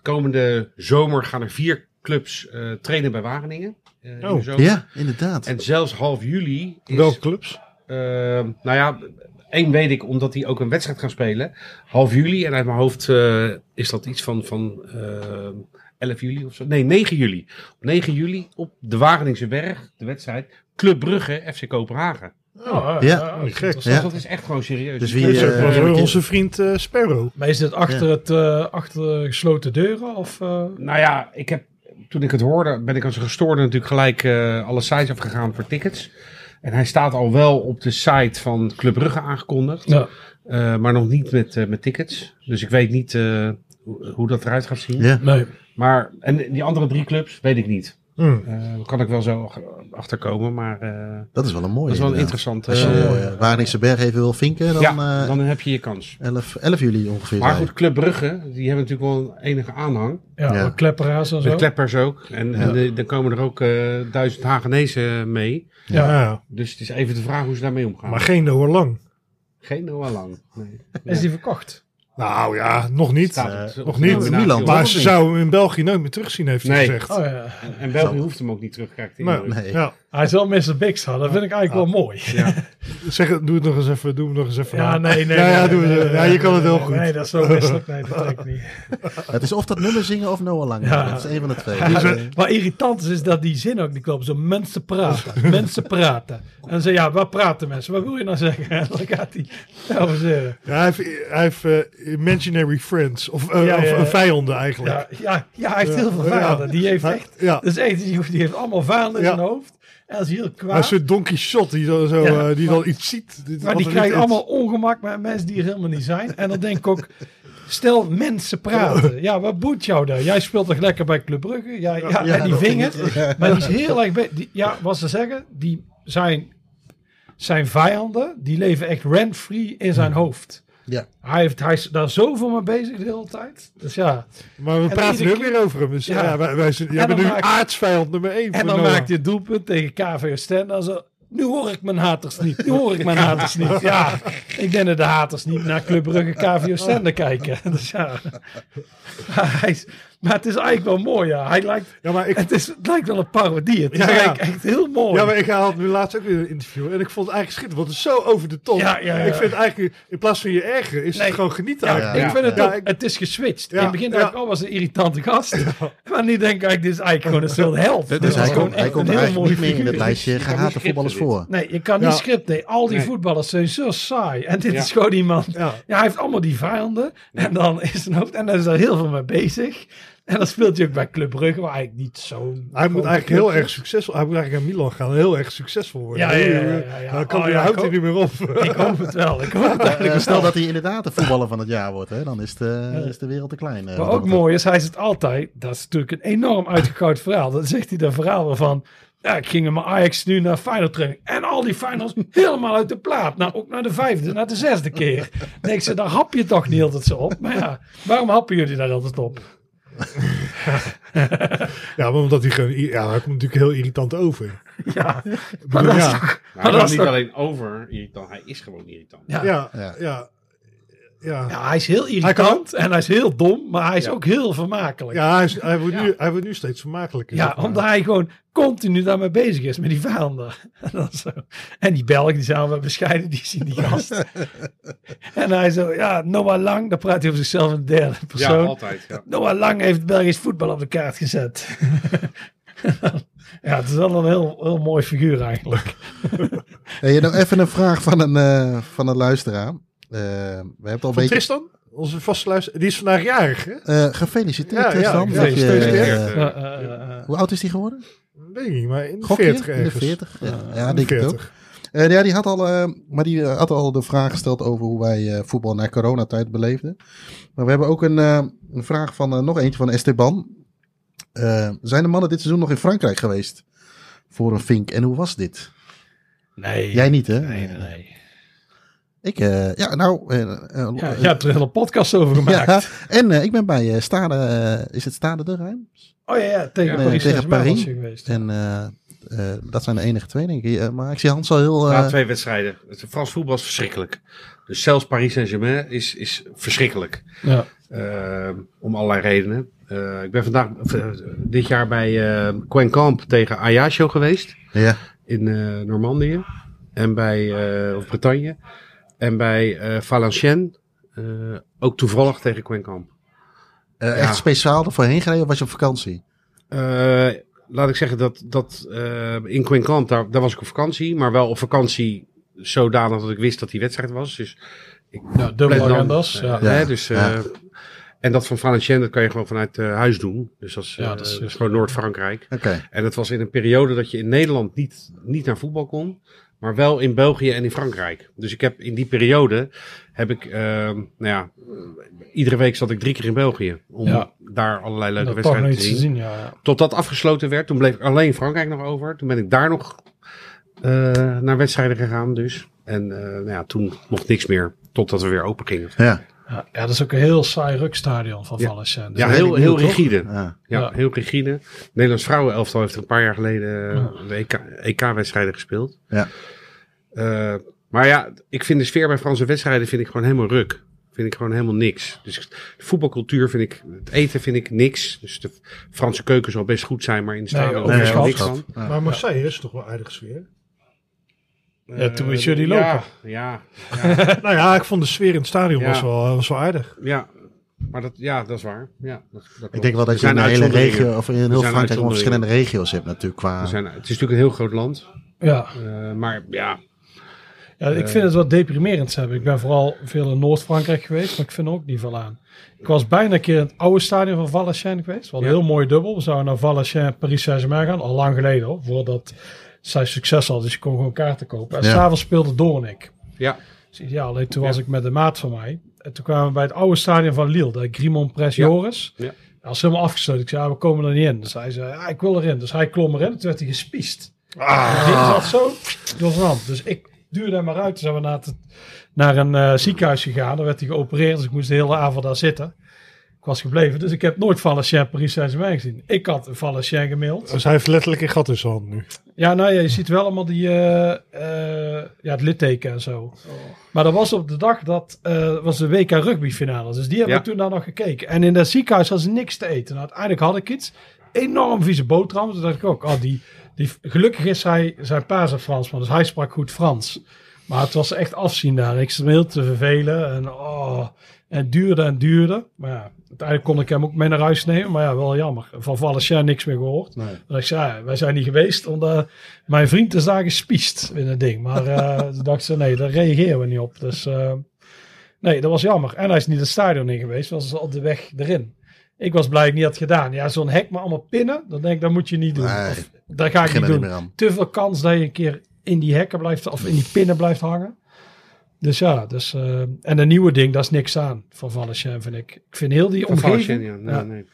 Komende zomer gaan er vier clubs eh, trainen bij Wageningen. eh, Oh. Ja, inderdaad. En zelfs half juli is... Welke clubs? Eh, nou ja, één weet ik, omdat die ook een wedstrijd gaan spelen. Half juli. En uit mijn hoofd eh, is dat iets van, van eh 11 juli of zo. Nee, 9 juli. Op 9 juli op de Wageningse Berg, de wedstrijd. Club Brugge, FC Kopenhagen. Oh, Ja. oh, Gek. Ja. dat is echt gewoon serieus. Dus wie, wie- onze vriend eh, Sparrow. Maar is dit achter, het, eh, achter de gesloten deuren? Of, eh? Nou ja, ik heb, toen ik het hoorde, ben ik als een gestoorde natuurlijk gelijk eh, alle sites afgegaan voor tickets. En hij staat al wel op de site van Club Brugge aangekondigd. Ja. eh, maar nog niet met, eh, met tickets. Dus ik weet niet eh, hoe, hoe dat eruit gaat zien. Ja. Nee. Maar, en die andere drie clubs weet ik niet. Hm. Eh, daar kan ik wel zo ach- achterkomen. Maar eh, Dat is wel een mooie. dat is wel een interessante. Als je uh, Wageningse Berg even wil vinken, dan, ja, eh, dan heb je je kans. 11, 11 juli ongeveer. Maar goed, Club Brugge, die hebben natuurlijk wel een enige aanhang. Ja, Ja. klepperaars en zo. De kleppers ook. En, en de- dan komen er ook eh, duizend Hagenezen mee. Ja. Ja. Dus het is even de vraag hoe ze daarmee omgaan. Maar geen Noah Lang. Geen Noah Lang. Nee. Is die verkocht? Nou ja, nog niet. Op nog niet. Milan, Maar ze zouden hem in België nooit meer terugzien, heeft hij Nee. gezegd. Oh ja. En, en België hoeft hem ook niet terug, krijgt hij. Indruk. Nee. ja. Hij zal Mr. Biggs hadden. Dat vind ik eigenlijk wel mooi. Ja. Zeg, het- doe het nog eens even. Doe hem nog eens even. Ja, nee, nee. Ja, ja, nee, doe nee, het. nee, Ja, nee, je kan het nee, heel nee, goed. Nee, dat is zo misselijk. Nee, dat trek ik niet. (laughs) Het is of dat nummer zingen of Noah Lang. Ja. Dat is een van de twee. Dus, eh, Wat irritant is, is dat die zin ook niet klopt. Zo mensen praten. (laughs) mensen praten. En je, ja, wat praten mensen? Wat wil je nou zeggen? En (laughs) dan gaat hij. Ja, hij heeft, hij heeft eh, imaginary friends. Of, eh, Ja, of ja, ja. vijanden eigenlijk. Ja, ja, ja, hij heeft heel veel Ja. vijanden. Die heeft echt... Ja. Dat is echt, die die heeft allemaal vijanden in zijn hoofd. En dat is heel Maar een kwaad. soort Don Quixote die, zo, zo, Ja, eh, die maar- dan iets ziet. Dit- Maar die krijgt allemaal ongemak met mensen die er helemaal niet zijn. En dan denk ik ook, stel mensen praten. Ja, wat boet jou daar? Jij speelt toch lekker bij Club Brugge? Ja, ja, ja, en die vinger. Maar die is heel erg... Die, ja, wat ze zeggen, die zijn, zijn vijanden, die leven echt rent-free in zijn hoofd. Ja. Hij, heeft, hij is daar zoveel mee bezig de hele tijd. Dus ja. Maar we En praten nu weer over hem. Dus Ja. ja, wij, wij zijn, jij En bent nu maakt- aardsvijand nummer 1 En dan maakt hij het doelpunt tegen KVO Sten. Dan zo, nu hoor ik mijn haters niet. Nu hoor ik mijn haters niet. (laughs) Ja, ik denk dat de haters niet naar Club Brugge KVO Stende kijken. (laughs) Dus ja. (laughs) Hij is- maar het is eigenlijk wel mooi, ja. Hij lijkt, Ja, maar ik, het, is, het lijkt wel een parodie. Het is Ja, ja. eigenlijk echt heel mooi. Ja, maar ik had nu laatst ook weer een interview en ik vond het eigenlijk schitterend, want het is zo over de top. Ja, ja, ja. Ik vind eigenlijk, in plaats van je erger, is Nee. het gewoon genieten ik vind het Ja, ook, ik- het is geswitcht. Ja, In het begin dacht ik, oh, was een irritante gast. Maar nu denk ik, dit is eigenlijk gewoon een soort held. Dit Dus is hij gewoon komt, hij komt een heel eigenlijk mooi niet meer in het lijstje gehate voetballers dit. voor. Nee, je kan niet scripten. Nee, al die Nee. voetballers zijn zo saai. En dit is gewoon iemand. Ja. Hij heeft allemaal die vijanden. En dan is zijn hoofd. En daar is daar heel veel mee bezig. En dan speelt hij ook bij Club Brugge, waar eigenlijk niet zo'n. Hij moet eigenlijk heel erg succesvol. Hij moet eigenlijk aan Milan gaan. Heel erg succesvol worden. Ja, ja, ja, ja, ja. Dan kan Oh, hij, houdt ik hij niet meer op. Ik hoop het wel. Ik hoop het (laughs) eigenlijk Eh, stel dat hij inderdaad de voetballer van het jaar wordt, hè, dan is, het, eh, is de wereld te klein. eh, Maar wat ook dat betreft. mooi is, hij zit altijd. Dat is natuurlijk een enorm uitgekoud verhaal. Dan zegt hij dat verhaal van. Ja, ik ging met mijn Ajax nu naar Feyenoord training. En al die Feyenoords helemaal uit de plaat. Nou, ook naar de vijfde, naar de zesde keer. Dan denk ze, daar hap je toch niet altijd zo op. Maar ja, waarom happen jullie daar altijd op? (laughs) Ja, maar omdat hij gewoon... Ja, hij komt natuurlijk heel irritant over. Ja, maar dat is ja, Maar dat niet alleen over irritant, hij is gewoon irritant. ja. ja, Ja. Ja, ja. Hij is heel irritant en hij is heel dom, maar hij is Ja. ook heel vermakelijk. Ja, hij, is, hij, wordt Ja. Nu, hij wordt nu steeds vermakelijker. Ja, zeg maar. omdat hij gewoon continu daarmee bezig is met die vijanden. (laughs) En, dan zo. en die Belgen, die zijn wel bescheiden, die zien die gast. (laughs) en hij zo, ja, Noah Lang, dan praat hij over zichzelf in de derde Ja, persoon. altijd. Ja. Noah Lang heeft Belgisch voetbal op de kaart gezet. (laughs) ja, het is wel een heel, heel mooi figuur eigenlijk. Hey, nog even een vraag van een, eh, van een luisteraar. Eh, we hebben het al beetje... Tristan, onze vaste luister, die is vandaag jarig, hè? Eh, gefeliciteerd, Ja, Tristan. je, eh, Ja. Hoe oud is die geworden? Weet ik niet, maar in de Gok je? 40 In de ergens. 40? Ja, ja In denk de ik ook. 40. Eh, ja, die had al, eh, maar die had al de vraag gesteld over hoe wij eh, voetbal na coronatijd beleefden. Maar we hebben ook een, eh, een vraag van eh, nog eentje van Esteban. Eh, zijn de mannen dit seizoen nog in Frankrijk geweest voor een vink? En hoe was dit? nee. Jij niet, hè? Nee, nee. Ik, eh, ja, nou. eh, eh, Ja, je hebt er een hele podcast over gemaakt. ja, (laughs) en eh, ik ben bij eh, Stade, is het Stade de Ruim? Oh ja, ja tegen. Paris Tegen Paris. je geweest. En eh, Eh, dat zijn de enige twee, denk ik. Maar ik zie Hans al heel... Ja, twee wedstrijden. Het Frans voetbal is verschrikkelijk. Dus zelfs Paris Saint-Germain is, is verschrikkelijk. Ja. Om allerlei redenen. Eh, ik ben vandaag, of, dit jaar bij eh Quencamp tegen Ajaccio geweest. ja. In eh, Normandië. En bij, eh, of Bretagne. En bij eh Valenciennes. eh, ook toevallig tegen Quencamp. Eh, Ja. Echt speciaal ervoor heen gereden of was je op vakantie? Eh, laat ik zeggen dat, dat eh, in Quencamp, daar, daar was ik op vakantie. Maar wel op vakantie zodanig dat ik wist dat die wedstrijd was. Dus ik Ja, dubbele dan, Ja. Hè, dus, eh, Ja. En dat van Valenciennes, dat kan je gewoon vanuit eh, huis doen. Dus dat is, Ja, dat is- dat is gewoon Noord-Frankrijk. Oké. En het was in een periode dat je in Nederland niet, niet naar voetbal kon. Maar wel in België en in Frankrijk. Dus ik heb in die periode, heb ik, eh, nou ja, iedere week zat ik drie keer in België. Om Ja. daar allerlei leuke Dat wedstrijden te te zien. zien. Ja, ja. Tot dat afgesloten werd. Toen bleef ik alleen Frankrijk nog over. Toen ben ik daar nog eh, naar wedstrijden gegaan dus. En eh, nou ja, toen nog niks meer. Totdat we weer open gingen. Ja. Ja, ja, dat is ook een heel saai rukstadion van Ja. Valenciennes. Ja, heel, heel rigide. Ja. Ja, Ja. heel rigide. Nederlands vrouwenelftal heeft er een paar jaar geleden eh, de EK, EK-wedstrijden gespeeld. Ja. Eh, maar ja, ik vind de sfeer bij Franse wedstrijden vind ik gewoon helemaal ruk. Vind ik gewoon helemaal niks. Dus de voetbalcultuur vind ik, het eten vind ik niks. Dus de Franse keuken zal best goed zijn, maar in de Nee, stadion ook is er niet, niks van. Ja. Maar Marseille is toch wel aardige sfeer. Ja, toen Eh, jullie lopen. Ja, ja, (laughs) nou ja, ik vond de sfeer in het stadion Ja. was, wel, was wel aardig. ja. Maar dat, ja, dat is waar. Ja, dat, dat Ik denk wel dat je in een hele regio, of in heel Frankrijk, verschillende regio's hebt natuurlijk qua... Zijn, het is natuurlijk een heel groot land. Ja. eh, maar ja, Ja, ik vind het wat deprimerend hebben. Ik ben vooral veel in Noord-Frankrijk geweest, maar ik vind er ook niet veel aan. Ik was bijna een keer in het oude stadion van Valenciennes geweest. Wat een Ja. heel mooi dubbel. We zouden naar Valenciennes, Paris Saint-Germain gaan. Al lang geleden hoor, voordat zij succes hadden. Dus je kon gewoon kaarten kopen. En Ja. s'avonds speelde Doornik. ja. Ideaal. Alleen toen Ja. was ik met een maat van mij. En toen kwamen we bij het oude stadion van Lille. De Grimont Press Ja. Joris. Ja. Dat was helemaal afgesloten. Ik zei, ja, we komen er niet in. Dus hij zei, ja, ik wil erin. Dus hij klom erin. Toen werd hij gespiest. Ah. Dit zat zo door zijn hand. Dus ik duurde hem maar uit. Toen zijn we naar, het, naar een eh, ziekenhuis gegaan. Daar werd hij geopereerd. Dus ik moest de hele avond daar zitten. Ik was gebleven. Dus ik heb nooit Valenciennes Paris Saint-Germain gezien. Ik had Valenciennes gemaild. Dus hij heeft letterlijk een gat in zijn hand nu. Ja, nou ja, je ziet wel allemaal die, eh, eh, ja, het litteken en zo. Maar dat was op de dag dat, eh, was de WK rugby finale. Dus die hebben Ja. we toen daar nog gekeken. En in dat ziekenhuis was niks te eten. Nou, uiteindelijk had ik iets. Enorm vieze boterham. Toen dacht ik ook, oh, die, die, gelukkig is hij, zijn pa een Fransman, dus hij sprak goed Frans. Maar het was echt afzien daar. Ik zat me heel te vervelen. En, oh, en het duurde en duurde. Maar ja, uiteindelijk kon ik hem ook mee naar huis nemen. Maar ja, wel jammer. Van Valenciennes niks meer gehoord. Nee. Dus ik zei, ja, wij zijn niet geweest, omdat mijn vriend is daar gespiest in het ding. Maar (laughs) toen dacht ze, nee, daar reageren we niet op. Dus eh, nee, dat was jammer. En hij is niet het stadion in geweest, was op de weg erin. Ik was blij dat ik niet had gedaan. Ja, zo'n hek maar allemaal pinnen, dan denk ik, dat moet je niet doen. Nee, Of, dat ga ik niet doen. niet meer aan. Te veel kans dat je een keer in die hekken blijft, of in die pinnen blijft hangen. Dus ja, dus, eh, en een nieuwe ding, daar is niks aan van Valenciennes, vind ik. Ik vind heel die Van omgeving, ja. Nee, Ja. nee.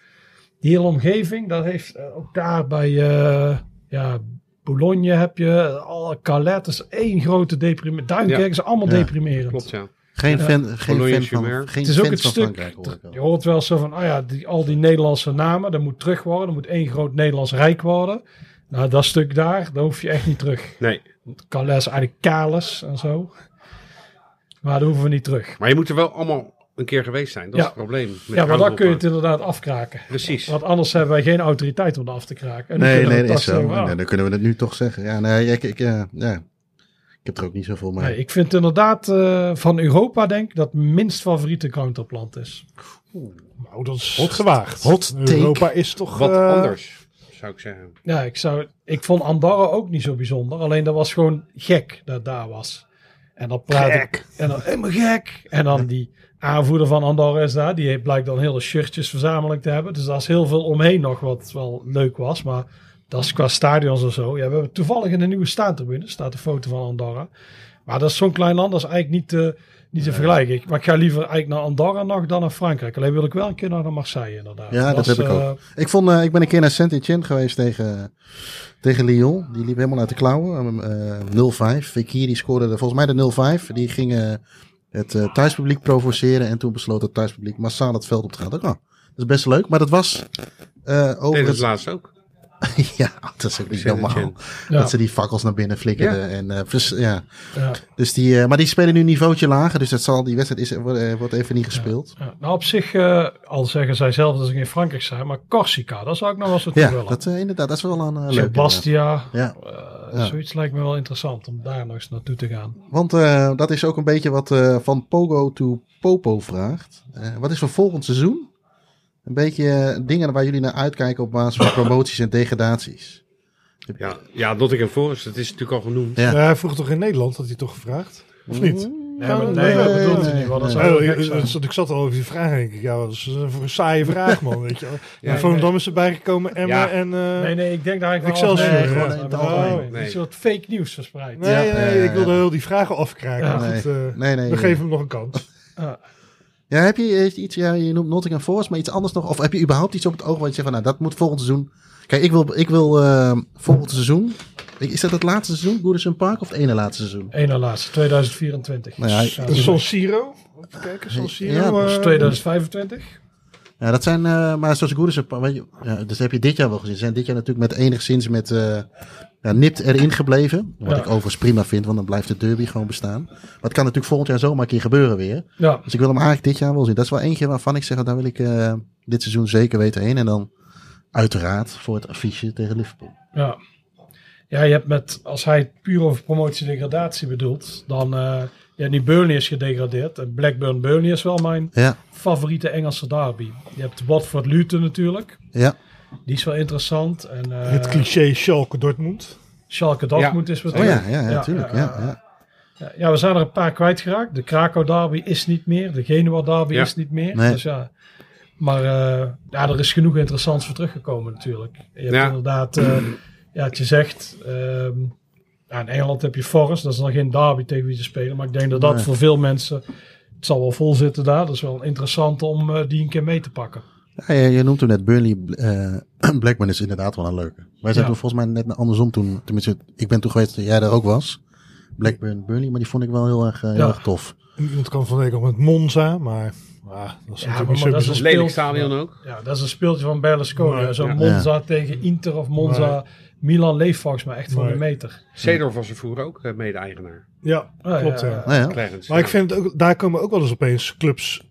die hele omgeving, dat heeft eh, ook daar bij eh, ja, Boulogne heb je, alle Calais, is één grote deprimerend. Duinkerk Ja. is allemaal Ja, deprimerend. Klopt, ja. Geen Ja. fan, geen Boulogne fan van, geen Het is ook het stuk, hoor je hoort wel zo van, oh ja, die, al die Nederlandse namen, dat moet terug worden, dat moet één groot Nederlands rijk worden. Nou, dat stuk daar, daar hoef je echt niet terug. Nee. Calais is eigenlijk Kales en zo. Maar daar hoeven we niet terug. Maar je moet er wel allemaal een keer geweest zijn. Dat Ja. is het probleem. met Ja, maar dan kun je het inderdaad afkraken. Precies. Want anders hebben wij geen autoriteit om dat af te kraken. En Nee, nee, dat is zo. Nee, dan kunnen we het nu toch zeggen. Ja, nee, ik, ik, ja, ja. ik heb er ook niet zoveel mee. Nee, ik vind inderdaad eh, van Europa denk ik dat het minst favoriete counterplant is. Nou, dat is gewaagd. hot. Europa is toch... Wat eh, anders, zou ik zeggen. Ja, ik, zou, ik vond Andorra ook niet zo bijzonder. Alleen dat was gewoon gek dat daar was. En dan praat ik, en dan helemaal gek. En dan die aanvoerder van Andorra is daar. Die blijkt dan hele shirtjes verzamelijk te hebben. Dus daar is heel veel omheen nog wat wel leuk was. Maar dat is qua stadions of zo. Ja, we hebben toevallig in de nieuwe staantribune staat een foto van Andorra. Maar dat is zo'n klein land, dat is eigenlijk niet te, niet te vergelijken. Ik, maar ik ga liever eigenlijk naar Andorra nog dan naar Frankrijk. Alleen wil ik wel een keer naar Marseille inderdaad. Ja, dat was, heb ik eh, ook. Ik, vond, eh, ik ben een keer naar Saint-Etienne geweest tegen, tegen Lyon. Die liep helemaal uit de klauwen. Eh 0-5. Fekir die scoorde de- volgens mij de 0-5. Die ging eh, het eh, thuispubliek provoceren. En toen besloot het thuispubliek massaal het veld op te gaan. Dacht, oh, dat is best leuk. Maar dat was eh, over dat het- laatst ook. (laughs) ja, dat is ook niet normaal. Ja. Dat ze die fakkels naar binnen flikkerden. En, eh, vers- ja. Ja. Dus die, eh, maar die spelen nu een niveautje lager. Dus dat zal, die wedstrijd is, wordt, eh, wordt even niet gespeeld. Ja, nou, op zich, eh, al zeggen zij zelf dat ze in Frankrijk zijn, maar Corsica, dat zou ik nog wel eens Ja, naartoe willen. dat, inderdaad, dat is wel een uh, leuke. Sebastia, Ja. eh, Ja. zoiets lijkt me wel interessant om daar nog eens naartoe te gaan. Want eh, dat is ook een beetje wat eh, van Pogo to Popo vraagt. Eh, wat is voor volgend seizoen? Een beetje eh, dingen waar jullie naar uitkijken op basis van (coughs) promoties en degradaties. Ja, ja Nottingham Forest, dat is natuurlijk al genoemd. Ja. Ja, hij vroeg toch in Nederland, had hij toch gevraagd? Of niet? Nee, maar, nee, dat bedoelt hij niet. Nee. Oh, ik, zat al over die vraag en denk ik, ja, dat is een saaie vraag, man. Weet je wel. (laughs) Ja, Volendam is erbij gekomen, Emmen Ja. en... eh, Nee, nee, ik denk daar eigenlijk Excelsior, wel gewoon Nee. Een soort fake nieuws verspreid. Nee, Ja, nee, ik wilde heel die vragen afkraken. Nee, goed, eh, nee, nee. we geven hem nog een kans. Ja. Heb je eh, iets, ja, je noemt Nottingham Forest, maar iets anders nog? Of heb je überhaupt iets op het oog wat je zegt van, nou, dat moet volgend seizoen... Kijk, ik wil, ik wil eh, volgend seizoen... Is dat het laatste seizoen, Goodison Park, of het ene laatste seizoen? Eén na laatste, 2024. Nou ja, Ja, San Siro? Even kijken, San Siro. Ja, eh, dus 2025. Ja, dat zijn, eh, maar zoals Goodison Park, weet je, ja, dus heb je dit jaar wel gezien. Ze zijn dit jaar natuurlijk met enigszins met eh ja, nipt erin gebleven. Wat Ja. ik overigens prima vind, want dan blijft de derby gewoon bestaan. Maar het kan natuurlijk volgend jaar zomaar een keer gebeuren weer. Ja, Dus ik wil hem eigenlijk dit jaar wel zien. Dat is wel eentje waarvan ik zeg, daar wil ik eh, dit seizoen zeker weten heen. En dan uiteraard voor het affiche tegen Liverpool. ja. Ja, je hebt met, als hij puur over promotie-degradatie bedoelt, dan, eh ja, nu Burnley is gedegradeerd. En Blackburn-Burnley is wel mijn Ja, favoriete Engelse derby. Je hebt Watford-Luton natuurlijk. ja. Die is wel interessant. En eh Het cliché Schalke Dortmund. Schalke Dortmund is wat Oh ja, ja, ja, natuurlijk. Ja, ja, Ja, ja, we zijn er een paar kwijtgeraakt. De Krakau derby is niet meer. De Genua derby Ja. is niet meer. Nee. Dus ja. Maar eh, ja, er is genoeg interessants voor teruggekomen natuurlijk. Je hebt Ja. inderdaad, eh, ja, je zegt, ehm, ja, in Engeland heb je Forest. Dat is dan geen derby tegen wie te spelen. Maar ik denk dat dat Nee. voor veel mensen, het zal wel vol zitten daar. Dat is wel interessant om die een keer mee te pakken. Ja, je, je noemt toen net Burnley. eh (clears throat) Blackburn is inderdaad wel een leuke. Wij zijn Ja. toen volgens mij net andersom toen. Tenminste, ik ben toen geweest dat jij daar ook was. Blackburn, Burnley. Maar die vond ik wel heel erg, eh, heel Ja. erg tof. Iemand kan van de week al met Monza, maar ah, dat is Ja, maar dat is een Lelijk stadion ook. Ja, dat is een speeltje van Berlusconi. Zo'n ja. Monza tegen Inter of Monza. Milan leeft volgens mij echt Nee. een meter. Seedorf was er vroeger ook eh, mede-eigenaar. Ja, Ah, klopt ja, ja. ja. Ja. Clarence. Maar ik vind het ook, daar komen ook wel eens opeens clubs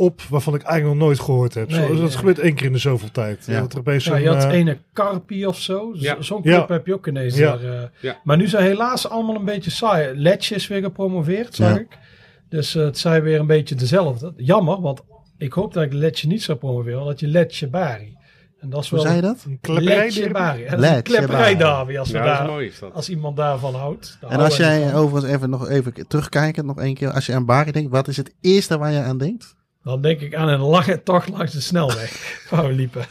op waarvan ik eigenlijk nog nooit gehoord heb. Zo, Nee, dat nee. gebeurt één keer in de zoveel tijd. Ja. Dat er opeens Ja, zo'n, je had eh, ene Carpi of zo. Ja. Zo'n club Ja. heb je ook ineens Ja. daar. eh. Ja. Maar nu zijn helaas allemaal een beetje saai. Letje is weer gepromoveerd, zag Ja. ik. Dus eh, het zijn weer een beetje dezelfde. Jammer, want ik hoop dat ik Letje niet zou promoveren. Dat je Letje Bari. En dat is Hoe wel... zei je dat? een als, Ja, daar, mooi als iemand daarvan houdt. En als jij overigens even nog even terugkijken, nog één keer. Als je aan Bari denkt, wat is het eerste waar je aan denkt? Dan denk ik aan een lachen toch langs de snelweg. (laughs) waar we liepen.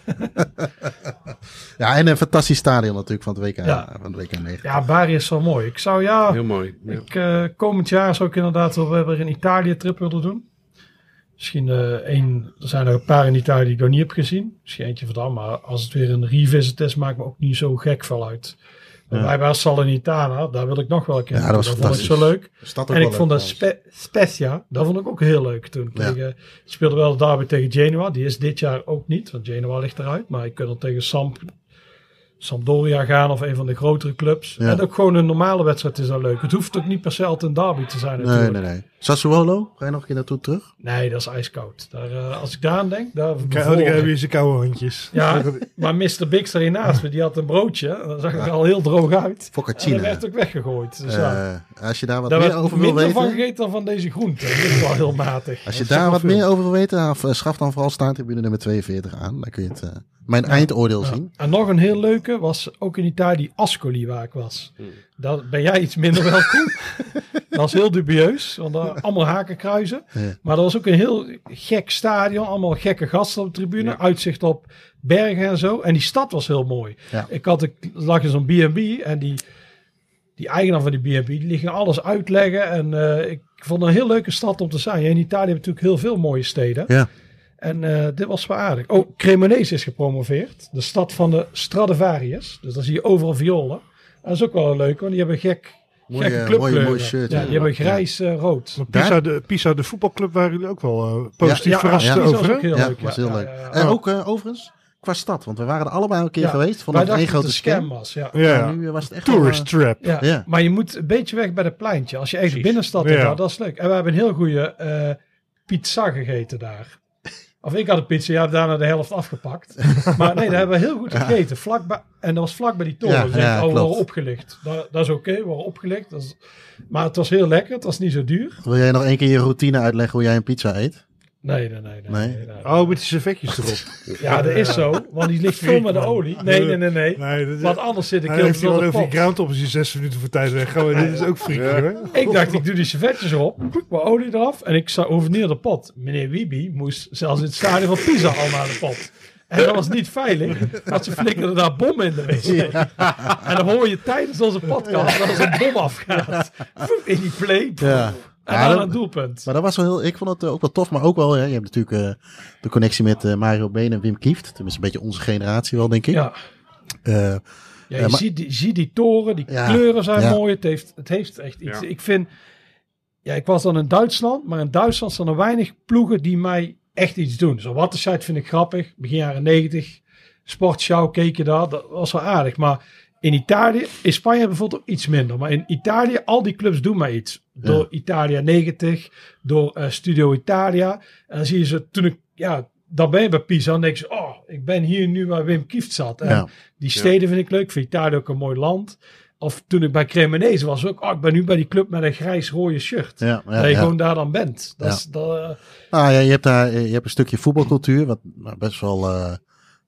Ja, en een fantastisch stadion natuurlijk van het WK, Ja. van het WK 9. Ja, Bari is zo mooi. Ik zou ja... Heel mooi. Ja. Ik, eh, komend jaar zou ik inderdaad wel weer een Italië-trip willen doen. Misschien eh één, er zijn er een paar in Italië die ik nog niet heb gezien. Misschien eentje van dan, maar als het weer een revisit is, maakt me ook niet zo gek veel uit. Ja. Wij waren Salernitana, daar wil ik nog wel een keer Ja, dat was vond ik zo fantastisch. leuk. En ik vond dat. Spe Spezia, dat vond ik ook heel leuk toen. Ja. Tegen, speelde wel derby tegen Genoa, die is dit jaar ook niet, want Genoa ligt eruit. Maar ik kan er tegen Samp, Sampdoria gaan of een van de grotere clubs. Ja. En ook gewoon een normale wedstrijd is dan leuk. Het hoeft ook niet per se altijd een derby te zijn Nee, natuurlijk. nee, nee. Sassuolo, ga je nog een keer naartoe terug? Nee, dat is ijskoud. Daar, eh, als ik daar aan denk, daar Kijk, bevroren oh, ik. hier zijn koude handjes. Ja, (laughs) maar Mr. Bix er naast me, die had een broodje. Dat zag er al heel droog uit. En dat Focaccia. werd ook weggegooid. Dus ja, Eh, als je daar wat daar meer over wil minder van weten. gegeten dan van deze groente. Dat is wel heel matig. Als je daar wat veel. meer over wil weten, eh, schaf dan vooral staantribune nummer 42 aan. Dan kun je het, mijn eindoordeel Ja. zien. En nog een heel leuke was ook in Italië Ascoli waar ik was. Hmm. Daar ben jij iets minder welkom. (laughs) dat was heel dubieus, want allemaal hakenkruizen. Ja. Maar dat was ook een heel gek stadion, allemaal gekke gasten op de tribune, Ja. uitzicht op bergen en zo. En die stad was heel mooi. Ja. Ik had ik lag in zo'n B&B en die, die eigenaar van die B&B, die ging alles uitleggen. En eh, ik vond een heel leuke stad om te zijn. In Italië heb je natuurlijk heel veel mooie steden. Ja. En eh, dit was wel aardig. Oh, Cremonese is gepromoveerd. De stad van de Stradivarius. Dus dan zie je overal violen. Dat is ook wel leuk, want die hebben gek, Mooie, gekke eh, mooie- mooi shirt, Ja, ja. die hebben Ja. grijs-rood. Maar Pisa, de, Pisa, de voetbalclub, waren jullie ook wel eh, positief Ja, verrast ja, is over. ook heel ja, leuk. was ja. heel Ja, leuk. ja, ja. En ook eh, overigens, qua stad? Want we waren er allebei een keer Ja, geweest. Één dachten dat grote het een scam. scam was, ja. Ja, ja. nu eh, was het echt Tourist trap. Ja. Ja. maar je moet een beetje weg bij het pleintje. Als je de Precies. binnenstad Ja. in gaat, dat is leuk. En we hebben een heel goede eh, pizza gegeten daar. Of ik had een pizza, ja, daarna de helft afgepakt. (laughs) maar nee, daar hebben we heel goed gegeten. Vlakbij, en dat was vlak bij die toren. Ja, dus ik oh, we opgelicht. Dat, dat is oké, we worden opgelicht. Dat is, maar het was heel lekker, het was niet zo duur. Wil jij nog één keer je routine uitleggen hoe jij een pizza eet? Nee, nee, nee. nee, Nee? nee, nee. Oh, met die servetjes erop. (laughs) Ja, dat is zo, want die ligt vol met de olie. Nee, nee, nee, nee. Nee, dat is... Want anders zit ik Hij heel heeft veel wel op die pot. groundhop is je zes minuten voor tijd weg. Gewoon, dit is ook freaky hoor. Ik dacht, ik doe die servetjes erop, wat olie eraf en ik zou over neer de pot. Meneer Wiebe moest zelfs in het stadion van Pisa al naar de pot. En dat was niet veilig, want ze flikkerden daar bommen in de wc. En dan hoor je tijdens onze podcast dat er een bom afgaat. In die play. Ja. En Ja, dan dat- een doelpunt. Maar dat was wel heel, ik vond het eh, ook wel tof, maar ook wel, hè, je hebt natuurlijk eh, de connectie met eh, Mario Been en Wim Kieft. Tenminste, een beetje onze generatie wel, denk ik. Ja, Eh, ja je Ja, maar- ziet, die, ziet die toren, die Ja, kleuren zijn ja. mooi. Het heeft, het heeft echt iets. Ja. Ik vind, ja, ik was dan in Duitsland, maar in Duitsland zijn er weinig ploegen die mij echt iets doen. Zo Wattenscheid vind ik grappig, begin jaren 90. Sportschouw keek je daar, dat was wel aardig. Maar in Italië, in Spanje bijvoorbeeld ook iets minder. Maar in Italië, al die clubs doen mij iets. Door Italia 90, door eh, Studio Italia. En dan zie je ze, toen ik, ja, dan ben je bij Pisa en denk je, oh, ik ben hier nu waar Wim Kieft zat. En Ja. die steden vind ik leuk. Ik vind Italië ook een mooi land. Of toen ik bij Cremonese was, ook, oh, ik ben nu bij die club met een grijs-rode shirt. ja, ja, dat je ja. gewoon daar dan bent. Dat Ja. is, dat, eh, Nou ja, je hebt daar je hebt een stukje voetbalcultuur, wat nou, best wel eh,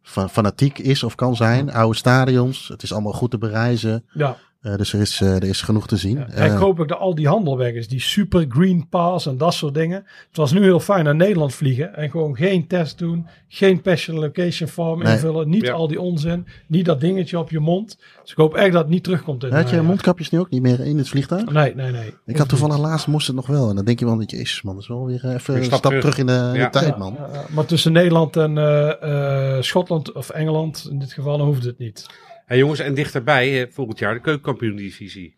fa- fanatiek is of kan zijn. Oude stadions, het is allemaal goed te bereizen. ja. Eh, dus er is, eh, er is genoeg te zien. Ja, en ik Eh, hoop ook dat al die handel weg is. Die super green pass en dat soort dingen. Het was nu heel fijn naar Nederland vliegen. En gewoon geen test doen. Geen special location form Nee. invullen. Niet Ja. al die onzin. Niet dat dingetje op je mond. Dus ik hoop echt dat het niet terugkomt. In had je mondkapjes nu ook niet meer in het vliegtuig? Nee, nee, nee. Ik had toevallig laatst moest het nog wel. En dan denk je wel, dat jezus man, dat is wel weer even Een stap stap, terug. terug. in de, tijd man. ja, ja. maar tussen Nederland en eh, eh, Schotland of Engeland, in dit geval, dan hoeft het niet. Hey jongens, en dichterbij, eh, volgend jaar de keukenkampioen-divisie.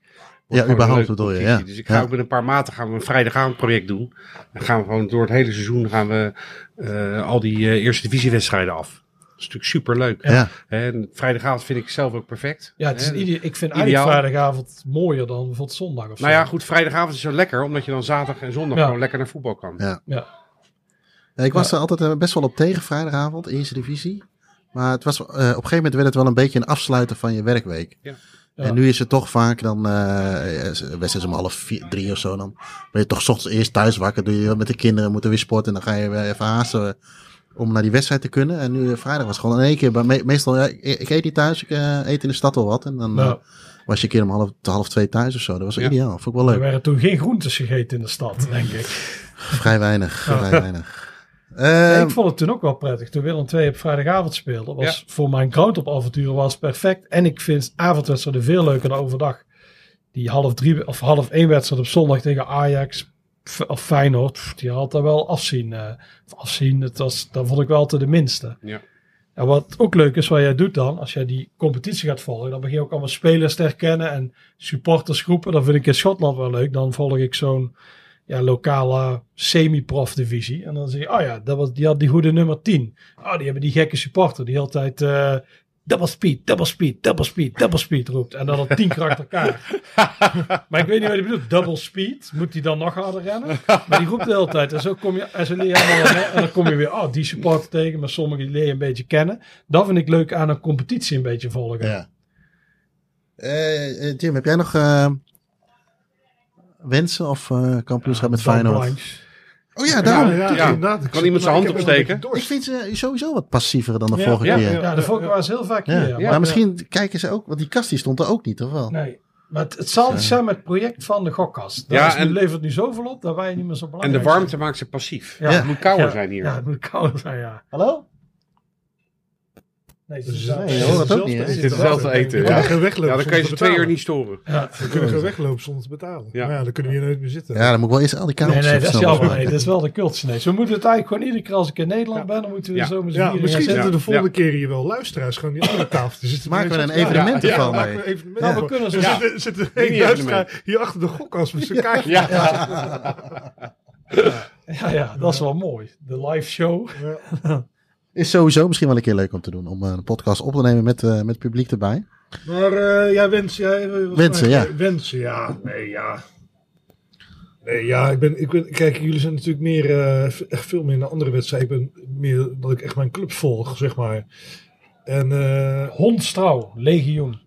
Ja, überhaupt bedoel je, ja. Dus ik ga Ja. ook met een paar maten gaan we een vrijdagavond project doen. Dan gaan we gewoon door het hele seizoen gaan we eh, al die eh, eerste divisiewedstrijden af. Dat is natuurlijk super leuk. Ja. En vrijdagavond vind ik zelf ook perfect. Ja, het is ik vind Ideaal. eigenlijk vrijdagavond mooier dan bijvoorbeeld zondag of zo. Nou ja, goed, vrijdagavond is zo lekker, omdat je dan zaterdag en zondag Ja. gewoon lekker naar voetbal kan. Ja. Ja. Ja, Ik was er altijd best wel op tegen vrijdagavond, eerste divisie. Maar het was, eh, op een gegeven moment werd het wel een beetje een afsluiten van je werkweek. Ja. Ja. En nu is het toch vaak dan, eh eh, wedstrijd om half vier, drie of zo dan. Ben je toch 's ochtends eerst thuis wakker, doe je met de kinderen, moeten weer sporten. En dan ga je weer even haasten om naar die wedstrijd te kunnen. En nu eh, vrijdag was gewoon in één keer, maar me- meestal, ja, ik, ik eet niet thuis, ik eh, eet in de stad wel wat. En dan eh, was je een keer om half, half twee thuis of zo. Dat was Ja. ideaal, vond ik wel er leuk. werden toen geen groentes gegeten in de stad, denk ik. Vrij weinig, vrij weinig. Ehm, ik vond het toen ook wel prettig. Toen Willem II op vrijdagavond speelde, was voor mijn groundhop avonturen was perfect. En ik vind avondwedstrijden veel leuker dan overdag. Die half drie of half één wedstrijd op zondag tegen Ajax of Feyenoord, die had daar wel afzien. of afzien, het was, dat vond ik wel te de minste. Ja. En wat ook leuk is, wat jij doet dan, als jij die competitie gaat volgen, dan begin je ook allemaal spelers te herkennen en supportersgroepen. Dat vind ik in Schotland wel leuk. Dan volg ik zo'n ja, lokale semi-prof divisie. En dan zie je, oh ja, dat was, die had die goede nummer 10. Oh, die hebben die gekke supporter die altijd eh double speed, double speed, double speed, double speed roept. En dan al tien keer achter elkaar. (laughs) maar ik weet niet wat hij bedoelt. Double speed. Moet hij dan nog harder rennen? Maar die roept de hele tijd. En zo kom je, en zo leer je helemaal mee. En dan kom je weer, oh, die supporter tegen. Maar sommigen leer je een beetje kennen. Dat vind ik leuk aan een competitie een beetje volgen. Ja. Eh, eh, Jim, heb jij nog eh, wensen of eh kampioenschap met Feyenoord? blanks. Oh ja, daarom. ja. Kan iemand zijn hand opsteken? Ik vind ze sowieso wat passiever dan de Ja, vorige ja, keer. ja. De vorige was heel vaak Ja. hier. Maar misschien kijken ze ook, want die kast die stond er ook niet, of wel? Nee. Maar het, het zal iets zijn met het project van de gokkast. Dat Ja, nu, en- levert nu zoveel op dat wij niet meer zo En belangrijk de warmte maakt ze passief. Ja. Het moet kouder Ja. zijn hier. Ja, het moet kouder zijn, ja. Hallo? Nee, het Dus nee, het ook niet, hè? het is Het is hetzelfde eten, We ja. kunnen geen weglopen Ja, dan kan je ze zonder twee uur niet storen. Ja. We (laughs) kunnen geen weglopen zonder te betalen. Ja. Maar ja, dan kunnen we hier nooit meer zitten. Ja, dan moet ik wel eerst al die Nee, kabels nee, dat is. Nee, dat is wel de cultje. Nee, zo moeten we het eigenlijk gewoon iedere keer als ik in Nederland ben, dan moeten we Ja. zo met Ja, misschien zitten zitten. de volgende keer hier wel luisteraars gewoon die andere tafel te (laughs) zitten. Maken we er een evenement ervan, maken nee. we Nou, we van. kunnen zo Er Ja. zit, er zit een Mini-evenement. luisteraar hier achter de gokkast met zijn kaartje. Ja. Ja, ja, dat is wel mooi. De live show. Ja. (laughs) Is sowieso misschien wel een keer leuk om te doen. Om eh, een podcast op te nemen met, eh, met publiek erbij. Maar wensen. Ja, eh, wat Wensen, ja. Wensen, ja. Nee, ja. Nee, ja, ik ben, ik ben, kijk, jullie zijn natuurlijk meer, echt veel meer naar andere wedstrijden. Ik ben meer dat ik echt mijn club volg, zeg maar. En, eh, Hondstrouw, legioen.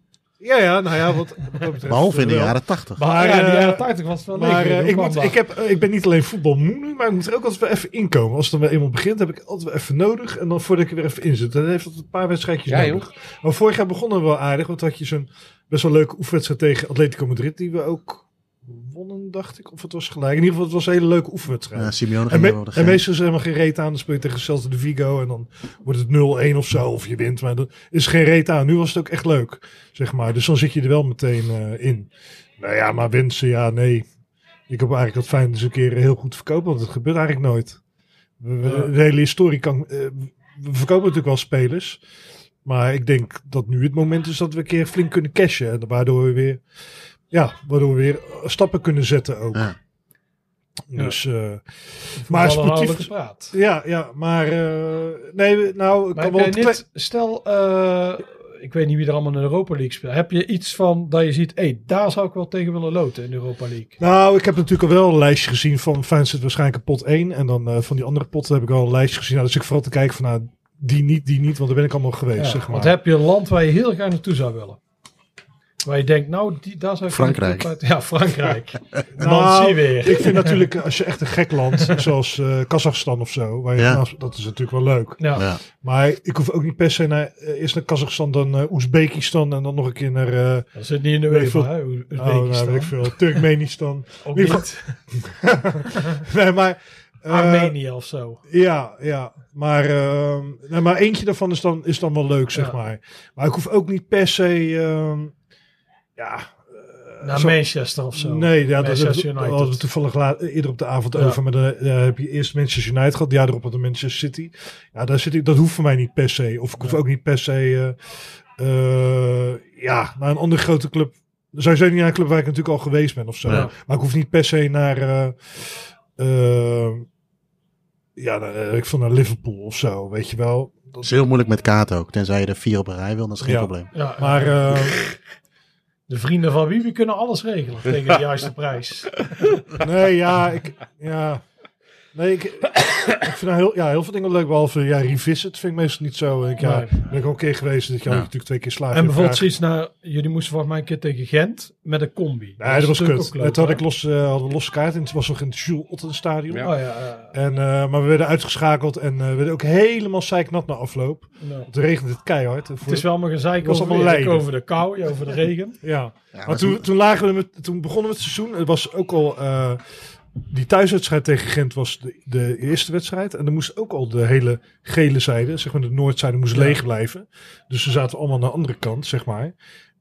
Ja, ja, nou ja, wat, wat dat betreft, Behalve in de wel. jaren tachtig. Maar ja, in de eh, jaren 80 was het wel Maar legioen. eh, ik, moet, dat? ik, heb, eh, ik ben niet alleen voetbalmoe nu, maar ik moet er ook altijd wel even inkomen. Als het dan weer eenmaal begint, heb ik altijd wel even nodig. En dan voordat ik er weer even in zit. Dan heeft het een paar wedstrijdjes Ja, nodig. Maar vorig jaar begonnen we wel aardig. Want had je zo'n best wel leuke oefenwedstrijd tegen Atletico Madrid. Die we ook wonnen, dacht ik. Of het was gelijk. In ieder geval, het was een hele leuke oefenwedstrijd. Ja, Simeone En, ging me- en meestal is er helemaal geen reet aan. Dan speel je tegen Celta de Vigo. En dan wordt het 0-1 of zo. Of je wint. Maar er is geen reet aan. Nu was het ook echt leuk. Zeg maar. Dus dan zit je er wel meteen eh, in. Nou ja, maar wensen, ja, nee. Ik hoop eigenlijk dat Feyenoord eens een keer heel goed verkopen. Want het gebeurt eigenlijk nooit. We, we- de hele historie kan... eh, we verkopen natuurlijk wel spelers. Maar ik denk dat nu het moment is dat we een keer flink kunnen cashen. En Waardoor we weer... Ja, waardoor we weer stappen kunnen zetten ook. Ja. Dus... eh, maar maar sportief... gepraat. Ja, ja, maar eh, nee, nou, ik Maar kan wel niet, stel, eh, ik weet niet wie er allemaal in de Europa League speelt. Heb je iets van dat je ziet, hé, daar zou ik wel tegen willen loten in de Europa League? Nou, ik heb natuurlijk al wel een lijstje gezien van Feyenoord zit waarschijnlijk pot 1 en dan eh, van die andere potten heb ik al een lijstje gezien. Nou, dus ik vooral te kijken van nou, die niet, die niet, want daar ben ik allemaal geweest, Ja, zeg maar. Want heb je een land waar je heel graag naartoe zou willen? Waar je denkt, nou, die, daar zou ik Frankrijk. uit- Ja, Frankrijk. (laughs) Nou, weer. Ik vind natuurlijk, als je echt een gek land, (laughs) zoals eh Kazachstan of zo, waar je, Ja. nou, dat is natuurlijk wel leuk. Ja. Ja. Maar ik hoef ook niet per se naar, eh, eerst naar Kazachstan, dan eh, Oezbekistan en dan nog een keer naar, eh Dat zit niet in de UEFA, hè? oh, Oezbekistan. nou, weet ik veel, Turkmenistan. (laughs) Ook niet nee, maar... eh, Armenië of zo. Ja, ja. Maar, ehm, nee, maar eentje daarvan is dan, is dan wel leuk, zeg Ja. maar. Maar ik hoef ook niet per se... ja, eh, Naar zo- Manchester of zo. Nee, ja, dat hadden we toevallig la- eerder op de avond Ja. over. Maar dan eh, heb je eerst Manchester United gehad. Ja, erop had de Manchester City. Ja, daar zit ik, dat hoeft voor mij niet per se. Of ik hoef Ja. ook niet per se... eh, eh, ja, naar een andere grote club. Sowieso niet naar een club waar ik natuurlijk al geweest ben of zo. Ja. Maar ik hoef niet per se naar... eh, eh, ja, naar, eh, ik vond naar Liverpool of zo, weet je wel. Het Dat, is heel moeilijk met kaarten ook. Tenzij je er vier op een rij wil, dat is geen Ja. probleem. Ja, maar eh, (laughs) de vrienden van Wiebe kunnen alles regelen tegen de (laughs) juiste prijs. nee, ja, ik, ja, nee, ik, (coughs) ik vind nou heel, ja, heel veel dingen leuk, behalve ja, revisit vind ik meestal niet zo. Ik, ja, Nee. ben ik al een keer geweest, dat je Ja. natuurlijk twee keer slaat. En bijvoorbeeld zoiets naar, jullie moesten volgens mij een keer tegen Gent met een combi. Nee, dat was kut. ook leuk, Toen had ik los, eh, hadden we losse kaart en het was nog in het Jules Otten stadion. Ja. Oh ja, ja. En, eh, maar we werden uitgeschakeld en eh, we werden ook helemaal zeiknat na afloop. Nou, Het regende het keihard. Het is wel allemaal gezeik was over, allemaal weer, lijden. over de kou, over de regen. (laughs) Ja, Ja, maar maar toen, toen, lagen we met, toen begonnen we het seizoen. Het was ook al. Die thuiswedstrijd tegen Gent was de, de eerste wedstrijd. En dan moest ook al de hele gele zijde, zeg maar de noordzijde, moest Ja. leeg blijven. Dus we zaten allemaal aan de andere kant, zeg maar.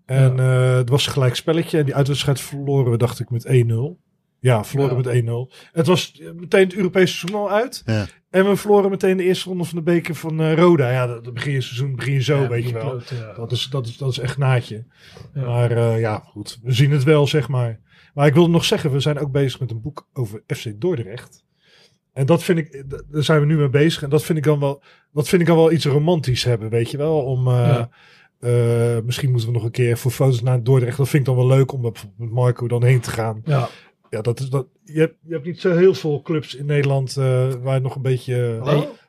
En eh, het was een gelijk spelletje. En die uitwedstrijd verloren we, dacht ik, met 1-0. Ja, verloren Ja. met 1-0. Het was eh, meteen het Europese seizoen al uit. Ja. En we verloren meteen de eerste ronde van de beker van eh, Roda. Ja, dat, dat begin je seizoen, begin je zo, Ja, weet je wel. Dat is, dat, is, dat is echt naadje. Maar ja, goed. We zien het wel, zeg maar. Maar ik wilde nog zeggen, we zijn ook bezig met een boek over FC Dordrecht. En dat vind ik, daar zijn we nu mee bezig. En dat vind ik dan wel, dat vind ik dan wel iets romantisch hebben, weet je wel. Om, eh, Ja. eh, misschien moeten we nog een keer voor foto's naar Dordrecht. Dat vind ik dan wel leuk om met Marco dan heen te gaan. Ja. Ja, dat is dat. Je hebt, je hebt niet zo heel veel clubs in Nederland eh, waar nog een beetje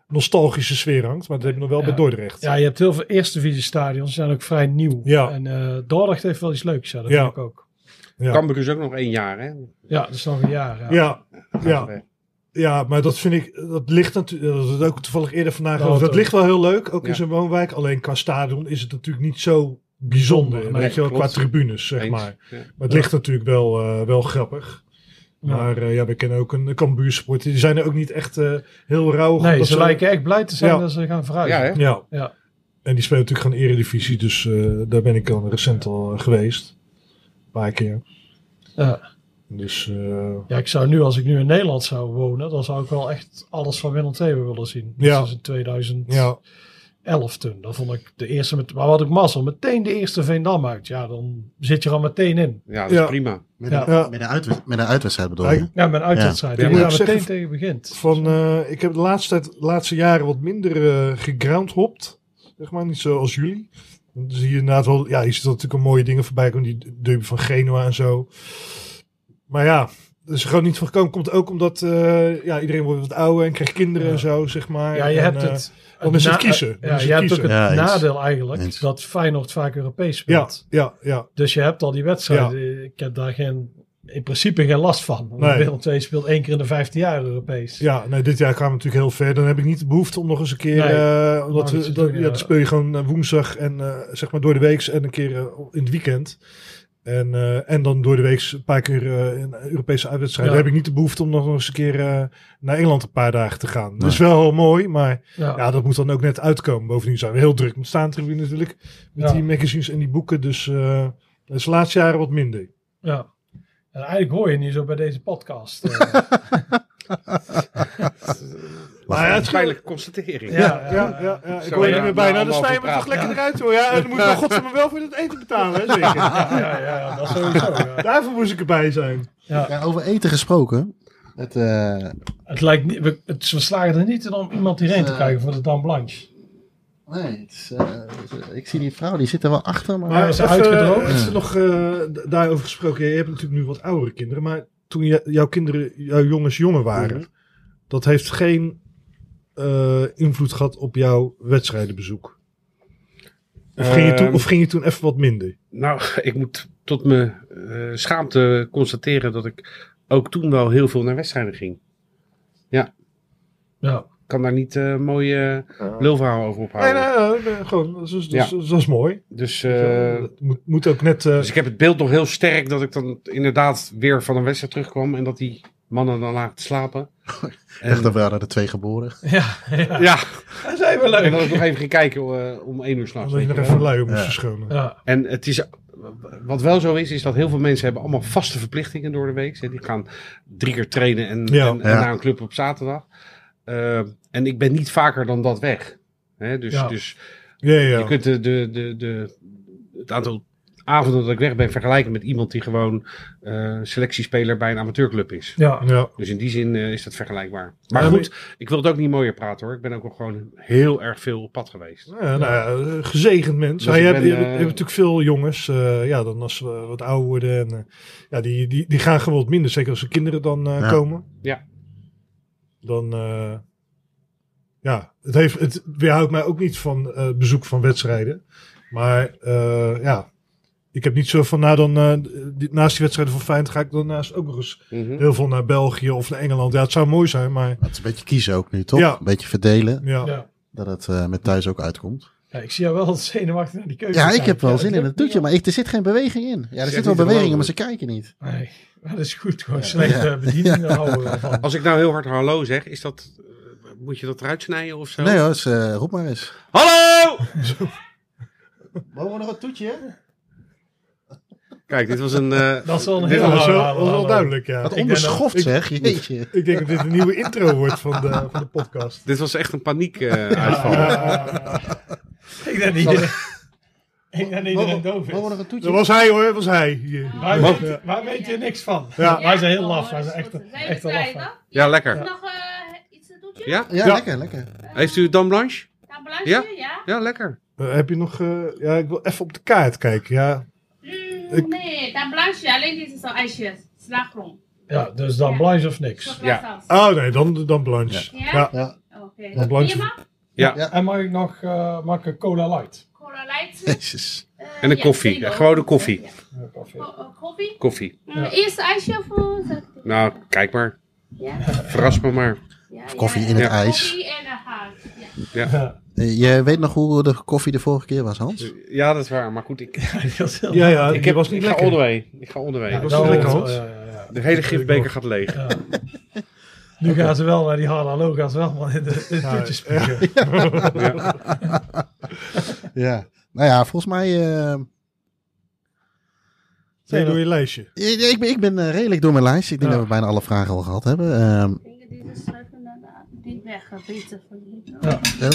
nostalgische sfeer hangt. Maar dat heb je nog wel Ja. bij Dordrecht. ja, je hebt heel veel eerste divisie stadions, die zijn ook vrij nieuw. Ja. En Dordrecht heeft wel iets leuks, ja, dat Ja. vind ik ook. Ja. Cambuur is ook nog één jaar, hè? Ja, dat is nog een jaar. Ja. ja, ja. Ja. Maar dat vind ik, dat ligt natuurlijk, dat is het ook toevallig eerder vandaag over. Dat dat ligt wel heel leuk, ook in zo'n woonwijk. Alleen qua stadion is het natuurlijk niet zo bijzonder, Bijzonder, weet je wel, qua tribunes, zeg Eens. maar. Ja. Maar het ligt natuurlijk wel, eh, wel grappig. Ja. Maar eh, ja, we kennen ook een Cambuur. Die zijn er ook niet echt eh, heel rauw. Nee, ze lijken echt blij te zijn Ja. dat ze gaan verhuizen. Ja. Ja. En die spelen natuurlijk gewoon eredivisie, dus eh, daar ben ik dan recent al geweest. Een paar keer. Ja. Dus eh, Ja, ik zou nu, als ik nu in Nederland zou wonen, dan zou ik wel echt alles van Willem II willen zien. Net Ja. in 2001 ja, 11 toen. Dat vond ik de eerste, met, maar wat ik mazzel, meteen de eerste Veendam uit. Ja, dan zit je er al meteen in. Ja, dat is Ja. prima. Met, Ja. een, Ja. met, een uitwed- met een uitwedstrijd bedoel je? Ja, met een uitwedstrijd. Ja. Daar ik meteen zeggen, tegen begint. Van, eh, ik heb de laatste, tijd, de laatste jaren wat minder eh gegroundhopt. Zeg maar, niet zoals jullie. Dan zie je inderdaad wel, ja, je ziet natuurlijk al mooie dingen voorbij komen. Die derby van Genoa en zo. Maar ja, er is gewoon niet van gekomen. Komt ook omdat eh, ja, iedereen wordt wat ouder en krijgt kinderen Ja. en zo, zeg maar. Ja, je En, hebt eh, het... dan is het kiezen. Ja, je hebt ook het Ja, nadeel eigenlijk Eens. dat Feyenoord vaak Europees Ja, speelt. ja, ja. Dus je hebt al die wedstrijden. Ik heb daar geen, in principe geen last van. Want Nee. Willem II speelt één keer in de 15 jaar Europees. Ja, nee, dit jaar gaan we natuurlijk heel ver. Dan heb ik niet de behoefte om nog eens een keer. Nee, eh, omdat we, doen, ja, dan speel je gewoon eh, woensdag en eh, zeg maar door de week en een keer in het weekend. En, en dan door de week een paar keer een Europese uitwedstrijd. Ja. Dan heb ik niet de behoefte om nog eens een keer naar Engeland een paar dagen te gaan. Dat is wel heel mooi, maar Ja. ja, dat moet dan ook net uitkomen. Bovendien zijn we heel druk met staantribune natuurlijk. Met die magazines en die boeken. Dus dat is de laatste jaren wat minder. Ja. En eigenlijk hoor je niet zo bij deze podcast. eh. (laughs) Maar ja, het is Pijnlijke constatering. Ja. Ja, ja, ja, ja. Ik hoor je meer bijna. nou, Dan snij je me toch lekker eruit hoor. Ja, en dan moet je wel godverdomme wel voor het eten betalen. Hè, zeker. ja, ja, ja, dat sowieso. Ja. (laughs) Daarvoor moest ik erbij zijn. Ja. Ja, over eten gesproken. Het, eh, Het lijkt niet, we, het, we slagen er niet in om iemand hierheen te Eh. krijgen voor de Dame Blanche. Nee, het is, eh, ik zie die vrouw, die zit er wel achter. Maar, Maar is uitgedroogd? eh, is er nog eh, daarover gesproken. Je hebt natuurlijk nu wat oudere kinderen. Maar toen je, jouw kinderen, jouw jongens jonger waren. Mhm. Dat heeft geen eh, invloed gehad op jouw wedstrijdenbezoek. Of, ging je toen, Ehm, of ging je toen even wat minder? Nou, (laughs) ik moet tot mijn eh, schaamte constateren dat ik ook toen wel heel veel naar wedstrijden ging. Ja. Ik kan daar niet eh mooie lulverhaal over Nee, ophouden. nee, nee, nee, gewoon, dat is, dat is, Ja. dat is mooi. Dus, eh, dat moet, moet ook net... eh, dus ik heb het beeld nog heel sterk dat ik dan inderdaad weer van een wedstrijd terugkwam. En dat die mannen dan lagen te slapen. (laughs) echt, En, we hadden er twee geboren. (laughs) Ja, ja. ja, dat zijn wel en dat leuk. ik nog even ging kijken eh, om één uur s'nachts. dat je nog even lui om moest Ja. verschonen. Ja. En het is, wat wel zo is, is dat heel veel mensen hebben allemaal vaste verplichtingen door de week. Hè. Die gaan drie keer trainen en, Ja. en, en Ja. naar een club op zaterdag. Eh, en ik ben niet vaker dan dat weg. Hè, dus, Ja. dus Ja, ja. je kunt de, de, de, de, het aantal avonden dat ik weg ben vergelijken met iemand die gewoon eh, selectiespeler bij een amateurclub is. Ja. ja. Dus in die zin eh, is dat vergelijkbaar. Maar Ja, goed, ik wil het ook niet mooier praten hoor. Ik ben ook wel gewoon heel erg veel op pad geweest. Ja, nou ja, eh, gezegend mens. Dus Ja, je, hebt, ben, je, hebt, je eh, hebt natuurlijk veel jongens. eh, ja, dan als we wat ouder worden. En, eh, ja, die, die, die gaan gewoon wat minder. Zeker als de kinderen dan eh, Ja. komen. Ja. Dan, eh, ja, het, heeft, het weerhoudt mij ook niet van eh, bezoek van wedstrijden. Maar eh, ja, ik heb niet zo van, nou dan, eh, die- naast die wedstrijden van Feyenoord ga ik dan naast ook nog eens Mhm. heel veel naar België of naar Engeland. Ja, het zou mooi zijn, maar Het is een beetje kiezen ook nu, toch? Ja. Een beetje verdelen, ja. Ja. Dat het eh, met thuis ook uitkomt. Ja, ik zie jou wel (laughs) zenuwachtig naar die keuze. Ja, ik heb wel Ja, zin in het toetje, maar ik, er zit geen beweging in. Ja, er zit wel te bewegingen, maar ze kijken niet. Nee, dat is goed. Gewoon slechte Ja. bediening, houden van. (laughs) Als ik nou heel hard hallo zeg, is dat, eh, moet je dat eruit snijden of zo? Nee hoor, dus, eh, roep maar eens. Hallo! (laughs) Mogen we nog een toetje? Kijk, dit was een... eh, (laughs) Dat is wel een Dit heel dat is wel, raar- dat is wel raar- duidelijk, ja. Wat onbeschoft zeg, jeetje. Ik denk dat dit een nieuwe intro wordt van de, van de podcast. dit was echt een paniek uitval. Ik denk niet. (laughs) Ik denk dat iedereen doof is. nog een toetje? Dat was hij hoor, dat was hij. Hier. Wij, weten er niks van. Ja. Wij zijn heel laf. Wij zijn echt, echt een laf. Ja, lekker. Nog eh, iets te doen? Ja? Ja, Ja. lekker, lekker. Heeft u Dan Blanche? Nou, balansje, Ja? ja? Ja, lekker. Eh, heb je nog... eh, ja, ik wil even op de kaart kijken. Ja, Mm, Ik- Nee, dan balansje. Alleen dit is een ijsje. Slagroom. Ja, dus dan blanche of niks. Ja. Oh nee, dan, dan Blanche. Ja? Ja. Ja, Oké. Dan. Prima. Ja. Ja. En mag ik nog eh, mag ik een cola light? Cola light. jezus. Eh, En een ja, koffie. zeker. Gewone koffie. Ja. Ja, koffie. Ko- eh, Koffie? Koffie. Ja. Eerst ijsje of... eh? Nou, kijk maar. Ja? Verras me maar. Ja, koffie ja, in het ja. ijs. Koffie en een haat. Ja. Ja. Eh, Je weet nog hoe de koffie de vorige keer was, Hans? Ja, dat is waar. Maar goed, ik, (laughs) Ja, ja, ik, heb, was niet ik ga lekker. way. Ik ga. Ja, was niet lekker, Hans. ja. De hele gifbeker gaat leeg. (laughs) Ja. Nu gaan ze wel naar die harde hallo, gaan ze wel maar in de, in de Ja, toetjes (laughs) ja. Ja. Nou ja, volgens mij... eh, Nee, door je lijstje. ik, ik ben, ik ben eh, redelijk door mijn lijst. Ik denk Ja. dat we bijna alle vragen al gehad hebben. Ehm, Ik denk dat dit is even naar de- dit weg. eh, Beter voor jullie. Ja. eh,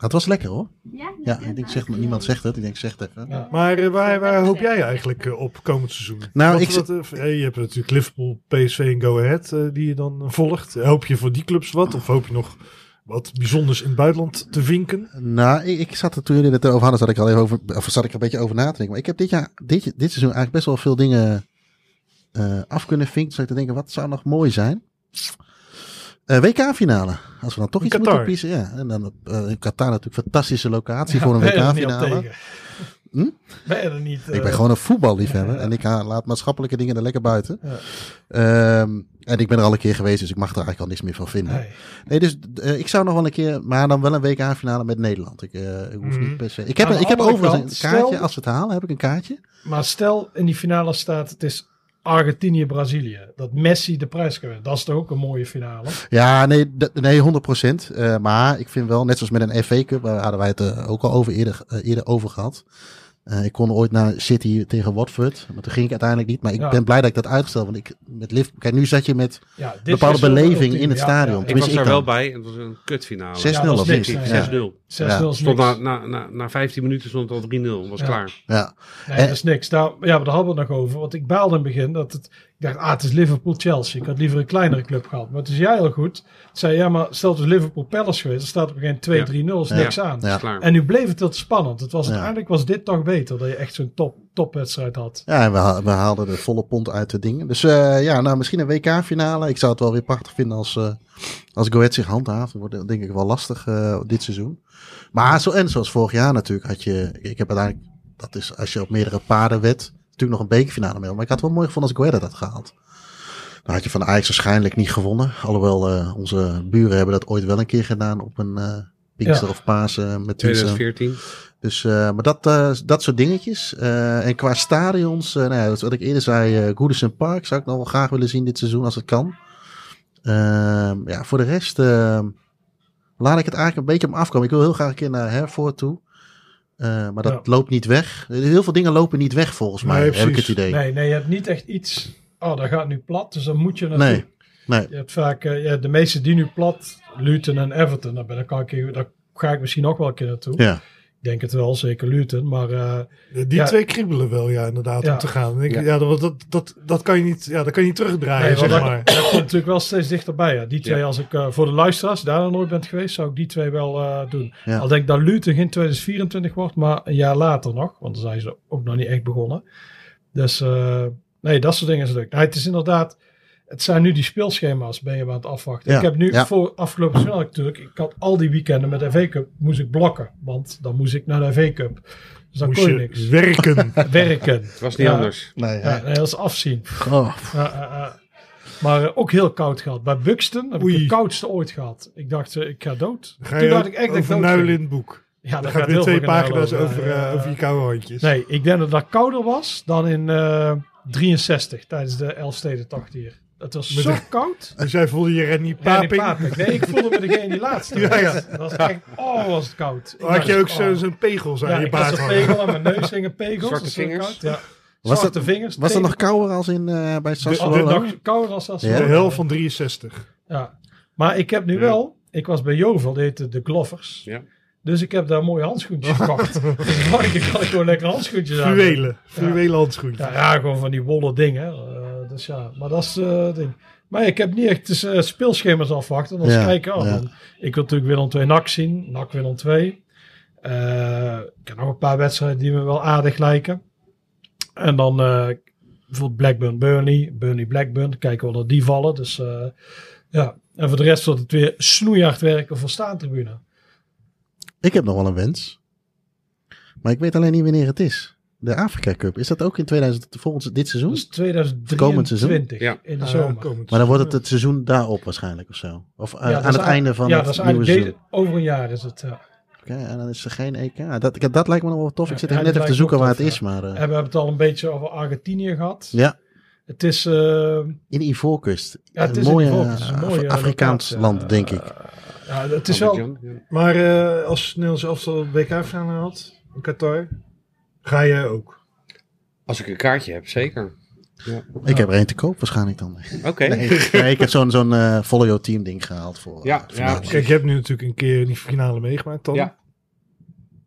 Het was lekker hoor. Ja, Ja, ik denk, zeg, niemand zegt het. Ik denk, zeg het even. Ja. Maar eh, waar, waar hoop jij eigenlijk eh, op komend seizoen? Nou, Wat- ik wat, eh, je hebt natuurlijk Liverpool, PSV en Go Ahead die je dan volgt. Hoop je voor die clubs wat? Of hoop je nog wat bijzonders in het buitenland te vinken? Nou, ik, ik zat er toen jullie het erover hadden, zat ik al even over, of zat ik er een beetje over na te denken. Maar ik heb dit jaar, dit, dit seizoen eigenlijk best wel veel dingen eh, af kunnen vinken. Zat ik te denken, wat zou nog mooi zijn? Eh, WK-finale. Als we dan toch In iets Qatar. moeten kiezen. Ja, en dan eh, in Qatar natuurlijk fantastische locatie voor een WK-finale. Hm? Ben er niet... Ik ben eh, gewoon een voetballiefhebber en ik laat maatschappelijke dingen er lekker buiten. Ja. Ehm, en ik ben er al een keer geweest, dus ik mag er eigenlijk al niks meer van vinden. Nee. Nee, dus ik zou nog wel een keer, maar dan wel een WK-finale met Nederland. Ik, ik hoef Mhm. niet per se. Ik heb, een- ik heb overigens kant, een kaartje. stel- Als we het halen, heb ik een kaartje. Maar stel in die finale staat, het is Argentinië-Brazilië. Dat Messi de prijs kan. Dat is toch ook een mooie finale? Ja, nee, nee 100 procent. maar ik vind wel, net zoals met een FA Cup, waar hadden wij het eh, ook al over eerder, eh, eerder over gehad. Eh, ik kon ooit naar City tegen Watford, maar toen ging ik uiteindelijk niet. Maar ik Ja. ben blij dat ik dat uitgesteld, want ik met Liverpool, kijk, nu zat je met Ja, dit Bepaalde wel beleving in het Ja, stadion. ja, Ik was daar ik wel dan. bij. Het was een kutfinale. 6-0 Ja, dat is of niks, niet? nee. Ja. 6-0. 6-0 is Stond na, na, na, na 15 minuten stond het al 3-0. Was Ja. klaar. Ja. Nee, dat is niks. Daar, ja, maar daar hadden we het nog over. Want ik baalde in het begin dat het... Ik dacht, ah, het is Liverpool-Chelsea. Ik had liever een kleinere club gehad. Maar toen zei jij heel goed. Ik zei, ja, maar stel het is Liverpool-Palace geweest. Dan staat er geen 2-3-0. is Ja. niks aan. Ja. Is klaar. En nu bleef het heel spannend. Het was, Ja. Uiteindelijk was dit toch beter. Dat je echt zo'n top, topwedstrijd had. Ja, en we, we haalden de volle pond uit de dingen. Dus eh, ja, nou misschien een WK-finale. Ik zou het wel weer prachtig vinden als, eh als Go Ahead zich handhaaft. Dat wordt denk ik wel lastig eh, dit seizoen. Maar zo, en zoals vorig jaar natuurlijk had je... Ik heb uiteindelijk... Dat is als je op meerdere paarden wet. Natuurlijk nog een bekerfinale mee. Maar ik had het wel mooi gevonden als Go Ahead dat had gehaald. Dan had je van Ajax waarschijnlijk niet gewonnen. Alhoewel eh, onze buren hebben dat ooit wel een keer gedaan op een eh Pinkster Ja. of Pasen met Tussen. 2014. Dus, eh, maar dat, eh, dat soort dingetjes. Eh, en qua stadions, eh, nou ja, dat is wat ik eerder zei, eh Goodison Park zou ik nog wel graag willen zien dit seizoen als het kan. Ehm, ja, voor de rest ehm, laat ik het eigenlijk een beetje om afkomen. Ik wil heel graag een keer naar Herford toe. Eh, maar dat Ja. loopt niet weg. Heel veel dingen lopen niet weg volgens mij, Nee, heb ik het idee. Nee, nee, je hebt niet echt iets... Oh, dat gaat nu plat. Dus dan moet je naartoe. Nee, nee. Je hebt vaak... eh, ja, de meeste die nu plat... Luton en Everton. Daar, ben ik al een keer, daar ga ik misschien ook wel een keer naartoe. Ja. Ik denk het wel, zeker Luton. Maar eh, Die Ja. twee kriebelen wel, ja, inderdaad, Ja. om te gaan. Ik, Ja. ja, dat, dat, dat, dat kan je niet, ja, dat kan je niet terugdraaien, nee, zeg dat, maar. dat komt natuurlijk wel steeds dichterbij. Ja. Die twee, Ja. als ik eh, voor de luisteraars, daar nog nooit bent geweest, zou ik die twee wel eh, doen. Ja. Al denk ik dat Luton geen 2024 wordt, maar een jaar later nog. Want dan zijn ze ook nog niet echt begonnen. Dus eh, nee, dat soort dingen is leuk. Nou, het is inderdaad, het zijn nu die speelschema's, ben je aan het afwachten. Ja, Ik heb nu ja. voor afgelopen seizoen natuurlijk, ik had al die weekenden met de FA Cup, moest ik blokken. Want dan moest ik naar de FA Cup. Dus dan Moest kon je niks. werken. (laughs) Werken. Het was niet Ja. anders. Nee, Ja, nee, dat is afzien. Oh. Maar eh, ook heel koud gehad. Bij Buxton heb Oei. ik de koudste ooit gehad. Ik dacht, eh, ik ga dood. Ga Toen dacht ik echt dat ik over dood in het boek. Ja, Dan daar gaat weer heel twee pagina's over, ja, eh, over je koude handjes. Nee, ik denk dat dat kouder was dan in eh 63 tijdens de Elfstedentocht hier. Het was Met zo de- koud. Dus jij voelde je Rennie Ja, Paping. Paping. Nee, ik voelde me degene die laatste (laughs) Ja, ja. was. Dat was echt, oh was het koud. Ik Had je ook oh. zo'n pegels aan Ja, je ik had baard zo'n hangen? pegel aan mijn neus hingen pegels. Zwarte dat vingers? koud, Ja. Was dat- vingers. was dat nog kouder als in, eh, bij Sassuolo? kouder als dat. Ja. De hel van 63. Ja, maar ik heb nu Ja. wel, ik was bij Jovel, die heette de Glovers. Ja. Dus ik heb daar mooie handschoentjes gekocht. (laughs) dus vorige keer kan ik gewoon lekker handschoentjes aan. Fluwelen. Fluwelen handschoentjes. Ja, ja, gewoon van die wollen dingen. eh, dus ja, maar dat is eh, het ding. Maar ik heb niet echt dus, eh, speelschema's afwachten. Dan Ja, kijken. Oh, ja. dan- ik wil natuurlijk Willem 2 NAC zien. NAC Willem 2. Eh, ik heb nog een paar wedstrijden die me wel aardig lijken. En dan eh, bijvoorbeeld Blackburn Burnley. Burnley Blackburn. Kijken we dat die vallen. Dus eh, ja. En voor de rest wordt het weer snoeihard werken voor staantribune. Ik heb nog wel een wens. Maar ik weet alleen niet wanneer het is. De Afrika Cup. Is dat ook in 2000, volgens dit seizoen? Dat is 2023 Komend seizoen? Ja. in de Ah, zomer. komend Maar dan wordt het seizoen. het seizoen daarop waarschijnlijk of zo. Of eh, Ja, aan het a- einde van ja, het dat is nieuwe seizoen. over een jaar is het. Ja. Oké, en dan is er geen EK. Dat, ik- dat lijkt me nog wel tof. Ik zit net even te zoeken waar het is. Maar eh, En we hebben het al een beetje over Argentinië gehad. ja, Het is, eh, in Ivoorkust. ja, het een is mooie, een, Ivoorkust, het is een mooie Af- Afrikaans land, denk ik. Eh, ja, het is wel. Ja. Maar eh, als Nederlands elftal WK-finale had in Qatar, ga jij ook. Als ik een kaartje heb, zeker. Ik heb er één te koop waarschijnlijk dan. Oké. Nee, nee, ik heb zo'n zo'n eh follow your team ding gehaald voor. Ja, eh, ja. vanavond. Kijk, je hebt nu natuurlijk een keer die finale meegemaakt dan. Ja.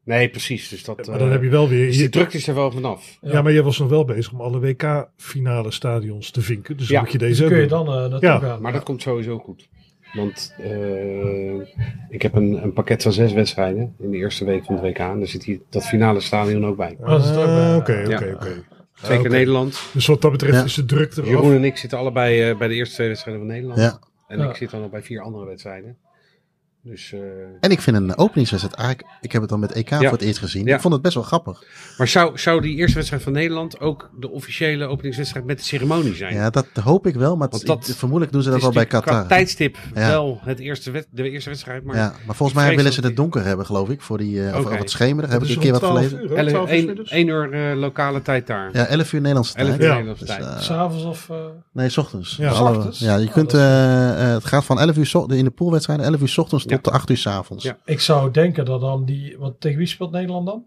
Nee, precies. Dus dat, Maar dan eh, heb je wel weer... dus die je- drukte is er wel vanaf. ja, maar je was nog wel bezig om alle WK-finale stadions te vinken. Dus Ja. dan moet je Dus deze kun je dan eh, naartoe Ja, gaan. Maar dat komt sowieso goed. Want eh, ik heb een, een pakket van zes wedstrijden in de eerste week van het WK. En daar zit die, dat finale stadion ook bij. Oh, dat is het ook bij, Ah. Oké, oké, oké. Twee keer. Nederland. Dus wat dat betreft Ja. is de druk eraf. Jeroen en ik zitten allebei eh, bij de eerste twee wedstrijden van Nederland. Ja. En Ja. ik zit dan nog bij vier andere wedstrijden. Dus, eh, En ik vind een openingswedstrijd eigenlijk... Ik heb het dan met EK voor het eerst gezien. Ja. Ik vond het best wel grappig. maar zou, zou die eerste wedstrijd van Nederland ook de officiële openingswedstrijd met de ceremonie zijn? Ja, dat hoop ik wel. Maar het- dat- ik- vermoedelijk doen ze dat wel bij Qatar. Qua tijdstip Ja. wel het eerste wed- de eerste wedstrijd. Maar ja, maar volgens mij willen ze het donker hebben, geloof ik. Voor die, eh, of, Oké. of het schemerig. Heb ik een keer wat 12 gelezen. uur, hè? 12 uur 1 middags. uur eh, lokale tijd daar. Ja, 11 uur Nederlandse 11 tijd. uur Ja. Nederlandse Dus, tijd. eh, S'avonds of... eh, nee, s ochtends. Ja. S alle- ochtends? Ja, je kunt, het gaat van 11 uur in de poolwedstrijden, 11 uur s ochtends Ja. tot 8 uur s avonds. Ja. ik zou denken dat dan die... Want tegen wie speelt Nederland dan?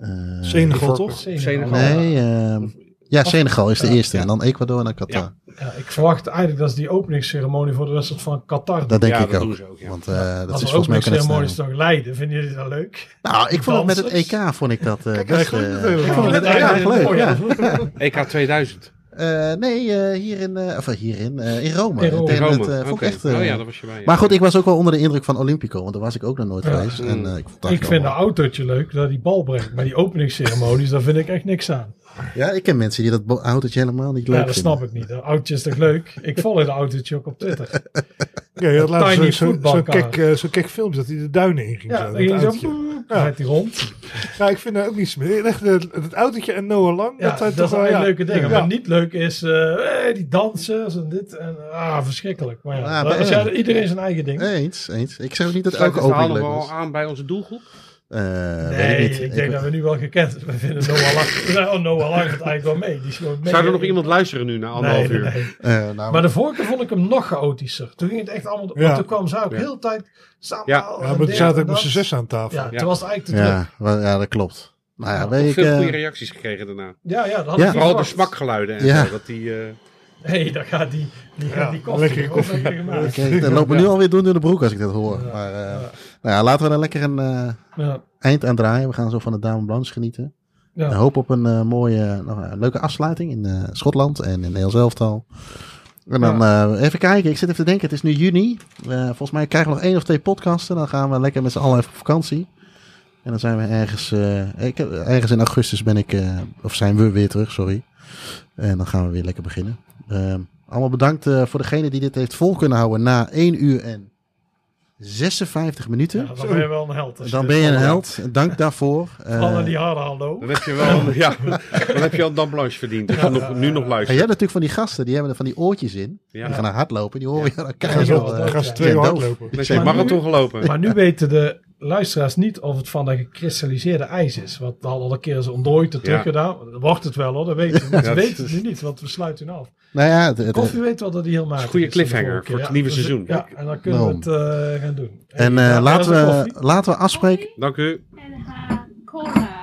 Eh, Senegal toch? Senegal. Nee, ehm, ja, Senegal is de Ja. eerste. Ja. En dan Ecuador en dan Qatar. Ja, ik verwacht eigenlijk dat is die openingsceremonie voor de wedstrijd van Qatar. Dat denk Ja, ik dat ook. doen ze ook, ja. Want eh, dat Als is de volgens mij ook een toch Leiden. Vinden jullie dat leuk? Nou, ik vond het met het. EK vond ik dat eh, Kijk, best... eh, ik vond het met het (laughs) EK leuk. EK 2000. Eh, nee, eh, hier in, eh, of hierin, eh, in Rome. In Rome. Tegen Rome. het, eh, vond echt, oh ja, dat was je bij. ja. Maar goed, ik was ook wel onder de indruk van Olympico, want daar was ik ook nog nooit Ja. geweest. En, eh, ik vond Ik vind wel- autootje leuk dat die bal brengt. Maar die openingsceremonies, daar vind ik echt niks aan. Ja, ik ken mensen die dat autootje helemaal niet leuk Ja, dat vinden. snap ik niet. Een autootje is toch leuk? Ik volg het autootje ook op Twitter. Ja, je had laatst Tiny zo'n zo, zo kek, eh, kek filmpje dat hij de duinen in ging. Ja, zo, dan dat ging hij zo, rijdt hij rond. Ja, ik vind dat ook niet zo meer. Echt, Het autootje en Noah Lang, Ja, dat zijn dat toch zijn wel... Ja. leuke dingen. Ja. Maar niet leuk is eh, eh, die dansers en dit. En, ah, verschrikkelijk. Maar ja, Ah, is bij- ja, iedereen zijn eigen ding. Eens, eens. Ik zeg ook niet dat elke opening leuk wel was. aan bij onze doelgroep? Eh, weet Nee, ik niet. ik denk Ik- dat we nu wel gekend We vinden Noah Lang. (laughs) Oh, Noah Lang gaat eigenlijk wel mee. Die is gewoon mee. Zou er nog iemand luisteren nu na anderhalf Nee, nee, uur? nee. eh, nou, Maar de vorige keer vond ik hem nog chaotischer. Toen ging het echt allemaal... Ja. want Toen kwam ze ook Ja. heel de tijd samen. Ja. al Ja, maar dit zaten ook met z'n zes aan tafel. Ja, Ja. toen was het eigenlijk te druk. ja, ja, dat klopt. Nou ja, weet ik... veel eh, goede reacties gekregen daarna. Ja, ja, dat had Ja. Vooral smakgeluiden en Ja. zo. Dat die, eh, Nee, dan gaat die, die, Ja, die koffie. lekkere koffie. lekker dat loopt me nu alweer doen door de broek als ik dat hoor. Ja. Maar eh, Ja. nou ja, laten we er lekker een eh, Ja, eind aan draaien. We gaan zo van de Dame Blanche genieten. ja. Ik hoop op een eh, mooie, nog een leuke afsluiting in eh, Schotland en in Nederlands elftal. En dan eh, even kijken. Ik zit even te denken. Het is nu juni. Eh, volgens mij krijgen we nog één of twee podcasten. Dan gaan we lekker met z'n allen even op vakantie. En dan zijn we ergens, eh, ik heb, ergens in augustus ben ik, eh, of zijn we weer terug, sorry. En dan gaan we weer lekker beginnen. Eh, allemaal bedankt eh, voor degene die dit heeft vol kunnen houden na 1 uur en 56 minuten. Ja, dan ben je wel een held. dan ben je een held. Dank daarvoor. (laughs) Eh, Vooral naar die harde hallo. dan heb je wel, (laughs) ja, dan heb je al Dan Blanche verdiend. Als je nog, nu nog en je luistert. hebt natuurlijk van die gasten, die hebben er van die oortjes in. Ja. Die gaan naar hardlopen. Die horen je dan Ja, zo, eh, gaan ze ja. twee ja, hardlopen. Marathon gelopen. Maar nu weten de luisteraars niet of het van dat gekristalliseerde ijs is. Hadden al een keer eens ontdooid er terug Ja. gedaan. Wordt het wel hoor, dat weten we. (laughs) Ja, weten dat het nu niet, want we sluiten af. Nou ja, het, het- Koffie weet wel dat die heel makkelijk goede is. cliffhanger voor het nieuwe dus- seizoen. Ja, en dan kunnen we het eh, gaan doen. en eh, laten, is we, laten we afspreken. Dank u. En haar cola.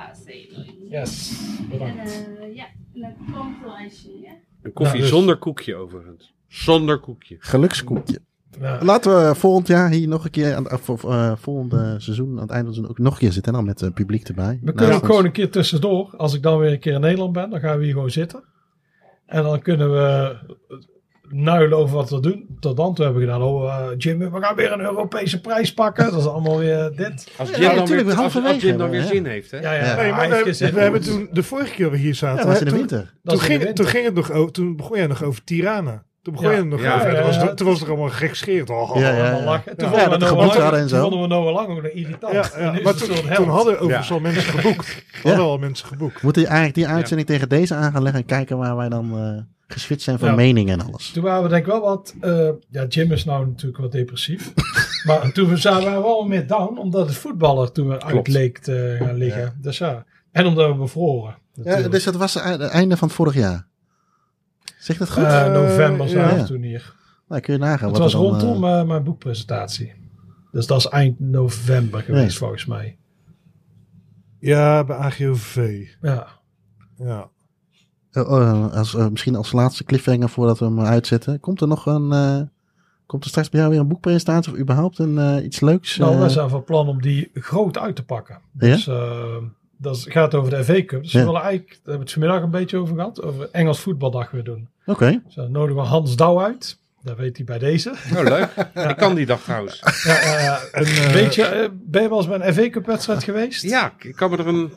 Yes, En bedankt. eh, ja, en een ja. Een koffie dus- zonder koekje overigens. Zonder koekje. Gelukskoekje. Ja. Laten we volgend jaar hier nog een keer, aan, of, of, eh, volgende seizoen, aan het einde van het seizoen ook nog een keer zitten. En dan met het publiek erbij. We kunnen ook ons. gewoon een keer tussendoor. Als ik dan weer een keer in Nederland ben, dan gaan we hier gewoon zitten. En dan kunnen we nuilen over wat we doen. Tot dan toe hebben we gedaan. Oh, eh, Jim, we gaan weer een Europese prijs pakken. Dat is allemaal weer dit. Als Ja, Jim dan natuurlijk, weer, als, als Jim dan weer zin heeft. Hè? Ja, ja. Ja. Nee, maar we, hebben toen, de vorige keer we hier zaten, Ja, dat was in de toen- winter. Toen, is in de ging, toen, winter. ging het nog over, toen begon jij nog over Tirana. Toen begon je nog ja, toen, was ja. het, toen was het er allemaal gekscherend. Oh, Ja, ja, lachen. Toen Ja, vonden we Noah Lang- hadden en toen zo. vonden we Noah Lang ook nog irritant. Ja, maar toen, held. hadden overigens al mensen geboekt. Hadden al mensen geboekt. Moeten eigenlijk die uitzending tegen deze aan gaan leggen en kijken waar wij dan eh geswitcht zijn van Ja. mening en alles. Toen waren we denk ik wel wat... eh, ja, Jim is nou natuurlijk wat depressief. (laughs) maar toen waren we wel meer down, omdat het voetballer toen weer uit leek te gaan liggen. Dus ja. En omdat we bevroren. Ja, dus dat was het einde van vorig jaar. Zeg dat goed? Eh, november ja. we Ja. toen hier. nou, kun je nagaan. Het wat was dan, rondom eh, eh, mijn boekpresentatie. Dus dat is eind november geweest Nee. volgens mij. Ja, bij AGOV. Ja. Ja. eh, eh, als, misschien als laatste cliffhanger voordat we hem uitzetten. Komt er nog een, eh, Komt er straks bij jou weer een boekpresentatie of überhaupt een, eh, iets leuks? Nou, wij zijn van plan om die groot uit te pakken. Ja? Dus eh, dat is- gaat over de FA Cup. Dus Ja. we willen eigenlijk, daar hebben we het vanmiddag een beetje over gehad, over Engels voetbaldag weer doen. Oké. Dus dan nodigen we Hans Douw uit. Dat weet hij bij deze. Oh, leuk. (laughs) Ik kan die dag trouwens. Ja, eh, En, eh, weet je, eh, ben je wel eens bij een FA Cup wedstrijd geweest? Ja, ik kan me er een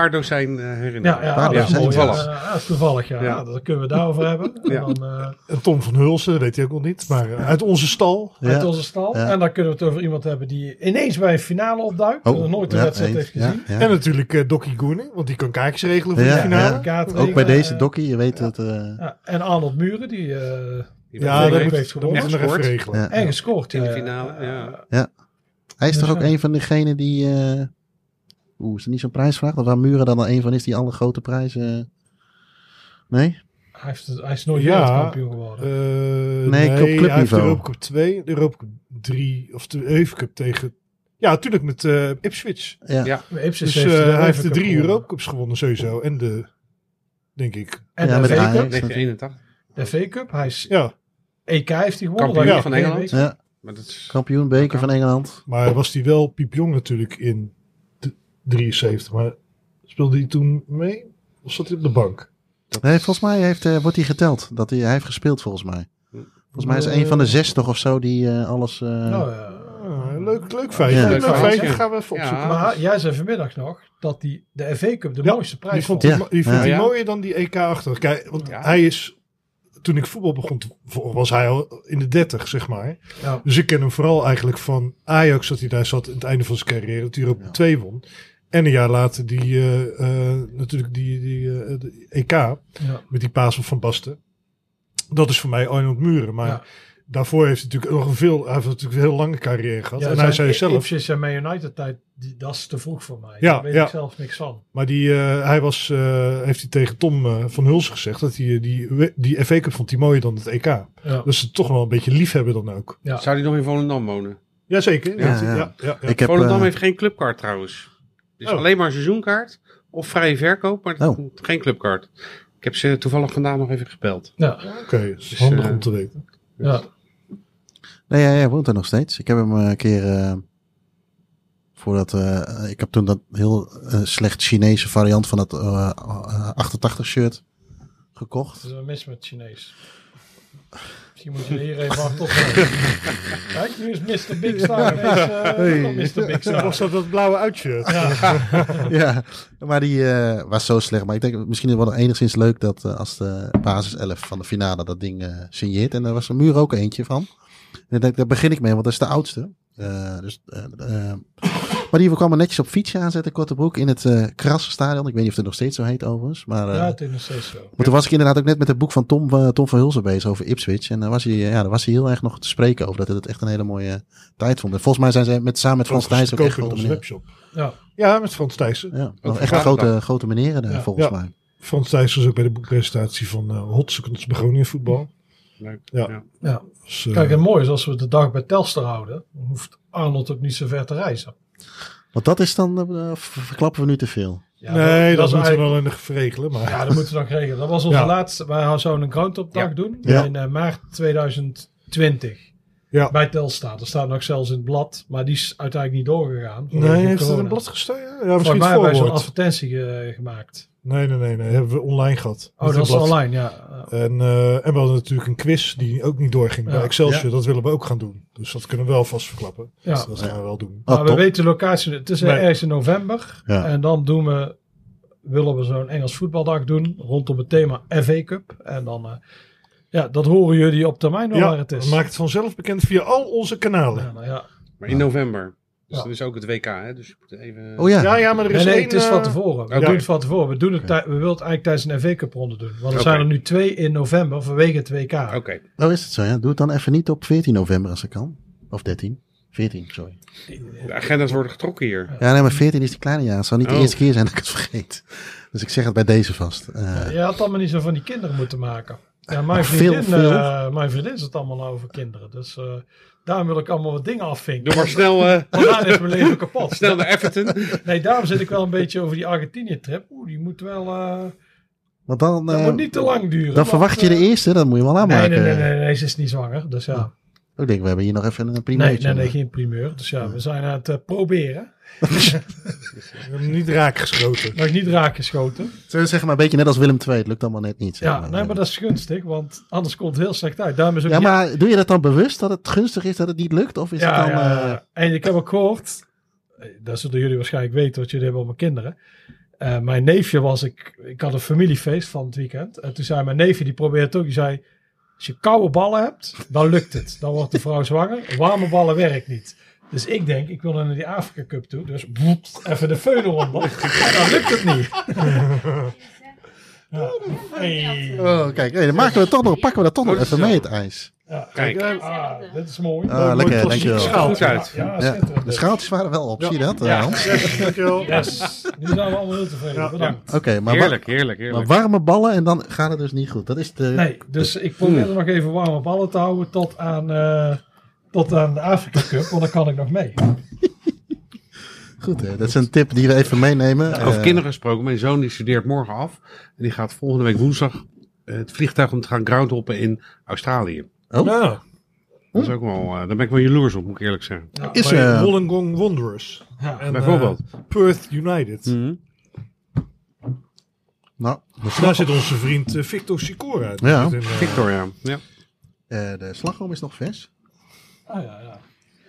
paar dozijn eh, herinneren. Ja, ja, dat is toevallig. Ja, ja, dat is toevallig, ja. Dan kunnen we daarover (laughs) hebben. En dan eh, en Tom van Hulsen, dat weet hij ook nog niet. Maar eh, uit onze stal. Ja. uit onze stal. Ja. En dan kunnen we het over iemand hebben die ineens bij een finale opduikt. Oh, en nooit een ja, wedstrijd heeft gezien. Ja, ja. En natuurlijk eh Dokkie Goening, want die kan kaartjes regelen voor Ja, de finale. Ook bij deze dokkie, je weet het. eh, Ja, en Arnold Muren, die eh Die Ja, heeft dat heeft dat gewonnen. moeten we nog even Gescoord. regelen. ja. en gescoord. In de finale, ja. Hij is toch Dus, ook ja. een van degenen die... eh Oeh, is er niet zo'n prijsvraag? Dat waar Muren dan al een van is die alle grote prijzen... eh, Nee? Hij, heeft, hij is nooit Ja. wereldkampioen geworden. Eh, Nee, nee, op hij heeft de Europa Cup 2, de Europa Cup 3 of de UEFA Cup tegen... Ja, natuurlijk met eh Ipswich. Ja. Ja. Ipswich Dus heeft, de hij heeft de drie gewonnen. Europa Cups gewonnen sowieso. En de, denk ik. En Ja, de met Ajax. Cup. 1981. De FA Cup. Hij is Ja, EK heeft hij gewonnen. Kampioen van. Engeland. ja. Maar dat is... Kampioen, beker van Engeland. maar was hij wel piepjong natuurlijk in de 73. Maar speelde hij toen mee? Of zat hij op de bank? Nee, volgens mij heeft, eh, wordt hij geteld. Dat hij, hij heeft gespeeld volgens mij. Volgens mij is hij een van de zes toch of zo die eh, alles... eh, Nou, ja. Leuk, leuk feitje. Ja. Leuk feitje. Gaan we even Ja. opzoeken. Maar jij zei vanmiddag nog dat die, de FA Cup de Ja, mooiste prijs vond, vond. hij, Ja. die vond Ja. hij Ja. mooier dan die EK achter. Kijk, want Ja. hij is... Toen ik voetbal begon, te- was hij al in de 30, zeg maar. Ja. Dus ik ken hem vooral eigenlijk van Ajax, dat hij daar zat aan het einde van zijn carrière. Dat hij er op Ja. 2 won. En een jaar later die, eh, eh, natuurlijk die, die eh, de EK Ja. met die paas van Basten. Dat is voor mij Arnold Muren. Maar Ja. daarvoor heeft hij natuurlijk nog een veel, hij heeft natuurlijk een heel lange carrière gehad. Ja, en hij zei zijn zelf, Ipswich en Man United tijd, die, dat is te vroeg voor mij. Ja, Daar weet ja. ik zelf niks van. Maar die, eh, hij was, eh, heeft hij tegen Tom eh, van Hulsen gezegd dat hij eh, die, die FA Cup vond hij mooier dan het EK. Ja. Dus ze toch wel een beetje lief hebben dan ook. Ja. Zou die nog in Volendam wonen? Jazeker. Ja, Ja, ja. ja. Ik heb, Volendam eh, heeft geen clubkaart trouwens. Dus Oh. alleen maar een seizoenkaart of vrije verkoop, maar Oh. geen clubkaart. Ik heb ze toevallig vandaag nog even gebeld. Ja. Oké, dat Dus, handig eh, om te weten. Ja. Nee, hij, hij woont er nog steeds. Ik heb hem eh, een keer... eh, voordat... eh, ik heb toen dat heel eh, slecht Chinese variant van het eh, eh, 88 shirt gekocht. Dat is een mis met Chinees. Misschien moet je hier even op. (laughs) Kijk, nu is Mr. Big Star eh, Mr. Big Star. Was dat dat blauwe uitshirt? (laughs) ja, maar die eh, was zo slecht. Maar ik denk misschien is het wel enigszins leuk dat eh, als de basis 11 van de finale dat ding signeert. En daar was een muur ook eentje van. En ik denk, daar begin ik mee, want dat is de oudste. Eh, dus, maar die kwam er netjes op fietsje aanzetten, korte broek, in het eh Krassenstadion. Ik weet niet of het nog steeds zo heet overigens. Maar, eh, Ja, het is nog steeds zo. maar toen was ik inderdaad ook net met het boek van Tom, eh, Tom van Hulsen bezig over Ipswich. En daar was, hij, eh, ja, daar was hij heel erg nog te spreken over dat hij het echt een hele mooie tijd vond. En volgens mij zijn ze met, samen met Frans Thijs ook echt grote meneer. webshop. Ja. Ja, met Frans Thijssen. Ja, voor echt grote, grote meneren daar, Ja. volgens Ja. mij. Frans Thijssen was ook bij de boekpresentatie van uh, Hot Seconds voetbal. Leuk. Ja. ja. Dus, eh, Kijk, en mooi is als we de dag bij Telstar houden, dan hoeft Arnold ook niet zo ver te reizen. Want dat is dan, eh, verklappen we nu te veel. Ja, nee, dat, moeten we wel in de regelen. Maar Ja, dat moeten we nog regelen. Dat was onze Ja. laatste. Wij zouden een groundtopdag Ja. doen Ja. in eh, maart 2020. Ja. Bij Telstar. Dat staat nog zelfs in het blad. Maar die is uiteindelijk niet doorgegaan. nee, heeft het corona. een blad gestoken? Ja, Volgens misschien mij het hebben wij zo'n advertentie ge- gemaakt. Nee, nee, nee, nee. Hebben we online gehad. Oh, dat is blad. online, ja. Ja. En, eh, en we hadden natuurlijk een quiz die ook niet doorging bij Ja. Excelsior. Dat willen we ook gaan doen. Dus dat kunnen we wel vast verklappen. Ja. Dus dat gaan we wel doen. Oh, maar we weten de locatie. Het is Nee. ergens in november. Ja. En dan doen we, willen we zo'n Engels voetbaldag doen. Rondom het thema FA Cup. En dan, eh, ja, dat horen jullie op termijn wel waar Ja, het is. we maken het vanzelf bekend via al onze kanalen. Ja, nou ja. Maar in november. Dus Ja. dat is ook het WK, hè? Dus je moet even... Oh ja, Ja, ja, maar er is Nee, nee, één, het is van eh, tevoren. We doen het van tevoren. We, doen het we willen het eigenlijk tijdens een FA Cup ronde doen. Want er zijn er nu twee in november vanwege het WK. Oké. oh is het zo. Ja. Doe het dan even niet op 14 november als ik kan. Of 13. 14, sorry. De agenda's worden getrokken hier. Ja, nee, maar 14 is die kleine jaar. Het zal niet de Oh. eerste keer zijn dat ik het vergeet. Dus ik zeg het bij deze vast. Eh, Je had allemaal niet zo van die kinderen moeten maken. Ja, mijn, Veel, vriendin, veel. eh, mijn vriendin zit allemaal nou over kinderen. Dus eh, daarom wil ik allemaal wat dingen afvinken. Doe maar snel, (laughs) eh, Want daar is mijn leven kapot. snel naar Everton. Nee, daarom zit ik wel een beetje over die Argentinië-trip. Oeh, die moet wel... eh, Want dan, Dat eh, moet niet te lang duren. dan want, verwacht je de eh, eerste, dat moet je wel Nee, aanmaken. nee, nee, nee, nee, ze is niet zwanger. Dus ja. Ik denk, we hebben hier nog even een Nee, primeurtje. nee, nee, geen primeur. Dus ja, we zijn aan het proberen. We hebben hem niet raak geschoten. Nog niet raak geschoten. Zullen we zeggen maar een beetje net als Willem II, het lukt allemaal net niet. zeg Ja, nee, maar dat is gunstig, want anders komt het heel slecht uit. Daarom is ook Ja, maar doe je dat dan bewust dat het gunstig is dat het niet lukt? Of is ja, het dan... ja, eh. En ik heb ook gehoord, eh, dat zullen jullie waarschijnlijk weten, want jullie hebben mijn kinderen. Eh, mijn neefje was, ik, ik had een familiefeest van het weekend. En toen zei mijn neefje, die probeerde het ook, die zei, als je koude ballen hebt, dan lukt het. Dan wordt de vrouw zwanger. Warme ballen werkt niet. Dus ik denk, ik wil naar die Afrika Cup toe. Dus even de feun eronder. Dan lukt het niet. Ja. Hey. Oh, kijk, hey, dan maken we toch nog, pakken we dat toch nog even mee, het ijs. Ja, Kijk. kijk, ah, dit is mooi. Ah, lekker, dankjewel. Goed uit. Ja, de schaaltjes waren wel op, zie je dat? Ja. eh, Hans? Yes, dankjewel. Yes, nu zijn we allemaal heel tevreden. Ja. Bedankt. Oké, maar, wa- Heerlijk, heerlijk, maar heerlijk. warme ballen en dan gaat het dus niet goed. Dat is de... Nee, dus ik probeer er nog even warme ballen te houden tot aan, eh, tot aan de Afrika Cup, want dan kan ik nog mee. (laughs) Goed, hè? dat is een tip die we even meenemen. Over Eh, kinderen gesproken. Mijn zoon die studeert morgen af. En die gaat volgende week woensdag eh, het vliegtuig om te gaan groundhoppen in Australië. Ja, Dat is ook wel, eh, daar ben ik wel jaloers op, moet ik eerlijk zeggen. Is, bij eh, Wollongong Wanderers. Ja. En, Bijvoorbeeld. eh, Perth United. Mhm. nou, Daar zit onze vriend Victor Sicora. Die Ja. in, Victoria. Ja. eh, de slagroom is nog vers. Ah, ja, ja.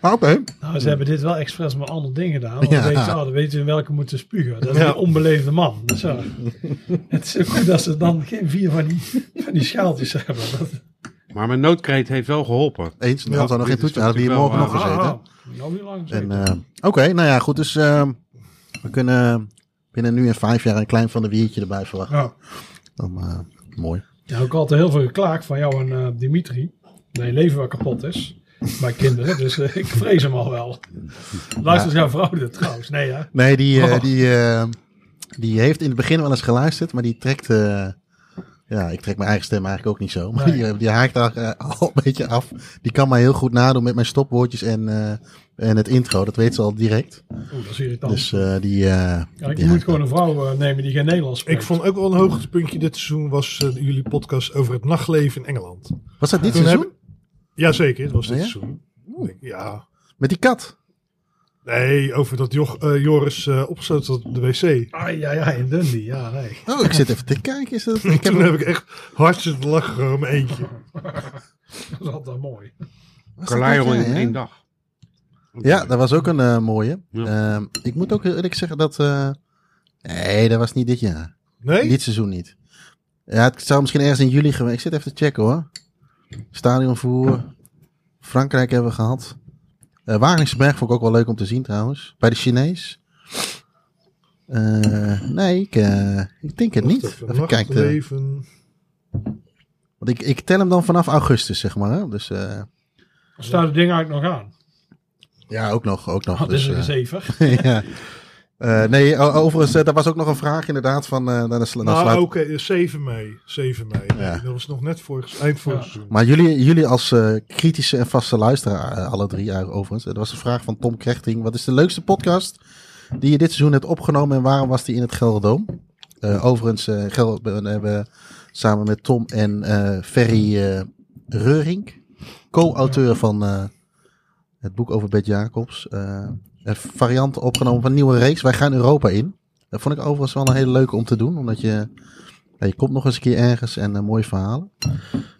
Maar oké. Nou, ze hebben dit wel expres met een ander ding gedaan. Want Ja. dan, weten ze, oh, dan weten ze in welke moeten spugen. Dat is Ja. een onbeleefde man. Dus ja. (laughs) het is ook goed dat ze dan geen vier van die, van die schaaltjes hebben. Dat, Maar mijn noodkreet heeft wel geholpen. Eens, dan Ja, hadden we nog geen toetje. Hadden we hier morgen nog gezeten. ah, nou niet lang En, eh, Oké, nou ja, goed. Dus eh, we kunnen binnen nu en vijf jaar een klein van de wiertje erbij verwachten. ja. Dan, eh, mooi. Ja, ook altijd heel veel geklaagd van jou en eh, Dimitri. Dat je leven wel kapot is. Bij kinderen. Dus eh, ik vrees hem al wel. Luistert jouw vrouw dit trouwens? Nee hè? Nee, die, eh, Oh. die, eh, die heeft in het begin wel eens geluisterd, maar die trekt... eh, ja, ik trek mijn eigen stem eigenlijk ook niet zo. Maar Nee. die, die haakt daar eh, al een beetje af. Die kan mij heel goed nadoen met mijn stopwoordjes en, eh, en het intro. Dat weet ze al direct. Oeh, dat is irritant. Dus eh, die... eh, ja, die je moet gewoon een vrouw nemen die geen Nederlands spreekt. Ik vond ook wel een hoogtepuntje dit seizoen was jullie podcast over het nachtleven in Engeland. Was dat dit seizoen? Jazeker, het was dit Ja? seizoen. Ja. Met die kat? Nee, over dat Joch, eh, Joris eh opgesloten op de wc. Ah, ja, ja, in Dundee. Ja, nee. Oh, ik zit even te kijken. Is dat, (laughs) ik heb Toen heb ik echt zitten lachen om eentje. Dat is altijd mooi. dat Carlisle dat in één dag. Ja, dat was ook een eh, mooie. Ja. Ehm, ik moet ook eerlijk zeggen dat... eh, nee, dat was niet dit jaar. Nee? Dit seizoen niet. Ja, het zou misschien ergens in juli geweest. Ik zit even te checken hoor. Stadionvoer. Frankrijk hebben we gehad. Eh Wageningsberg vond ik ook wel leuk om te zien trouwens. Bij de Chinees. Eh, nee, ik, eh, ik denk het niet. even, Even kijken. Want ik, ik tel hem dan vanaf augustus, zeg maar. Hè? Dus eh, Dan staat het ding eigenlijk nog aan. ja, ook nog. Ook nog Dat dus, is een eh, zever. (laughs) ja. Eh, nee, overigens, eh, daar was ook nog een vraag inderdaad van... eh naar de Nou, sluit- oké, eh, 7 mei. 7 mei. Nee. Dat was nog net voor, eind vorig Ja. seizoen. Maar jullie, jullie als eh, kritische en vaste luisteraar, alle drie overigens. Er was een vraag van Tom Krechting. Wat is de leukste podcast die je dit seizoen hebt opgenomen en waarom was die in het Gelderdoom? Eh overigens eh, Gel- we hebben samen met Tom en eh, Ferry eh Reurink, co-auteur van eh, het boek over Bert Jacobs, variant opgenomen van een nieuwe reeks. Wij gaan Europa in. Dat vond ik overigens wel een hele leuke om te doen, omdat je, je komt nog eens een keer ergens en eh, mooie verhalen.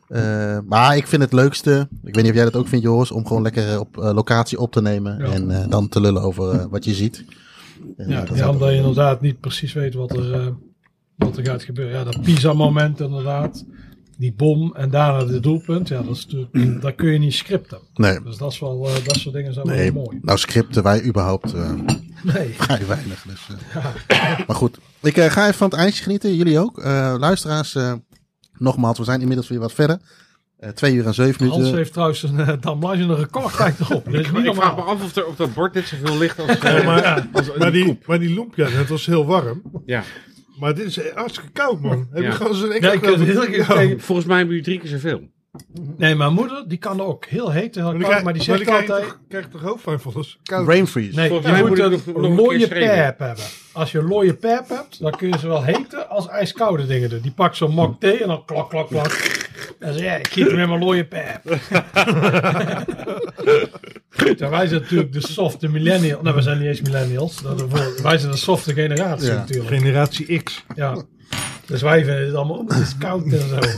Eh, maar ik vind het leukste, ik weet niet of jij dat ook vindt Joris, om gewoon lekker op eh, locatie op te nemen Ja. en dan te lullen over wat je ziet. En, Ja, dat ja, omdat je inderdaad niet precies weet wat er, wat er gaat gebeuren. Ja, dat Pisa-moment inderdaad. Die bom en daarna de doelpunt. Ja, dat, is natuurlijk, (clears throat) dat kun je niet scripten. Nee, Dus dat, is wel, eh, dat soort dingen zijn nee. wel mooi. nou scripten wij überhaupt eh, (laughs) Nee. vrij weinig. Dus, eh. Maar goed, ik eh, ga even van het ijsje genieten, jullie ook. Eh, luisteraars, eh, nogmaals, we zijn inmiddels weer wat verder. Eh, twee uur en zeven minuten. Hans heeft trouwens een uh, damage en een recordtijd (laughs) erop. Dat is niet ik vraag me normaal. af of, er, of dat bord net zoveel ligt als, (laughs) Ja, maar, als maar, die maar die loempja, het was heel warm. Ja. Maar dit is hartstikke koud, man. Heb Ja. je gewoon zo'n extra... ik heb heel erg Ja. tegen- Volgens mij hebben jullie drie keer zoveel. Nee, mijn moeder, die kan ook heel heet en heel Maar, koud, maar die zegt krijg je altijd... krijg je toch hoofdpijn van als koud. Brain freeze. Nee, Volgens je mij moet ik een nog- nog een looie pep hebben. Als je een looie pep hebt, dan kun je zowel hete als ijskoude dingen doen. Die pakt zo'n mok thee en dan klak, klak, klak. Zeg ja, ik giet hem in mijn looie pep. ja, (laughs) wij zijn natuurlijk de softe millennials. Nou, we zijn niet eens millennials. Dat is voor- wij zijn de softe generatie Ja. natuurlijk. Generatie X. Ja. Dus wij vinden het allemaal, het is koud en zo. Eh,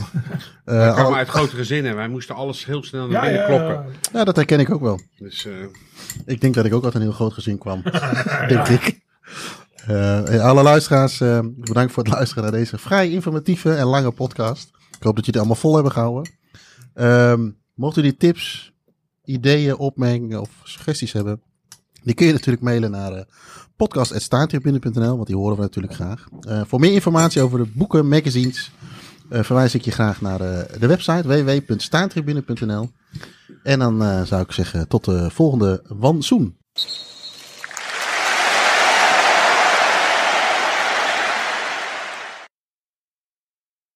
We kwamen al- uit grote gezinnen. Wij moesten alles heel snel naar Ja, binnen ja, kloppen. ja, dat herken ik ook wel. Dus eh, Ik denk dat ik ook uit een heel groot gezin kwam. (laughs) denk ik. Eh, alle luisteraars, eh, bedankt voor het luisteren naar deze vrij informatieve en lange podcast. Ik hoop dat jullie het allemaal vol hebben gehouden. Ehm mocht u die tips, ideeën, opmerkingen of suggesties hebben, die kun je natuurlijk mailen naar uh, want die horen we natuurlijk graag. Eh, voor meer informatie over de boeken, magazines, eh, verwijs ik je graag naar de website www.staantribune.nl. En dan zou ik zeggen tot de volgende wansoen.